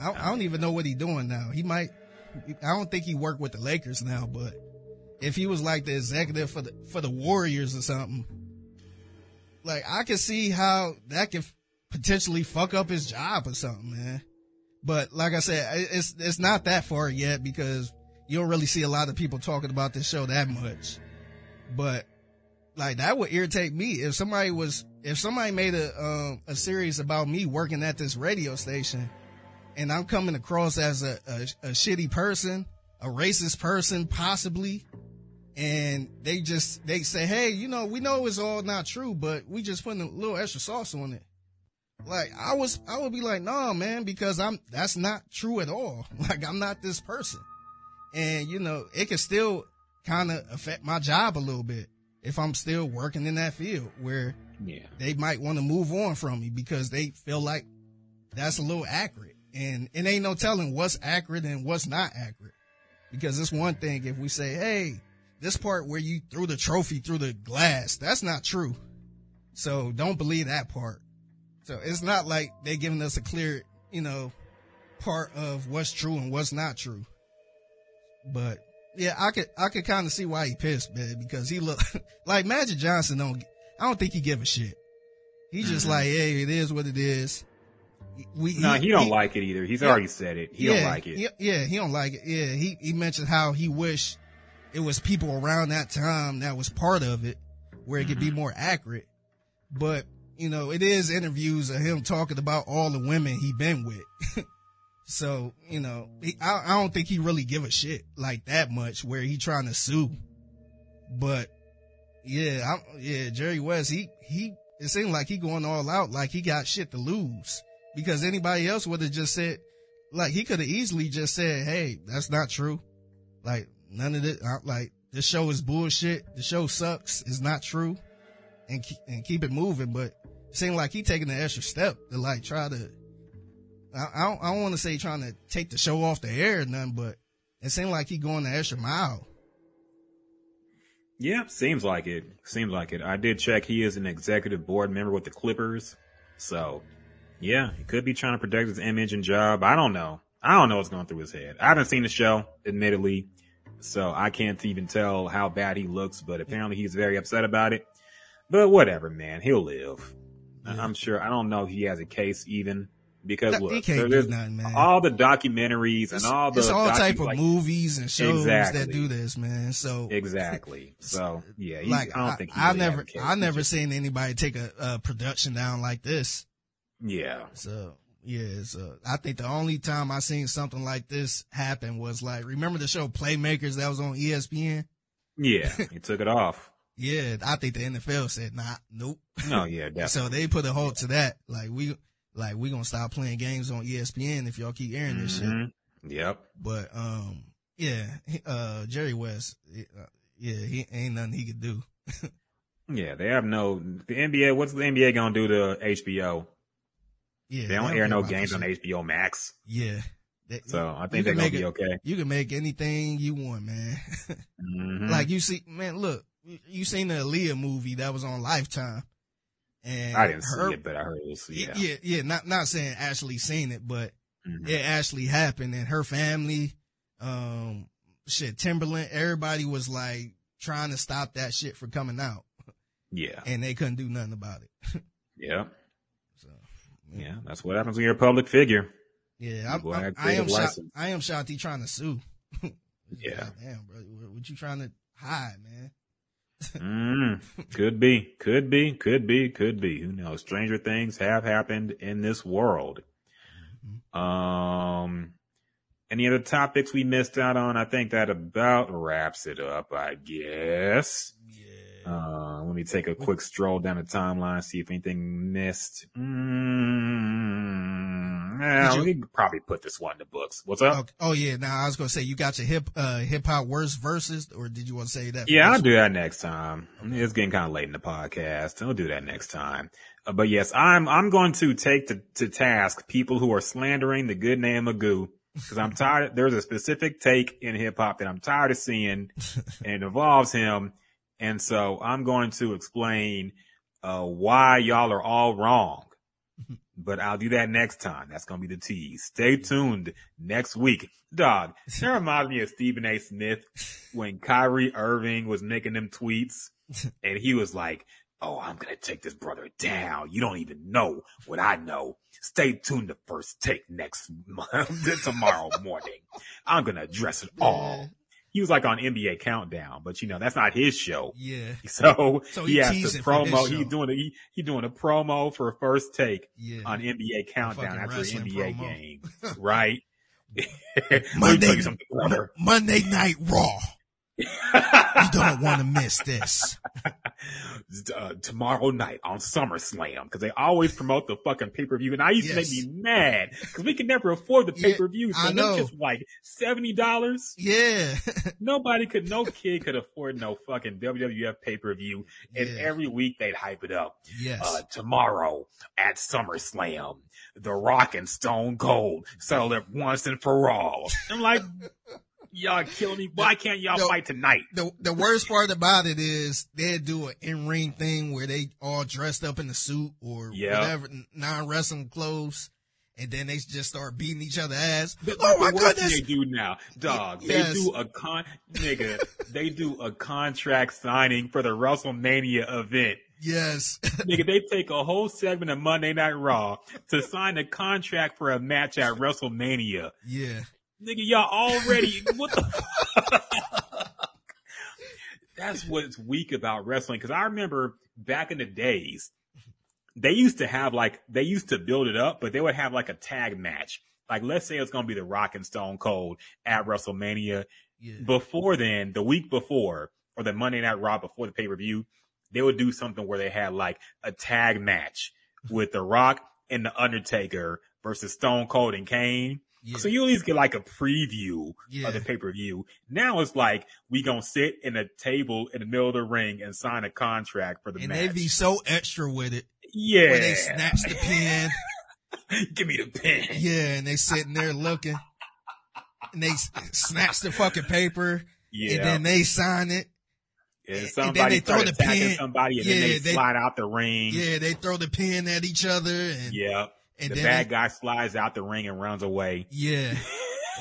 I, I don't even know what he's doing now. He might. I don't think he worked with the Lakers now, but if he was like the executive for the for the Warriors or something, like I could see how that could potentially fuck up his job or something, man. But like I said, it's it's not that far yet because you don't really see a lot of people talking about this show that much. But like that would irritate me if somebody was if somebody made a um a series about me working at this radio station and I'm coming across as a, a, a shitty person, a racist person, possibly. And they just, they say, Hey, you know, we know it's all not true, but we just putting a little extra sauce on it. Like I was, I would be like, no, man, because I'm, that's not true at all. Like I'm not this person. And you know, it can still kind of affect my job a little bit if I'm still working in that field where Yeah. they might want to move on from me because they feel like that's a little accurate. And it ain't no telling what's accurate and what's not accurate. Because it's one thing if we say, hey, this part where you threw the trophy through the glass, that's not true. So don't believe that part. So it's not like they're giving us a clear, you know, part of what's true and what's not true. But yeah, I could, I could kind of see why he pissed, man, because he look like Magic Johnson don't, I don't think he give a shit. He just Mhm. like, hey, it is what it is. We, No, he don't like it either. He's Yeah. already said it. He yeah, don't like it. Yeah, yeah, he don't like it. Yeah, he he mentioned how he wished it was people around that time that was part of it, where it could Mm-hmm. be more accurate. But you know, it is interviews of him talking about all the women he been with. so you know, he, I, I don't think he really give a shit like that much where he trying to sue. But yeah, I, yeah, Jerry West, he he it seemed like he going all out, like he got shit to lose because anybody else would have just said, like he could have easily just said, "Hey, that's not true." Like none of this, like this show is bullshit. The show sucks. It's not true, and and keep it moving. But seemed like he taking the extra step to like try to. I, I don't, don't want to say trying to take the show off the air or nothing, but it seemed like he going the extra mile. Yeah, seems like it. Seems like it. I did check. He is an executive board member with the Clippers. So, yeah, he could be trying to protect his image and job. I don't know. I don't know what's going through his head. I haven't seen the show, admittedly. So I can't even tell how bad he looks, but apparently he's very upset about it. But whatever, man. He'll live. I- I'm sure. I don't know if he has a case even because No, look, he there- there's nothing, all the documentaries and all the it's all docu- type of like- movies and shows Exactly. that do this, man. So Exactly. So yeah, like I don't think I really never. I never seen anybody take a, a production down like this. Yeah. So yeah, so I think the only time I seen something like this happen was like, remember the show Playmakers that was on ESPN? Yeah. He took it off. Yeah, I think the NFL said, nah, nope. No, yeah, definitely. So they put a halt to that. Like we, like we gonna stop playing games on ESPN if y'all keep airing this shit. Mhm. Yep. But um, yeah, uh, Jerry West, uh, yeah, he ain't nothing he could do. Yeah, they have no the NBA. What's the NBA gonna do to HBO? Yeah, They don't air no games on. HBO Max. Yeah, That- So I think they're gonna be it- okay. You can make anything you want, man. Mhm. like you see, man, look, you- seen the Aaliyah movie that was on Lifetime. And I didn't her- see it, but I heard it was Yeah. yeah. yeah, yeah, not not saying actually seen it, but Mhm. it actually happened and her family, um, shit, Timbaland, everybody was like trying to stop that shit from coming out Yeah. and they couldn't do nothing about it. Yeah. So, Yeah. That's what happens when you're a public figure. yeah, I'm, I'm, I am shot. I am trying to sue. Yeah. God damn, bro, what, what you trying to hide, man? Mm, could be, could be, could be, could be. Who knows? Stranger things have happened in this world. Um, any other topics we missed out on? I think that about wraps it up, I guess. Uh, let me take a quick stroll down the timeline, see if anything missed. Mm, yeah, you- we probably put this one in the books. What's up? Okay. Oh yeah. Now I was gonna say you got your hip uh hip hop worst verses, or did you want to say that? Yeah, I'll do that next time. It's getting kind of late in the podcast. I'll do that next time. Uh, but yes, I'm I'm going to take to, to task people who are slandering the good name of Goo because I'm tired. There's a specific take in hip hop that I'm tired of seeing, and it involves him. And so I'm going to explain uh, why y'all are all wrong. But I'll do that next time. That's going to be the tease. Stay tuned next week. Dog, that reminds me of Stephen A. Smith when Kyrie Irving was making them tweets and he was like, Oh, I'm going to take this brother down. You don't even know what I know. Stay tuned to first take next month, tomorrow morning. I'm going to address it all. He was like on NBA countdown, but you know, that's not his show. Yeah. So, So he he has to promo. He's doing a he, he doing a promo for first take Yeah. on NBA countdown after an NBA promo. game, right? Monday. Monday Night Raw. You don't want to miss this. uh, tomorrow night on SummerSlam because they always promote the fucking pay per view, and I used Yes. to make me mad because we can never afford the pay per view. I So know. that's just like seventy dollars. Yeah. Nobody could, no kid could afford no fucking WWF pay per view, and Yeah. every week they'd hype it up. yes. uh, tomorrow at SummerSlam, The Rock and Stone Cold settle it once and for all. I'm like, y'all killing me. Why can't y'all No. fight tonight? the the worst part about it is they do an in ring thing where they all dressed up in a suit or Yeah. whatever non wrestling clothes, and then they just start beating each other ass. But oh my the goodness! They do now, dog. Yes. They do a con, nigga. they do a contract signing for the WrestleMania event. Yes, Nigga, they take a whole segment of Monday Night Raw to sign a contract for a match at WrestleMania. yeah, Nigga, y'all already what the? That's what's weak about wrestling. Cause I remember back in the days, they used to have like they used to build it up, but they would have like a tag match. Like let's say it's gonna be the Rock and Stone Cold at WrestleMania. yeah, Before then, the week before, or the Monday Night Raw before the pay per view, they would do something where they had like a tag match with the Rock and the Undertaker versus Stone Cold and Kane. Yeah, So you at least get like a preview yeah. of the pay per view. Now it's like we gonna sit in a table in the middle of the ring and sign a contract for the and match. they be so extra with it yeah, where they snatch the pin. Give me the pin. Yeah, and they sitting there looking, and they snatch the fucking paper, Yeah, and then they sign it. and and then somebody they throw the pin. somebody, and Yeah, then they, they- slide out the ring. Yeah, they throw the pin at each other, and yeah. And the then bad they- guy slides out the ring and runs away. Yeah.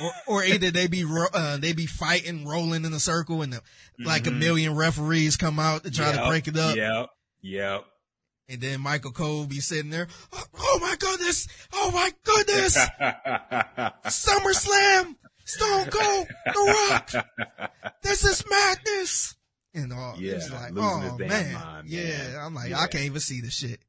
or, or either they be ro- uh, they be fighting, rolling in a circle, and the, like a Mhm. million referees come out to try to break it up, Yep, yep. and then Michael Cole be sitting there. Oh, oh my goodness! Oh my goodness! SummerSlam, Stone Cold, The Rock. This is madness. And all, Yeah, it's like, oh man, mind, yeah. I'm like, Yeah. I can't even see the shit.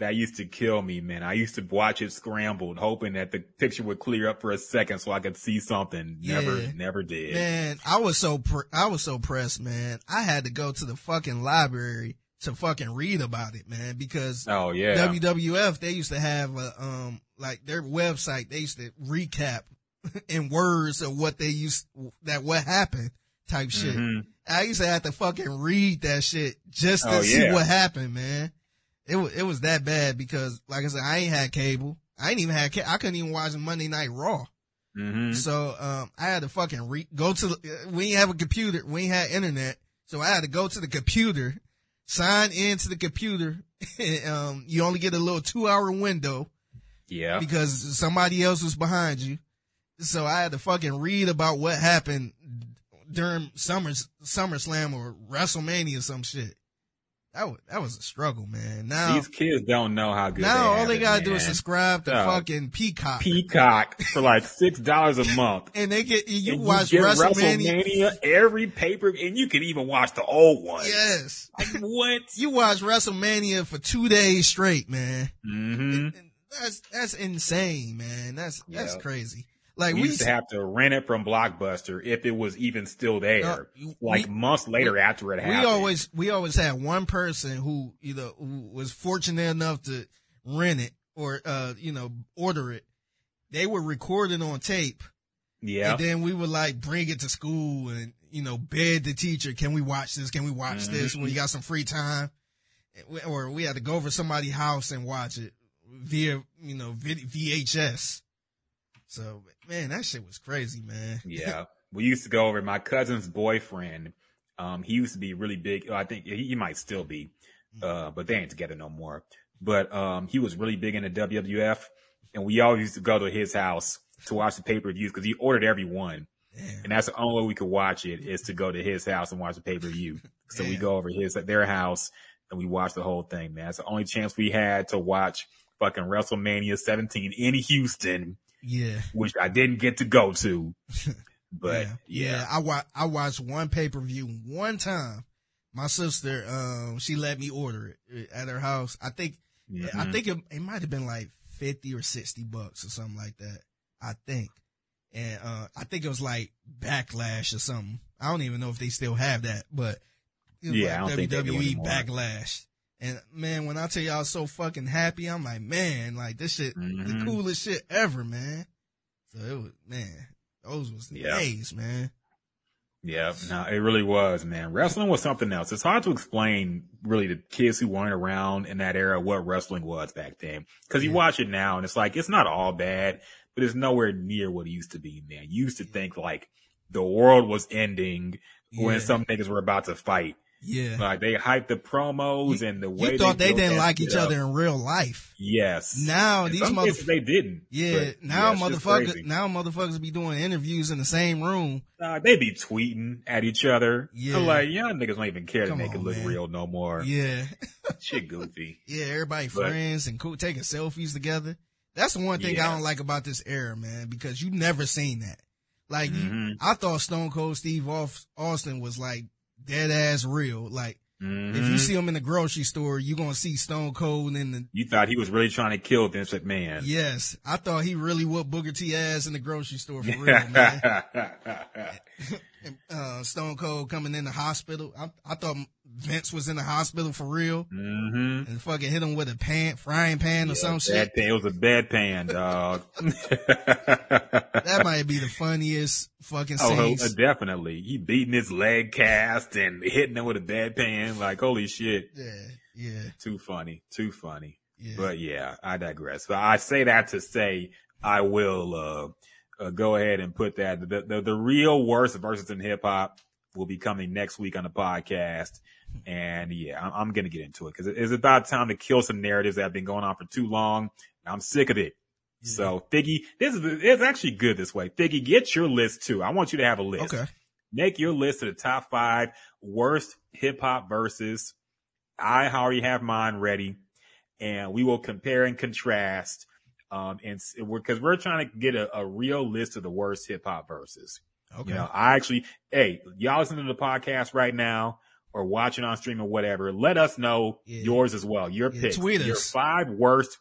That used to kill me, man. I used to watch it scrambled, hoping that the picture would clear up for a second so I could see something. Never, Yeah. never did. Man, I was so pr- I was so pressed, man. I had to go to the fucking library to fucking read about it, man, because Oh yeah. WWF they used to have a um like their website they used to recap in words of what they used that what happened type shit. Mhm. I used to have to fucking read that shit just to Oh, see yeah. what happened, man. It was it was that bad because like I said I ain't had cable. I ain't even had ca- I couldn't even watch Monday Night Raw. hmm So um, I had to fucking re- go to the, we didn't have a computer, we ain't had internet, so I had to go to the computer, sign into the computer. um, you only get a little two hour window Yeah. because somebody else was behind you. So I had to fucking read about what happened during Summers SummerSlam or WrestleMania or some shit. That was that was a struggle, man. Now These kids don't know how good. now all they it, gotta do is subscribe to Oh. fucking Peacock, Peacock for like six dollars a month. and they get you And watch get WrestleMania. WrestleMania every paper, and you can even watch the old ones. Yes, Like what? you watch WrestleMania for two days straight, man. Mm-hmm. And That's that's insane, man. That's that's crazy. Like We we, used to have to rent it from Blockbuster if it was even still there. Uh, we- like months later after it happened. we always we always had one person who either who was fortunate enough to rent it or uh you know order it. They would record it on tape, yeah. and then we would like bring it to school and you know beg the teacher, "Can we watch this? Can we watch this when you got some free time?" Or we had to go over somebody's house and watch it via you know VHS. So man, that shit was crazy, man. yeah. We used to go over my cousin's boyfriend. Um, he used to be really big. I think he, he might still be, uh, but they ain't together no more. But, um, he was really big into WWF and we all used to go to his house to watch the pay-per-views because he ordered every one. Damn. And that's the only way we could watch it is to go to his house and watch the pay-per-view. So we go over his, their house and we watch the whole thing, man. It's the only chance we had to watch fucking WrestleMania 17 in Houston, Yeah. which I didn't get to go to. But yeah. I wa- I watched one pay per view one time. My sister, um, she let me order it uh, at her house. I think, I Mhm. think it, it might have been like 50 or 60 bucks or something like that. I think. And, uh, I think it was like backlash or something. I don't even know if they still have that, but it was Yeah, I like don't think they WWE backlash. And man, when I tell y'all so fucking happy, I'm like, man, like this shit, the Mhm. coolest shit ever, man. So it was, man, those was the Yeah. days, man. Yeah, no, it really was, man. Wrestling was something else. It's hard to explain really to kids who weren't around in that era what wrestling was back then. Cause you watch it now and it's like, it's not all bad, but it's nowhere near what it used to be, man. You used to think like the world was ending when some niggas were about to fight. Yeah. Like they hyped the promos and the way You thought they, built didn't like each other in real life. Yes. Now In these motherfuckers they didn't. yeah, but, now just motherfuckers, now motherfuckers be doing interviews in the same room. Nah, they be tweeting at each other. Yeah. I'm like, y'all niggas don't even care to Come make it look man. real no more. Yeah. Shit goofy. Yeah, everybody But- friends and cool, taking selfies together. That's the one thing Yeah. I don't like about this era, man, because you never seen that. Like, you- Mhm. I thought Stone Cold Steve Austin was like dead ass real. Like, if Mhm. you see him in the grocery store, you're gonna see Stone Cold in the, You thought he was really trying to kill Vince McMahon. yes, I thought he really whooped Booker T ass in the grocery store for real, man. And, uh, Stone Cold coming in the hospital. I, I thought Vince was in the hospital for real hmm and fucking hit him with a pan, frying pan or some shit. It was a bedpan, dog. That might be the funniest fucking scene. Oh, definitely. He beating his leg cast and hitting him with a bedpan. Like, holy shit. yeah, yeah, Too funny. Too funny. yeah. But yeah, I digress. But I say that to say I will uh, uh go ahead and put that the the, the real worst verses in hip hop will be coming next week on the podcast. And yeah, I'm, I'm gonna get into it because it's about time to kill some narratives that have been going on for too long. I'm sick of it. So Figgy, this is it's actually good this way. Figgy, get your list too. I want you to have a list. okay. Make your list of the top five worst hip hop verses. I already have mine ready and we will compare and contrast. Um, and we're, cause we're trying to get a, a real list of the worst hip hop verses. Okay. You know, I actually, hey, y'all listening to the podcast right now or watching on stream or whatever, let us know Yeah. yours as well. Your Yeah, picks, tweet your five worst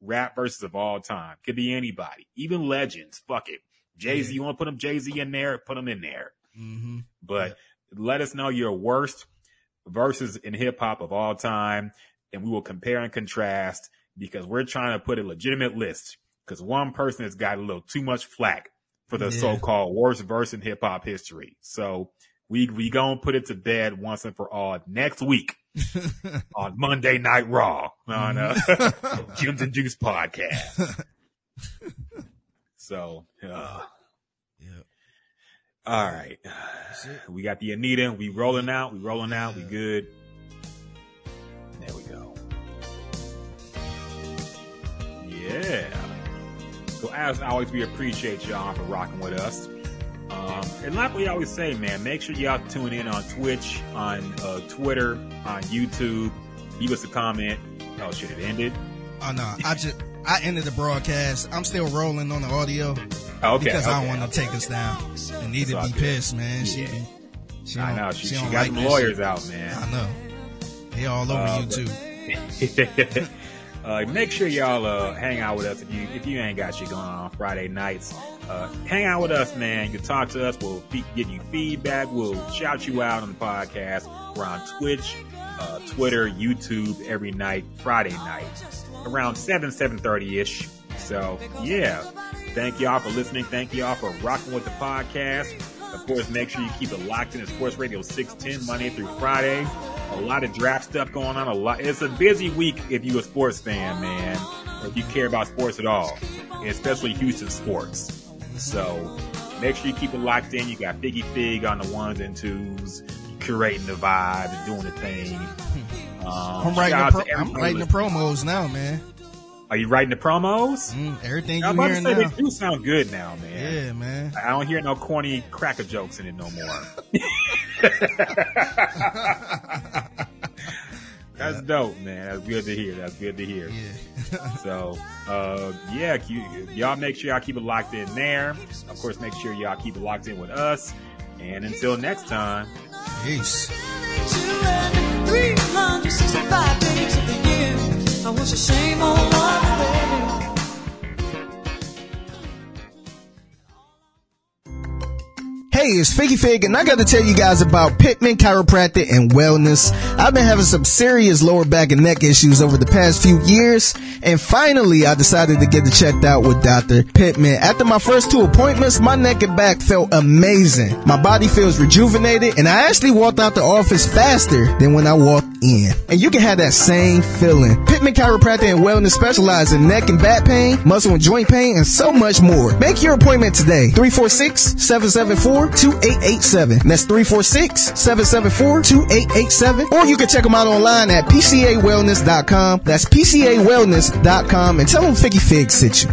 rap verses of all time. Could be anybody, even legends. Fuck it. Jay Z, Yeah. you want to put them Jay Z in there? Put them in there. mm-hmm. But let us know your worst verses in hip hop of all time, and we will compare and contrast because we're trying to put a legitimate list. Because one person has got a little too much flack for the so-called worst verse in hip hop history. So we we gonna put it to bed once and for all next week on Monday Night Raw on uh. Jim's and Juice podcast. So, uh, Yep. all right. We got the Anita. We rolling out. We rolling out. We good. There we go. Yeah. So as always, we appreciate y'all for rocking with us. Um, and like we always say, man, make sure y'all tune in on Twitch, on uh, Twitter, on YouTube. Leave us a comment. Oh shit, it ended. Oh no, I just I ended the broadcast. I'm still rolling on the audio Okay, because I don't want okay. to take us down. And to be good. pissed, man. She, Yeah. she I know she, she, don't got like lawyers shit. out, man. I know. They all over Uh, you too. uh, make sure y'all uh, hang out with us if you if you ain't got shit going on on Friday nights. Uh, hang out with us, man. You can talk to us. We'll fe- give you feedback. We'll shout you out on the podcast. We're on Twitch, uh, Twitter, YouTube every night, Friday night, around seven seven thirty ish. So yeah, thank y'all for listening. Thank y'all for rocking with the podcast. Of course, make sure you keep it locked in at Sports Radio 610 Monday through Friday. A lot of draft stuff going on. A lot. It's a busy week if you're a sports fan, man, or if you care about sports at all, especially Houston sports. So make sure you keep it locked in. You got Figgy Fig on the ones and twos, curating the vibe and doing the thing. Um, I'm writing, the pro- I'm writing the promos now, man. Are you writing the promos? Mm, everything I'm you about to say now. they do sound good now, man. Yeah, man. I don't hear no corny cracker jokes in it no more. That's dope, man. That's good to hear. That's good to hear. Yeah. So, uh, yeah, you, y'all make sure y'all keep it locked in there. Of course, make sure y'all keep it locked in with us. And until next time, Peace. Hey, it's Figgy Fig, and I got to tell you guys about Pittman Chiropractic and Wellness. I've been having some serious lower back and neck issues over the past few years, and finally I decided to get it checked out with Dr. Pittman. After my first two appointments, my neck and back felt amazing. My body feels rejuvenated, and I actually walked out the office faster than when I walked in. And you can have that same feeling. Pittman Chiropractic and Wellness specialize in neck and back pain, muscle and joint pain, and so much more. Make your appointment today. 346-774-2887. That's 346-774-2887. Or you can check them out online at pcawellness.com. That's pcawellness.com and tell them Figgy Fig sent you.